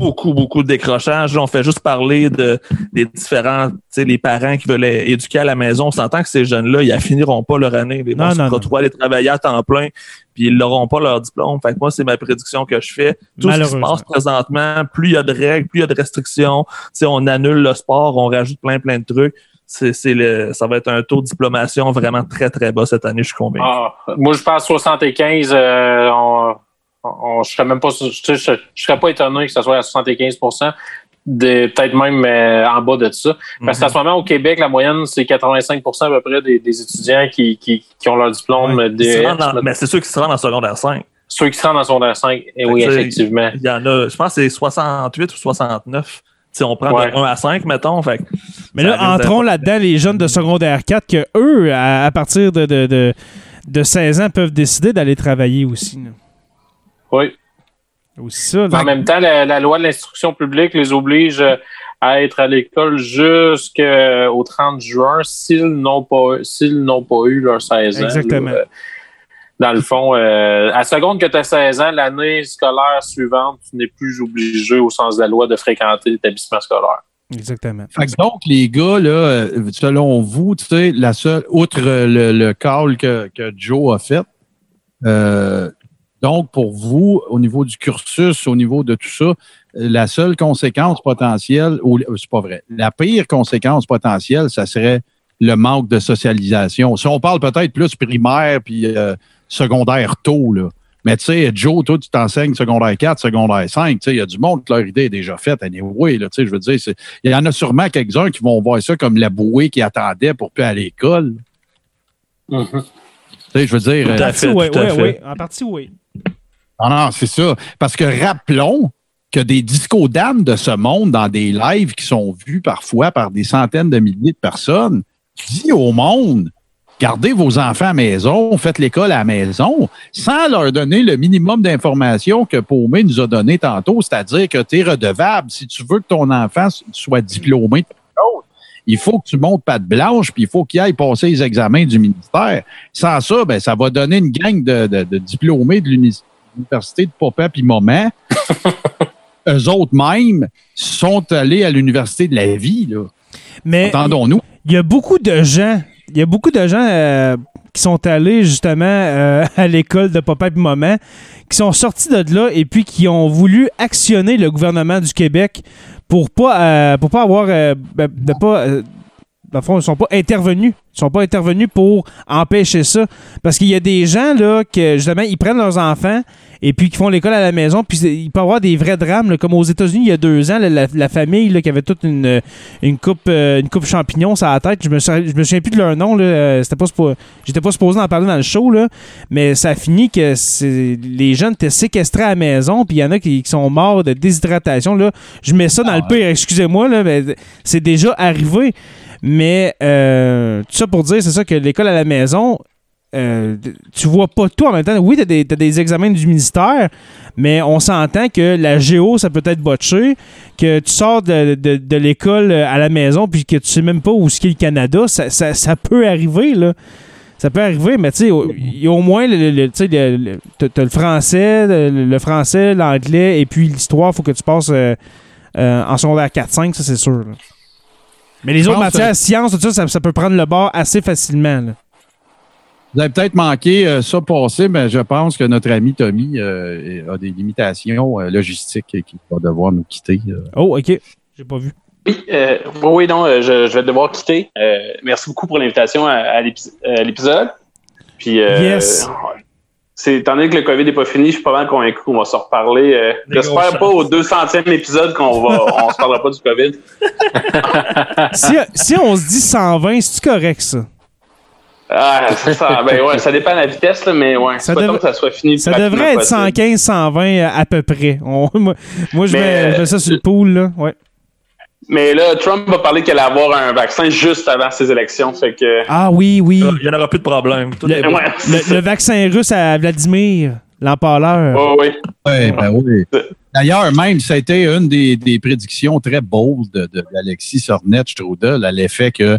beaucoup, beaucoup de décrochage. On fait juste parler de, des différents, tu sais, les parents qui veulent éduquer à la maison. On s'entend que ces jeunes-là, ils finiront pas leur année. Ils vont Non, se retrouver à aller travailler à temps plein, puis ils n'auront pas leur diplôme. Fait que moi, c'est ma prédiction que je fais. Tout ce qui se passe présentement, plus il y a de règles, plus il y a de restrictions, tu sais, on annule le sport, on rajoute plein, plein de trucs. C'est, c'est le, ça va être un taux de diplomation vraiment très, très bas cette année, je suis convaincu. Ah, moi, je pense 75. euh, on, on- je serais même pas, je, je serais pas étonné que ce soit à 75 de- peut-être même euh, en bas de ça. Parce qu'en ce moment, au Québec, la moyenne, c'est 85% à peu près des, des étudiants qui, qui, qui ont leur diplôme dans- mais c'est sûr qu'ils se rendent en secondaire 5. ceux qui se rendent en secondaire 5. Et oui, effectivement. Il y en a, je pense que c'est 68 ou 69. Si on prend Ouais. de 1 à 5, mettons. Fait Mais là, entrons là-dedans les jeunes de secondaire 4 que eux, à, à partir de, de, de, de 16 ans, peuvent décider d'aller travailler aussi. là. Oui. Aussi ça. là. En même temps, la, la loi de l'instruction publique les oblige à être à l'école jusqu'au 30 juin s'ils n'ont pas s'ils n'ont pas eu leurs 16 ans. Exactement. là. Dans le fond, euh, à seconde que tu as 16 ans, l'année scolaire suivante, tu n'es plus obligé, au sens de la loi, de fréquenter l'établissement scolaire. Exactement. Fait que donc, les gars, là, euh, selon vous, tu sais, la seule, outre le, le call que, que Joe a fait, euh, donc pour vous, au niveau du cursus, au niveau de tout ça, la seule conséquence potentielle, ou c'est pas vrai, la pire conséquence potentielle, ça serait le manque de socialisation. Si on parle peut-être plus primaire puis euh, secondaire tôt, là. Mais tu sais, Joe, toi, tu t'enseignes secondaire 4, secondaire 5. Tu sais, il y a du monde que leur idée est déjà faite. Anyway, là, tu sais, je veux dire, il y en a sûrement quelques-uns qui vont voir ça comme la bouée qui attendait pour plus aller à l'école. Tu sais, je veux dire. Tout euh, à En partie, fait, tout à oui, fait. oui. En partie, oui. Non, non, c'est ça. Parce que rappelons que des disco d'âme de ce monde dans des lives qui sont vus parfois par des centaines de milliers de personnes, dit au monde, gardez vos enfants à maison, faites l'école à la maison, sans leur donner le minimum d'informations que Paumé nous a donné tantôt, c'est-à-dire que tu es redevable. Si tu veux que ton enfant soit diplômé il faut que tu montes patte blanche, puis il faut qu'il aille passer les examens du ministère. Sans ça, ben, ça va donner une gang de, diplômés de l'uni- l'université de papa puis maman. <laughs> Eux autres même sont allés à l'université de la vie, là. Mais Entendons-nous. il y a beaucoup de gens, il y a beaucoup de gens euh, qui sont allés justement euh, <laughs> à l'école de papa et maman, qui sont sortis de là et puis qui ont voulu actionner le gouvernement du Québec pour pas euh, pour pas avoir euh, ben, de pas dans le fond, ils sont pas intervenus. Ils sont pas intervenus pour empêcher ça. Parce qu'il y a des gens, là, que justement, ils prennent leurs enfants et puis qui font l'école à la maison. Puis il peut y avoir des vrais drames, là, comme aux États-Unis, il y a deux ans, la, la famille là, qui avait toute une, une coupe euh, une coupe champignon sur la tête. Je me, souviens- je me souviens plus de leur nom. Là. Euh, C'était pas, j'étais pas supposé en parler dans le show, là. mais ça a fini que c'est- les jeunes étaient séquestrés à la maison. Puis il y en a qui, qui sont morts de déshydratation. Là. Je mets ça dans le pire, excusez-moi, là, mais c'est déjà arrivé. Mais euh, tout ça pour dire, c'est ça que l'école à la maison, euh, tu vois pas tout en même temps. Oui, tu as, des examens du ministère, mais on s'entend que la géo, ça peut être botché, que tu sors de, de- de l'école à la maison puis que tu sais même pas où est le Canada, ça, ça- ça peut arriver, là. Ça peut arriver, mais tu sais, au- au moins, le, le- le- t'as- le français, le, le français, l'anglais et puis l'histoire, faut que tu passes euh, euh, en secondaire 4-5, ça c'est sûr. là. Mais les autres matières, sciences, tout ça, ça, ça peut prendre le bord assez facilement. là. Vous avez peut-être manqué euh, ça passer, mais je pense que notre ami Tommy euh, a des limitations euh, logistiques et qu'il va devoir nous quitter. Oh, ok. J'ai pas vu. Oui, euh, oui, non, je, je vais devoir quitter. Euh, merci beaucoup pour l'invitation à, à l'épis- à l'épisode. Puis, euh, Yes. C'est, étant donné que le COVID n'est pas fini, je suis pas mal convaincu qu'on va se reparler. Euh, j'espère pas au 200e épisode qu'on va, on se parlera pas du COVID. <laughs> si, si on se dit 120, c'est-tu correct, ça? Ah, ça, ça- ben ouais, ça dépend de la vitesse, là, mais ouais, Ça c'est que ça soit fini. le Ça devrait être rapidement possible. 115, 120 à peu près. On- moi, moi, je, Mais, mets, je mets ça sur le pool, là. Ouais. Mais là, Trump va parler qu'il allait avoir un vaccin juste avant ses élections, fait que. Ah oui, oui. Il n'y en aura plus de problème. Tout Le- est bon. Ouais, Le, le vaccin russe à Vladimir, l'empaleur. Ouais. Ouais, ben oui. D'ailleurs, même, ça a été une des, des prédictions très bold de, de, d'Alexis Sornet-Strudel à l'effet que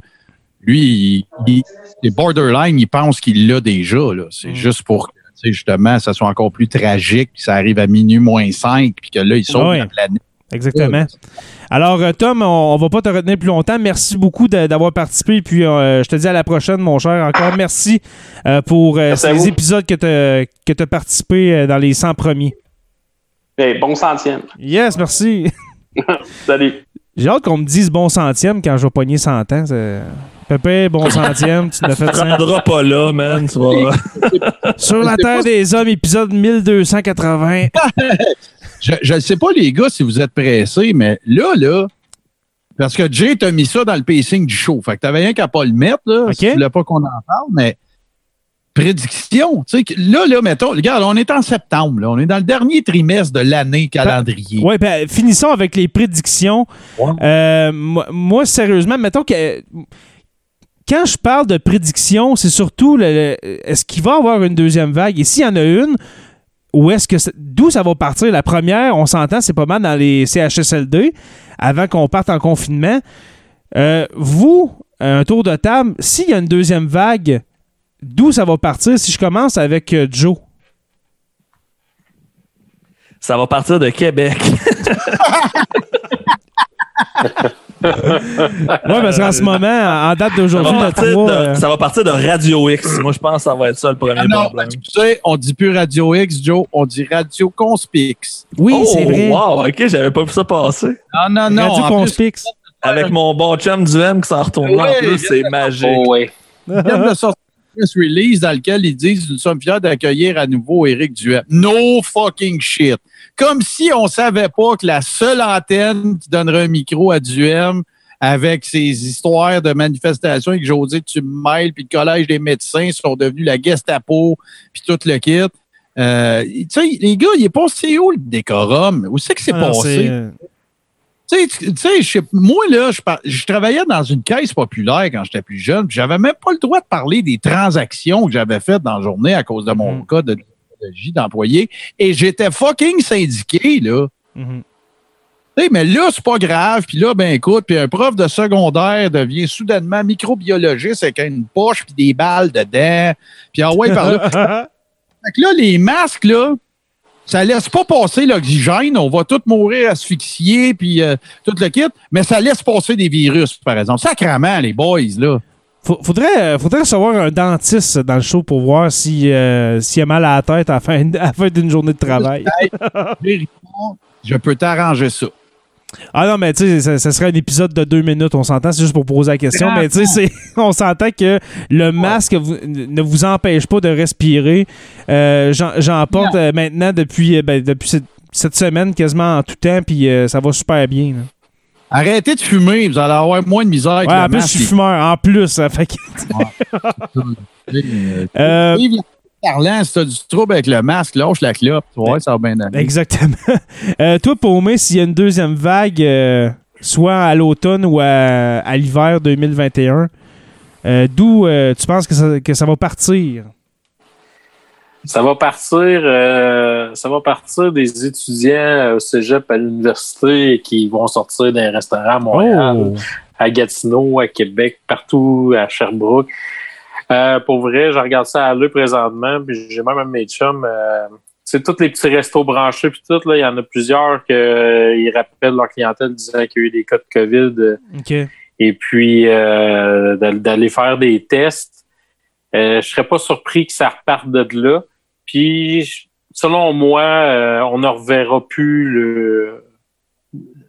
lui, il, il- les borderline, il pense qu'il l'a déjà. Là. C'est Mm. juste pour que, justement, ça soit encore plus tragique, que ça arrive à minuit moins 5, puis que là, il sauve Ouais. la planète. Exactement. Alors, euh, Tom, on, on va pas te retenir plus longtemps. Merci beaucoup d'avoir participé. Puis, euh, je te dis à la prochaine, mon cher. Encore merci euh, pour euh, Merci ces épisodes que tu as participé euh, dans les 100 premiers. Hey, bon centième. Yes, merci. <laughs> Salut. J'ai hâte qu'on me dise bon centième quand je vais pogner 100 ans. Pépé, bon centième, tu m'as fait Tu rendras pas là, man. Tu vas- Sur la Terre des Hommes, épisode 1280. <laughs> Je ne sais pas, les gars, si vous êtes pressés, mais là, là, parce que Jay t'a mis ça dans le pacing du show. Fait que t'avais rien qu'à pas le mettre, là. OK. Si tu voulais pas qu'on en parle, mais prédiction. Tu sais, que là, là, mettons, regarde, on est en septembre, là. On est dans le dernier trimestre de l'année calendrier. Oui, ben, finissons avec les prédictions. Ouais. Euh, moi, moi, sérieusement, mettons que. Quand je parle de prédictions, c'est surtout le- le- est-ce qu'il va y avoir une deuxième vague? Et s'il y en a une, où est-ce que d'où ça va partir? La première, on s'entend, c'est pas mal dans les CHSLD, avant qu'on parte en confinement. Euh, vous, un tour de table, s'il y a une deuxième vague, d'où ça va partir? Si je commence avec euh, Joe? Ça va partir de Québec. <laughs> Oui, parce qu'en ce moment, en date d'aujourd'hui, va, le partir 3, de, euh, ça va partir de Radio X. Moi, je pense que ça va être ça le premier Ah non, problème. tu sais, on dit plus Radio X, Joe, on dit Radio Conspix. Oui, oh, c'est vrai. Wow, ok, j'avais pas vu ça passer. Non, non, non. Radio plus, Conspix. Avec mon bon chum du M qui s'en retourne là, en Oui, plus, c'est magique. Oh, ouais. <laughs> De sortir un press release dans lequel ils disent Nous sommes fiers d'accueillir à nouveau Éric Duhem. No fucking shit. Comme si on savait pas que la seule antenne qui donnerait un micro à Duhem avec ses histoires de manifestations avec José tu me mêles, puis le Collège des médecins sont devenus la Gestapo, puis tout le kit. Euh, tu sais, les gars, il est passé où le décorum? Où c'est que c'est Ah, passé? c'est- Tu sais, moi, là, je, par- je travaillais dans une caisse populaire quand j'étais plus jeune. puis J'avais même pas le droit de parler des transactions que j'avais faites dans la journée à cause de mon Mhm. cas de technologie d'employé. Et j'étais fucking syndiqué, là. Mhm. Mais là, c'est pas grave. Puis là, ben écoute, puis un prof de secondaire devient soudainement microbiologiste avec une poche puis des balles dedans. Puis ah ouais, par là. <laughs> Fait que là, les masques, là, ça laisse pas passer l'oxygène. On va tous mourir asphyxiés, puis euh, tout le kit. Mais ça laisse passer des virus, par exemple. Sacrement, les boys, là. Faudrait, euh, faudrait recevoir un dentiste dans le show pour voir si, euh, s'il a mal à la tête à la fin, <laughs> fin d'une journée de travail. Je peux t'arranger ça. Ah non, mais tu sais, ça, ça serait un épisode de deux minutes, on s'entend, c'est juste pour poser la question. Mais tu sais, <laughs> on s'entend que le masque vous- ne vous empêche pas de respirer. Euh, J'en porte euh, maintenant depuis, ben, depuis cette, cette semaine quasiment en tout temps, puis ça va super bien. là. Arrêtez de fumer, vous allez avoir moins de misère Ouais, en plus, je suis fumeur, en plus. ça fait que- Euh, <laughs> Parlant, si t'as du trouble avec le masque, lâche la clope. Tu vois, ça va bien aller. Exactement. <laughs> Euh, toi, Paumé, s'il y a une deuxième vague, euh, soit à l'automne ou à, à l'hiver 2021, euh, d'où tu penses que ça, que ça va partir? Ça va partir, euh, ça va partir des étudiants au cégep à l'université qui vont sortir d'un restaurant à Montréal, Oh! à Gatineau, à Québec, partout à Sherbrooke. Euh, pour vrai, je regarde ça à l'œil présentement, puis j'ai même mes chums, euh, c'est tous les petits restos branchés, puis tout, là, il y en a plusieurs qui rappellent leur clientèle disant qu'il y a eu des cas de COVID. euh, OK. et puis euh, d'al- d'aller faire des tests. Euh, je serais pas surpris que ça reparte de là. Puis, selon moi, euh, on ne reverra plus le.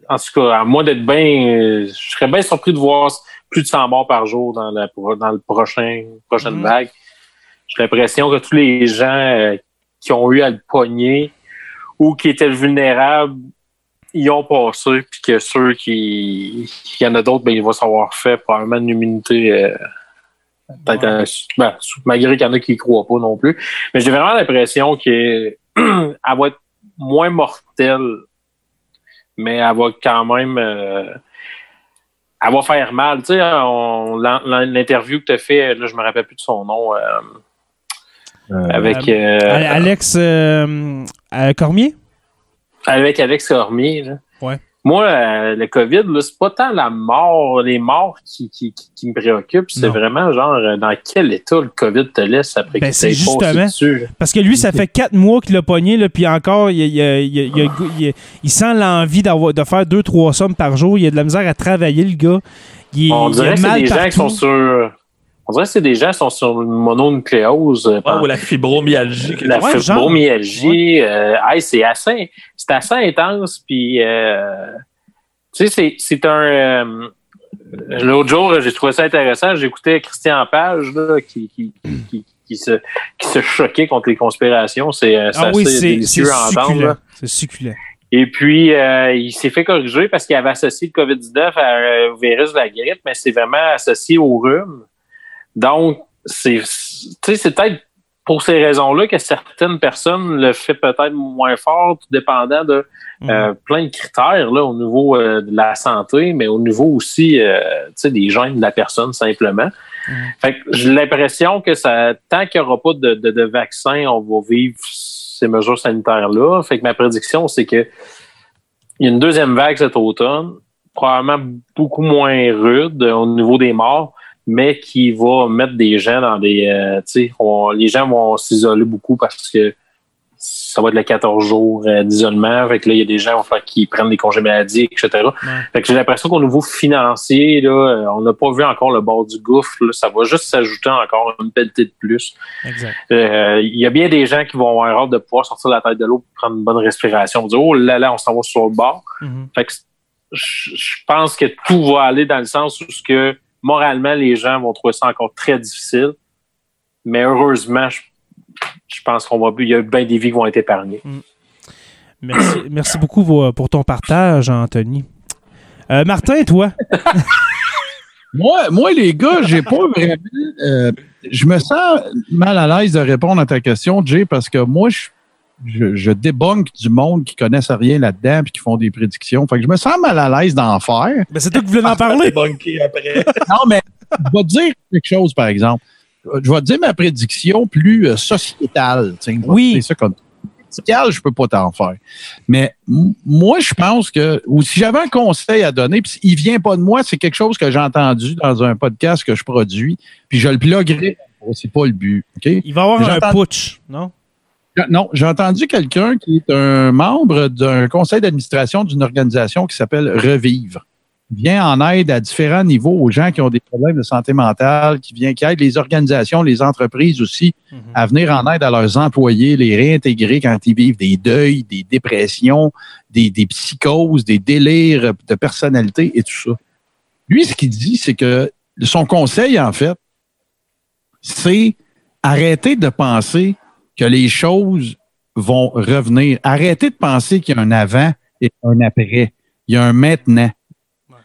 En tout cas, à moins d'être bien, je serais bien surpris de voir plus de 100 morts par jour dans la dans le prochain prochaine Mhm. vague. J'ai l'impression que tous les gens euh, qui ont eu à le pogner ou qui étaient vulnérables ils ont passé, puis que ceux qui. Il y en a d'autres, ben, il va s'avoir fait probablement une immunité. euh, peut-être ben, malgré qu'il y en a qui y croient pas non plus. Mais j'ai vraiment l'impression qu'elle <clears throat> va être moins mortelle, mais elle va quand même. euh, elle va faire mal. Tu sais, l'interview que tu as fait, là, je me rappelle plus de son nom. euh, avec, euh, Ale- Alex Cormier? avec Alex Cormier. Là. Ouais. Moi, euh, le COVID, c'est pas tant la mort, les morts qui, qui, qui, qui me préoccupent, c'est vraiment genre euh, dans quel état le COVID te laisse après Ben, t'ait passé justement. dessus. Parce que lui, ça fait quatre mois qu'il l'a pogné, là, puis encore, il, il, il, il- sent l'envie d'avoir, de faire deux, trois sommes par jour. Il a de la misère à travailler, le gars. Il, On a dirait que c'est des gens qui sont sur. On dirait que c'est des gens qui sont sur une mononucléose. euh, Ouais, ou la fibromyalgie. la Ouais, fibromyalgie, euh, hey, c'est assez, c'est assez intense. Puis, euh, tu sais, c'est, c'est un. euh, L'autre jour, j'ai trouvé ça intéressant. J'écoutais Christian Page là, qui, qui, qui, qui se, qui se choquait contre les conspirations. C'est, euh, c'est Ah oui, assez délicieux à entendre. C'est succulent. Et puis, euh, il s'est fait corriger parce qu'il avait associé le COVID-19 à un virus de la grippe, mais c'est vraiment associé au rhume. Donc, c'est, tu sais, c'est peut-être pour ces raisons-là que certaines personnes le fait peut-être moins fort, tout dépendant de Mhm. euh, plein de critères là, au niveau euh, de la santé, mais au niveau aussi euh, tu sais, des gènes de la personne simplement. Mhm. Fait que j'ai l'impression que ça, tant qu'il n'y aura pas de, de, de vaccin, on va vivre ces mesures sanitaires-là. Fait que ma prédiction, c'est que il y a une deuxième vague cet automne, probablement beaucoup moins rude au niveau des morts, mais qui va mettre des gens dans des. euh, tu sais, les gens vont s'isoler beaucoup parce que ça va être le 14 jours euh, d'isolement. Fait que là, il y a des gens qui prennent des congés maladie, etc. Fait que j'ai l'impression qu'au niveau financier, là, euh, on n'a pas vu encore le bord du gouffre. là. Ça va juste s'ajouter encore une pelletée de plus. Exact. Euh, Il y a bien des gens qui vont avoir hâte de pouvoir sortir la tête de l'eau pour prendre une bonne respiration. Dire, oh là là, on s'en va sur le bord. Mhm. Fait que je je pense que tout va aller dans le sens où ce que moralement les gens vont trouver ça encore très difficile. Mais heureusement, je, je pense qu'on va il y a bien des vies qui vont être épargnées. Merci, <coughs> merci beaucoup pour, pour ton partage, Anthony. Euh, Martin, toi? <laughs> Moi, moi, les gars, j'ai pas vraiment. euh, je me sens mal à l'aise de répondre à ta question, Jay, parce que moi, je, je, je débunk du monde qui connaissent rien là-dedans et qui font des prédictions. Fait que je me sens mal à l'aise d'en faire. Ben, c'est toi qui voulais en <laughs> parler. Après. <laughs> Non, mais je vais te dire quelque chose, par exemple. Je vais te dire ma prédiction plus euh, sociétale. Oui. C'est ça comme je peux pas t'en faire. Mais moi, je pense que, ou si j'avais un conseil à donner, puis il vient pas de moi, c'est quelque chose que j'ai entendu dans un podcast que je produis, puis je le pluguerai. C'est pas le but. OK? Il va y avoir un putsch, non? Non, j'ai entendu quelqu'un qui est un membre d'un conseil d'administration d'une organisation qui s'appelle Revivre. Il vient en aide à différents niveaux aux gens qui ont des problèmes de santé mentale, qui vient qui aide les organisations, les entreprises aussi Mhm. à venir en aide à leurs employés, les réintégrer quand ils vivent des deuils, des dépressions, des, des psychoses, des délires de personnalité et tout ça. Lui, ce qu'il dit, c'est que son conseil, en fait, c'est arrêter de penser que les choses vont revenir. Arrêtez de penser qu'il y a un avant et un après. Il y a un maintenant.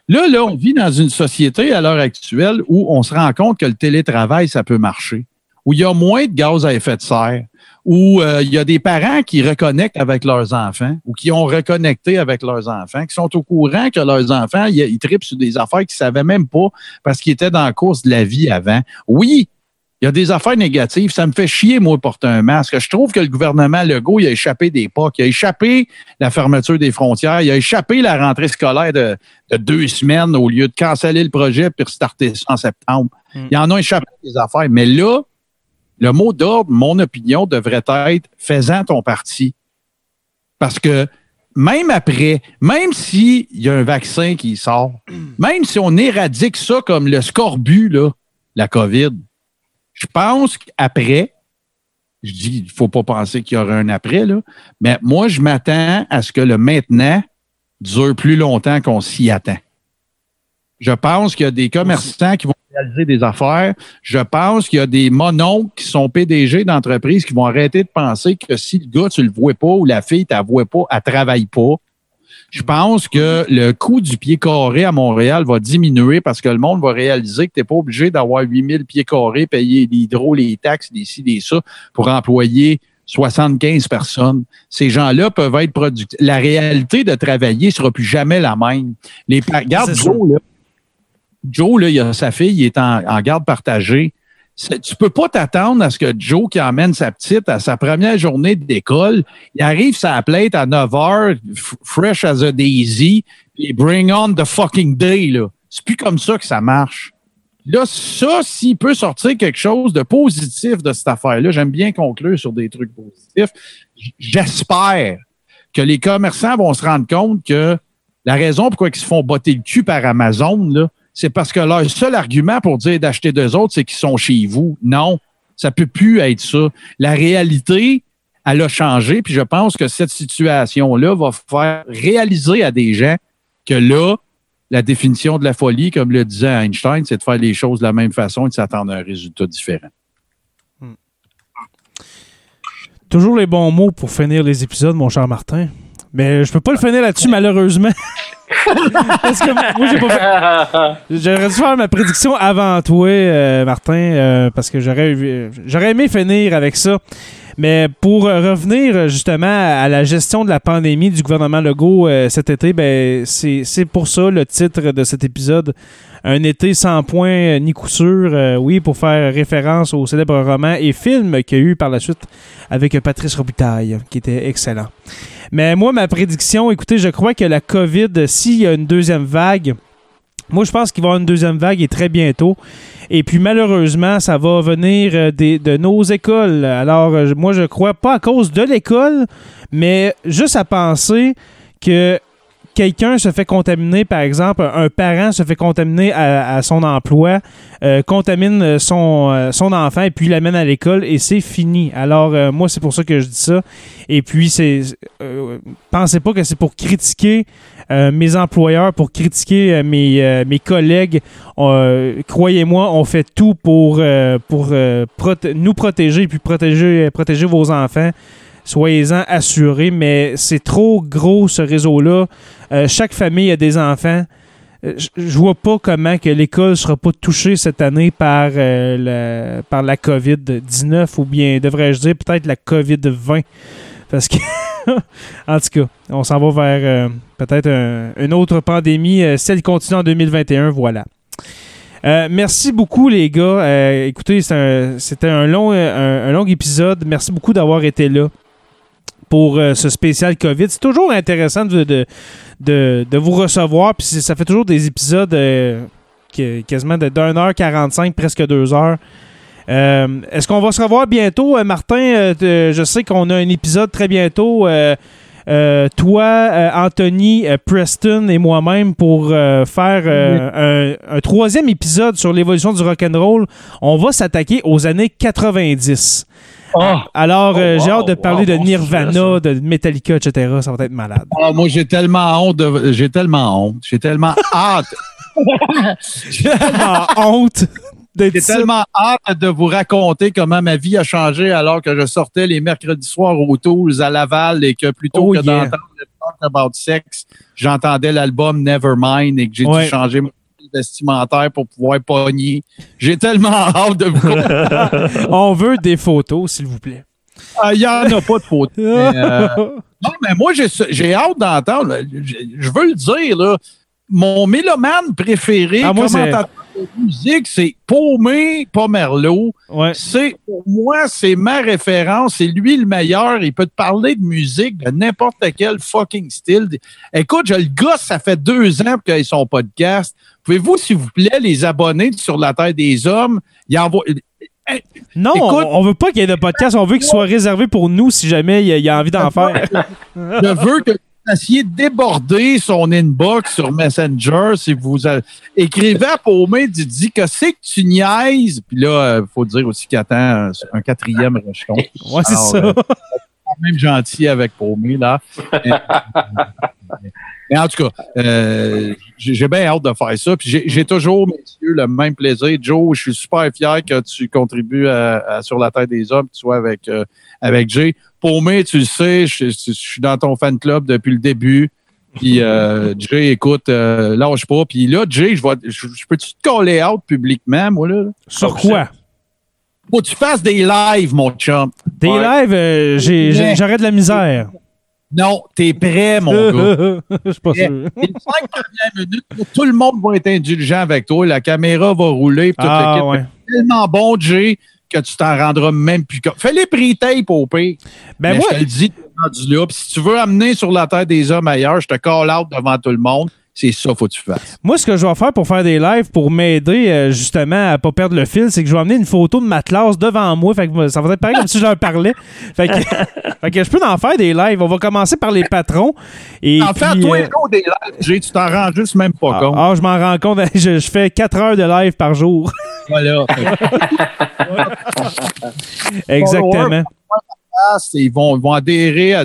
Là, là, on vit dans une société à l'heure actuelle où on se rend compte que le télétravail, ça peut marcher, où il y a moins de gaz à effet de serre, où euh, il y a des parents qui reconnectent avec leurs enfants ou qui ont reconnecté avec leurs enfants, qui sont au courant que leurs enfants, ils, ils tripent sur des affaires qu'ils ne savaient même pas parce qu'ils étaient dans la course de la vie avant. Oui, il y a des affaires négatives. Ça me fait chier, moi, de porter un masque. Je trouve que le gouvernement Legault, il a échappé des pas, il a échappé la fermeture des frontières, il a échappé la rentrée scolaire de, de deux semaines au lieu de canceller le projet puis restarter ça en septembre. Mm. Il en a échappé des affaires. Mais là, le mot d'ordre, mon opinion, devrait être faisant ton parti. Parce que même après, même s'il y a un vaccin qui sort, même si on éradique ça comme le scorbut, là, la COVID, je pense qu'après, je dis, il faut pas penser qu'il y aura un après, là, mais moi, je m'attends à ce que le maintenant dure plus longtemps qu'on s'y attend. Je pense qu'il y a des commerçants qui vont réaliser des affaires. Je pense qu'il y a des mononcles qui sont PDG d'entreprises qui vont arrêter de penser que si le gars, tu le vois pas ou la fille, tu la vois pas, elle travaille pas. Je pense que le coût du pied carré à Montréal va diminuer parce que le monde va réaliser que tu n'es pas obligé d'avoir 8000 pieds carrés, payer l'hydro, les taxes, les ci, les ça, pour employer 75 personnes. Ces gens-là peuvent être productifs. La réalité de travailler sera plus jamais la même. Les, regarde Joe, là. Joe, là, il a sa fille, il est en, en garde partagée. Tu peux pas t'attendre à ce que Joe, qui emmène sa petite à sa première journée d'école, il arrive sa plate à 9 heures, f- fresh as a daisy, Et bring on the fucking day, là. C'est plus comme ça que ça marche. Là, ça, s'il peut sortir quelque chose de positif de cette affaire-là, j'aime bien conclure sur des trucs positifs. J'espère que les commerçants vont se rendre compte que la raison pourquoi ils se font botter le cul par Amazon, là, c'est parce que leur seul argument pour dire d'acheter d'eux autres, c'est qu'ils sont chez vous. Non, ça peut plus être ça. La réalité, elle a changé, puis je pense que cette situation-là va faire réaliser à des gens que là, la définition de la folie, comme le disait Einstein, c'est de faire les choses de la même façon et de s'attendre à un résultat différent. Toujours les bons mots pour finir les épisodes, mon cher Martin. Mais je peux pas le finir là-dessus, malheureusement. <laughs> Parce que moi, j'ai pas fait- J'aurais dû faire ma prédiction avant toi, euh, Martin, euh, parce que j'aurais eu- j'aurais aimé finir avec ça. Mais pour euh, revenir justement à la gestion de la pandémie du gouvernement Legault euh, cet été, ben c'est c'est pour ça le titre de cet épisode. Un été sans point ni coup sûr, euh, oui, pour faire référence au célèbre roman et film qu'il y a eu par la suite avec Patrice Robitaille, qui était excellent. Mais moi, ma prédiction, écoutez, je crois que la COVID, s'il y a une deuxième vague, moi, je pense qu'il va y avoir une deuxième vague et très bientôt. Et puis, malheureusement, ça va venir euh, de nos écoles. Alors, euh, moi, je crois pas à cause de l'école, mais juste à penser que quelqu'un se fait contaminer, par exemple, un parent se fait contaminer à, son emploi, euh, contamine son, euh, son enfant et puis l'amène à l'école et c'est fini. Alors, euh, moi, c'est pour ça que je dis ça. Et puis, c'est. euh, pensez pas que c'est pour critiquer euh, mes employeurs, pour critiquer euh, mes, euh, mes collègues. Euh, Croyez-moi, on fait tout pour, euh, pour euh, nous protéger et puis protéger, protéger vos enfants. Soyez-en assurés, mais c'est trop gros ce réseau-là. Euh, chaque famille a des enfants. Euh, Je vois pas comment que l'école sera pas touchée cette année par, euh, la, par la COVID-19 ou bien, devrais-je dire, peut-être la COVID-20. Parce que, <laughs> en tout cas, on s'en va vers peut-être un- une autre pandémie. Euh, si elle continue en 2021, voilà. Merci beaucoup, les gars. Écoutez, c'était un, long, un long épisode. Merci beaucoup d'avoir été là pour euh, ce spécial COVID. C'est toujours intéressant de, de, de, de vous recevoir. Puis ça fait toujours des épisodes euh, qui- quasiment de 1 heure 45, presque 2 heures. Euh, Est-ce qu'on va se revoir bientôt, Martin? Je sais qu'on a un épisode très bientôt. toi, Anthony, Preston et moi-même pour faire un, un troisième épisode sur l'évolution du rock'n'roll. On va s'attaquer aux années 90. Alors, euh, Oh, j'ai wow, hâte de parler wow, de Nirvana, sujet, de Metallica, etc. Ça va être malade. Ah, moi, j'ai tellement honte de, j'ai tellement honte, j'ai tellement <laughs> hâte. j'ai Ah, honte d'être j'ai tellement hâte de vous raconter comment ma vie a changé alors que je sortais les mercredis soirs aux Tools à Laval et que plutôt Oh, que yeah. d'entendre le Talk About Sex, j'entendais l'album Nevermind et que j'ai Ouais. dû changer mon vestimentaire pour pouvoir pogner. J'ai tellement <laughs> hâte de vous <laughs> On veut des photos, s'il vous plaît. Ah, Il n'y en a pas de photos. <laughs> mais, euh, Non, mais moi, j'ai hâte d'entendre. Je, veux le dire, là. Mon mélomane préféré, Ah, moi, commentateur musique, c'est Paumé ouais. C'est, pour moi, c'est ma référence. C'est lui le meilleur. Il peut te parler de musique de n'importe quel fucking style. Écoute, je le gosse, ça fait deux ans qu'il a son podcast. Pouvez-vous, s'il vous plaît, les abonner sur la Terre des Hommes? Il envoie. Non, Écoute- on, on veut pas qu'il y ait de podcast. On veut qu'il soit réservé pour nous si jamais il y a, il y a envie d'en faire. Je veux que fassiez déborder son inbox sur Messenger si vous a- écrivez à Paumé, dis que c'est que tu niaises. Puis là, il faut dire aussi qu'il attend un, un quatrième rejeton. Ouais, c'est ça. euh, quand même gentil avec Paumé, là. <laughs> mais en tout cas, euh, j'ai bien hâte de faire ça. Puis j'ai toujours, messieurs, le même plaisir. Joe, je suis super fier que tu contribues à, à Sur la tête des hommes, que tu sois avec, euh, avec Jay. Paumé, tu le sais, je, je- je suis dans ton fan club depuis le début. Puis euh, Jay, écoute, euh, lâche pas. Puis là, Jay, je, je, je peux-tu te caller out publiquement, moi, là? Sur quoi? Faut que tu fasses des lives, mon chum. Des Ouais. lives, euh, j'aurais de la misère. Non, t'es prêt, mon gars. <laughs> Je suis pas sûr. Les cinq premières minutes, tout le monde va être indulgent avec toi. La caméra va rouler. toute Ah, ouais. Tellement bon, Jay, que tu t'en rendras même plus compte. Fais les pre-tape au pire. Ben Mais je te le dis, là. Puis si tu veux amener sur la terre des hommes ailleurs, je te call out devant tout le monde. C'est ça, faut que tu fasses. Moi, ce que je vais faire pour faire des lives, pour m'aider euh, justement à pas perdre le fil, c'est que je vais amener une photo de ma classe devant moi. Fait que ça va être pareil comme si je leur parlais. <laughs> Fait que, fait que je peux en faire des lives. On va commencer par les patrons. Et En fait, toi, euh, des lives, tu t'en rends juste même pas ah, compte. ah, je m'en rends compte. <laughs> Je, je fais 4 heures de live par jour. Voilà. <laughs> Exactement. Ils vont, ils vont adhérer à.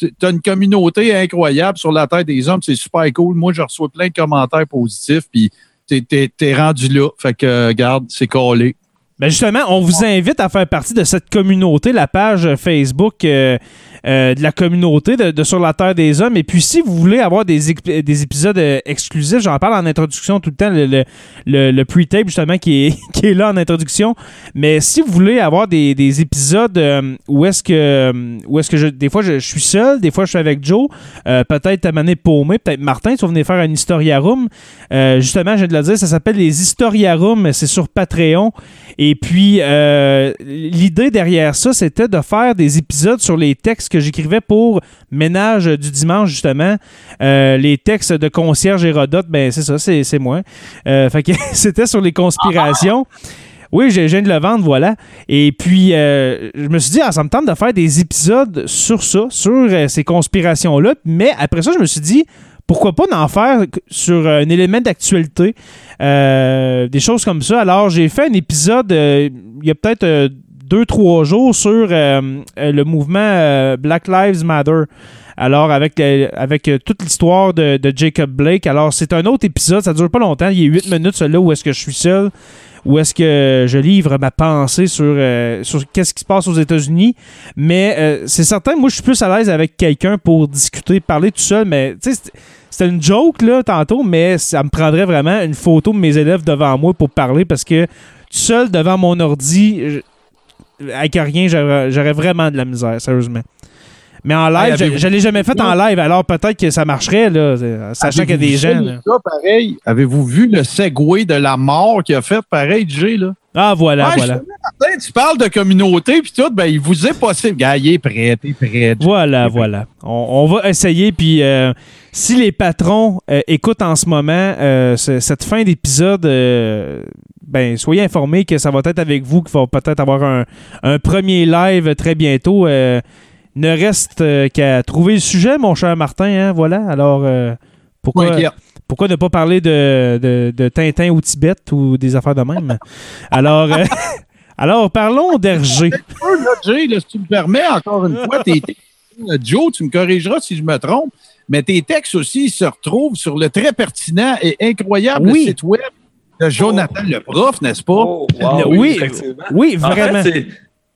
Tu as une communauté incroyable sur la Terre des Hommes, c'est super cool. Moi, je reçois plein de commentaires positifs, puis t'es, rendu là. Fait que, regarde, c'est collé. Ben justement, on vous invite à faire partie de cette communauté, la page Facebook euh, euh, de la communauté de, Sur la Terre des Hommes. Et puis, si vous voulez avoir des, des épisodes euh, exclusifs, j'en parle en introduction tout le temps, le, le, le- le pre-tape justement qui est, <laughs> qui est là en introduction. Mais si vous voulez avoir des, des épisodes euh, où est-ce que, où est-ce que je, des fois je, suis seul, des fois je suis avec Joe, peut-être à Mané Paumé, peut-être Martin, tu vas venir faire un Historia Room. Justement, je viens de le dire, ça s'appelle les Historia c'est sur Patreon. Et puis, l'idée derrière ça, c'était de faire des épisodes sur les textes que j'écrivais pour Ménage du dimanche, justement. Euh, les textes de Concierge Hérodote, ben c'est ça, c'est moi. Euh, fait que <laughs> c'était sur les conspirations. Oui, je viens de le vendre, voilà. Et puis, euh, je me suis dit, ah, ça me tente de faire des épisodes sur ça, sur ces conspirations-là. Mais après ça, je me suis dit, pourquoi pas d'en faire sur un élément d'actualité, des choses comme ça. Alors, j'ai fait un épisode, il y a peut-être deux, trois jours, sur euh, euh, le mouvement euh, Black Lives Matter. Alors, avec, toute l'histoire de, Jacob Blake. Alors, c'est un autre épisode, ça dure pas longtemps. Il y a huit minutes, celui-là, où est-ce que je suis seul? Où est-ce que je livre ma pensée sur, qu'est-ce qui se passe aux États-Unis? Mais c'est certain, moi, je suis plus à l'aise avec quelqu'un pour discuter, parler tout seul. Mais tu sais, c'était une joke, là, tantôt, mais ça me prendrait vraiment une photo de mes élèves devant moi pour parler parce que tout seul devant mon ordi, avec rien, j'aurais vraiment de la misère, sérieusement. Mais en live, Hey, je, je l'ai jamais fait en live, alors peut-être que ça marcherait, là, sachant qu'il y a des gens. là. Ça, pareil? Avez-vous vu le segway de la mort qu'il a fait, pareil, Jay, là? Ah, voilà, voilà. Tu parles de communauté, puis tout, ben, il vous est possible. Gars, il est prêt, t'es prêt. Voilà, voilà. On, on va essayer. Puis euh, si les patrons euh, écoutent en ce moment euh, ce- cette fin d'épisode, ben soyez informés que ça va être avec vous, qu'il va peut-être avoir un, un premier live très bientôt. Ne reste qu'à trouver le sujet, mon cher Martin. Hein, voilà. Alors, pourquoi, pourquoi ne pas parler de, de, de Tintin au Tibet ou des affaires de même? Alors, euh, <laughs> alors parlons d'Hergé. peu, là, Jay, là, si tu me permets, encore une fois, tes textes, euh, Joe, tu me corrigeras si je me trompe, mais tes textes aussi se retrouvent sur le très pertinent et incroyable Oui. site web de Jonathan le prof, n'est-ce pas? Oh, wow, Le- oui, oui, effectivement. oui, En fait, vraiment.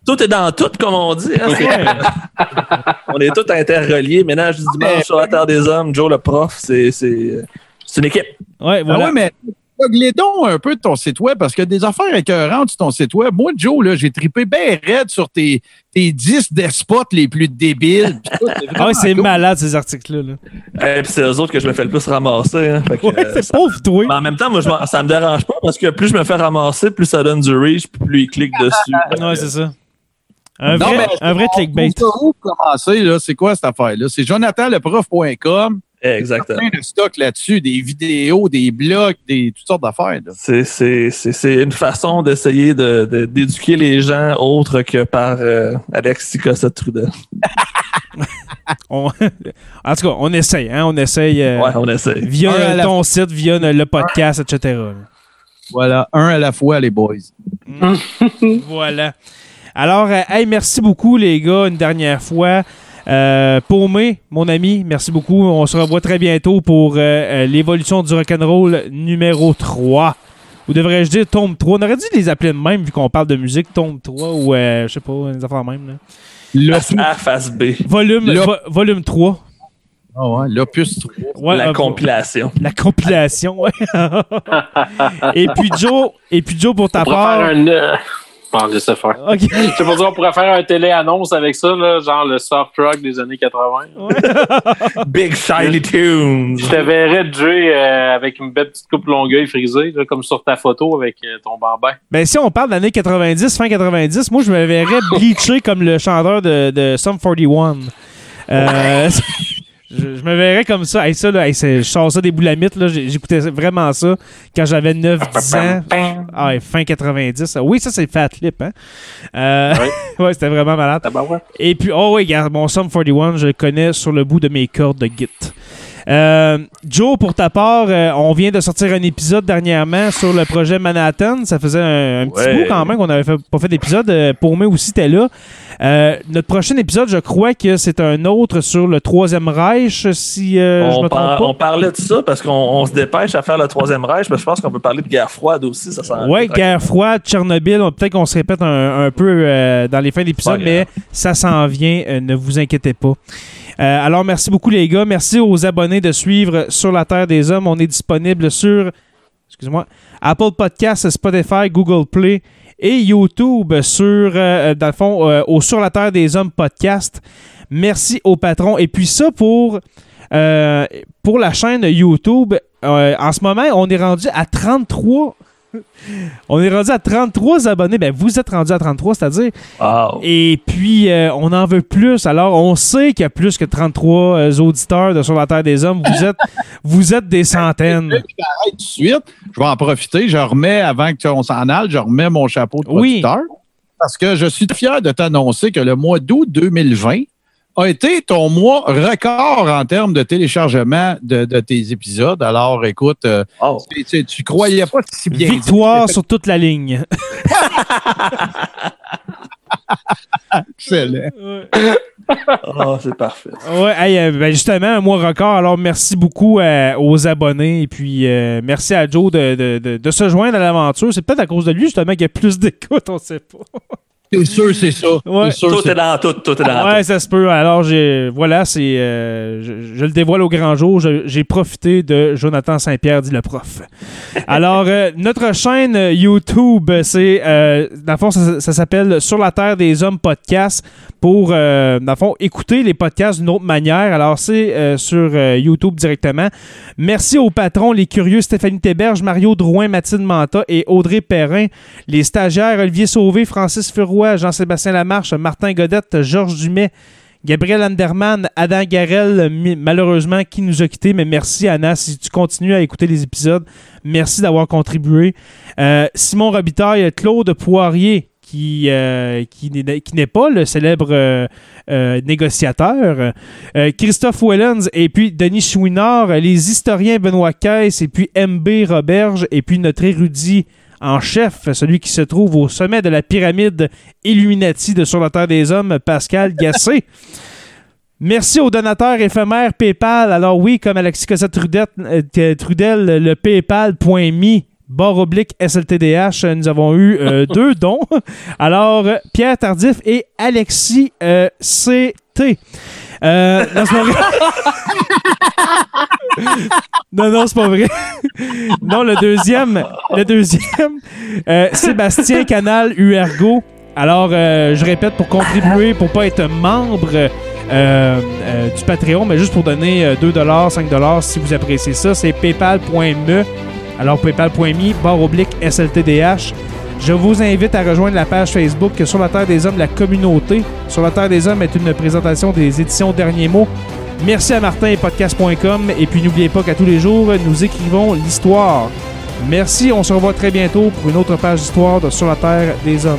tout est dans tout, comme on dit. hein. <laughs> On est tous interreliés. Ménage du dimanche sur la Terre des Hommes, Joe le prof, c'est c'est- une équipe. Ouais, voilà. Ah ouais, mais les donc un peu de ton site web parce que des affaires écœurantes sur ton site web. Moi, Joe, là, j'ai trippé bien raide sur tes, tes 10 despotes les plus débiles. Tout, Ah ouais, c'est cool. malade ces articles-là. là. Et puis c'est eux autres que je me fais le plus ramasser. hein. Fait que, Ouais, euh, c'est pauvre toi. Mais en même temps, moi, je ça me dérange pas parce que plus je me fais ramasser, plus ça donne du reach, puis plus ils cliquent dessus. <laughs> Ouais, c'est ça. Un Non, vrai, mais un vrai clickbait. C'est quoi cette affaire-là? C'est jonathanleprof.com. Exactement. plein de stock là-dessus, des vidéos, des blogs, des toutes sortes d'affaires. C'est- C'est c'est- c'est une façon d'essayer de- de- d'éduquer les gens autre que par euh, Alex Cossette Trudel. <laughs> On- en tout cas, on essaye, hein, on essaye euh, Ouais, on essaie. via ton site, via le podcast, etc. là. Voilà, un à la fois, les boys. <laughs> voilà. Alors, euh, hey, merci beaucoup, les gars, une dernière fois. Euh, Paumé, mon ami, merci beaucoup. On se revoit très bientôt pour euh, euh, l'évolution du rock'n'roll numéro 3. Ou devrais-je dire tome 3? On aurait dû les appeler de même vu qu'on parle de musique, tome 3 ou euh, je sais pas, des affaires même. là. Face A, face B. Volume, vo- volume 3. Ah ouais, l'opus 3. Ouais, la euh, compilation. La compilation, ouais. <laughs> et puis Joe, et puis Joe pour ta On part. faire un. euh, Faire. Ok. C'est pour dire, on pourrait faire un télé-annonce avec ça, là, genre le soft rock des années 80. <laughs> Big Shiny Tunes. Je te verrais, Jay, euh, avec une belle petite coupe longueuil frisée, là, comme sur ta photo avec euh, ton bambin. Ben si on parle d'années 90, fin 90, moi je me verrais bleacher comme le chanteur de, de Sum 41. Euh, <laughs> Je, je me verrais comme ça. Hey, ça, là, hey, c'est- je sors ça des boulamites. là. J'écoutais vraiment ça quand j'avais 9-10 ans. Ah, ouais, fin 90. Oui, ça, c'est Fat Lip. Hein? Euh, <laughs> ouais, c'était vraiment malade. Ah. Et puis, oh oui, regarde, mon Sum 41, je le connais sur le bout de mes cordes de Git. Euh, Joe, pour ta part, euh, on vient de sortir un épisode dernièrement sur le projet Manhattan. Ça faisait un, un petit Ouais. bout quand même qu'on n'avait pas fait d'épisode. Euh, pour moi aussi, t'es là. Euh, notre prochain épisode, je crois que c'est un autre sur le Troisième Reich, si euh, je on, me par- trompe on parlait de ça parce qu'on on se dépêche à faire le troisième Reich, mais je pense qu'on peut parler de guerre froide aussi. Ça pas. Ouais, guerre froide, Tchernobyl. on- Peut-être qu'on se répète un, un peu dans les fins d'épisode, Pas mais ça s'en vient. ne vous inquiétez pas. Euh, alors, merci beaucoup, les gars. Merci aux abonnés de suivre Sur la Terre des Hommes. On est disponible sur excusez-moi, Apple Podcasts, Spotify, Google Play et YouTube sur, euh, dans le fond, euh, au Sur la Terre des Hommes podcast. Merci aux patrons. Et puis ça, pour, euh, pour la chaîne YouTube, euh, en ce moment, on est rendu à 33... <laughs> On est rendu à 33 abonnés. Ben, vous êtes rendu à 33, c'est-à-dire Wow. et puis, euh, on en veut plus. Alors, on sait qu'il y a plus que 33 euh, auditeurs de Sur la Terre des Hommes. Vous êtes, <laughs> vous êtes des centaines. Arrête tout de suite. Je vais en profiter. Je remets, avant qu'on s'en aille, je remets mon chapeau de Oui. producteur. Parce que je suis fier de t'annoncer que le mois d'août 2020 a été ton mois record en termes de téléchargement de, de tes épisodes. Alors, écoute, euh, tu, tu- tu croyais pas si bien. dit. Victoire sur toute la ligne. <laughs> Excellent. Ah, <laughs> c'est parfait. Ouais, hey, euh, ben justement, un mois record. Alors, merci beaucoup euh, aux abonnés. Et puis, euh, merci à Joe de, de- de- de se joindre à l'aventure. C'est peut-être à cause de lui, justement, qu'il y a plus d'écoute. On sait pas. <laughs> C'est sûr, c'est ça? Ouais. Sûr, Tout est dans tout, tout est dans Ouais, tout. ça se peut. Alors, j'ai, voilà, c'est, euh, je, je le dévoile au grand jour. Je- j'ai profité de Jonathan Saint-Pierre, dit le prof. Alors, euh, notre chaîne YouTube, c'est, euh, dans le fond, ça, ça s'appelle Sur la Terre des Hommes podcast pour, euh, dans le fond, écouter les podcasts d'une autre manière. Alors, c'est euh, sur euh, YouTube directement. Merci aux patrons, les curieux Stéphanie Théberge, Mario Drouin, Mathilde Manta et Audrey Perrin. Les stagiaires Olivier Sauvé, Francis Furoy, Jean-Sébastien Lamarche, Martin Godette, Georges Dumais, Gabriel Anderman, Adam Garel, malheureusement, qui nous a quittés, mais merci Anna, si tu continues à écouter les épisodes, merci d'avoir contribué. Euh, Simon Robitaille, Claude Poirier, qui, euh, n'est pas le célèbre euh, négociateur, Christophe Wellens, et puis Denis Chouinard, les historiens Benoît Caisse, et puis MB Roberge, et puis notre érudit en chef, celui qui se trouve au sommet de la pyramide Illuminati de Sur la Terre des Hommes, Pascal Gassé. <laughs> Merci aux donateurs éphémères PayPal. Alors oui, comme Alexis Cossette Trudel, euh, Trudel le paypal.me barre oblique SLTDH, nous avons eu euh, <laughs> deux dons. Alors, Pierre Tardif et Alexis euh, CT. Euh, non, c'est pas vrai. non, non, c'est pas vrai. non, le deuxième, le deuxième, euh, Sébastien Canal Uergo. Alors, euh, je répète, pour contribuer, pour pas être membre euh, du Patreon, mais juste pour donner euh, 2 5 si vous appréciez ça, c'est paypal.me. Alors, paypal.me, barre oblique SLTDH. Je vous invite à rejoindre la page Facebook Sur la Terre des Hommes, la communauté. Sur la Terre des Hommes est une présentation des éditions Derniers mots. Merci à Martin et podcast.com. Et puis n'oubliez pas qu'à tous les jours, nous écrivons l'histoire. Merci, on se revoit très bientôt pour une autre page d'histoire de Sur la Terre des Hommes.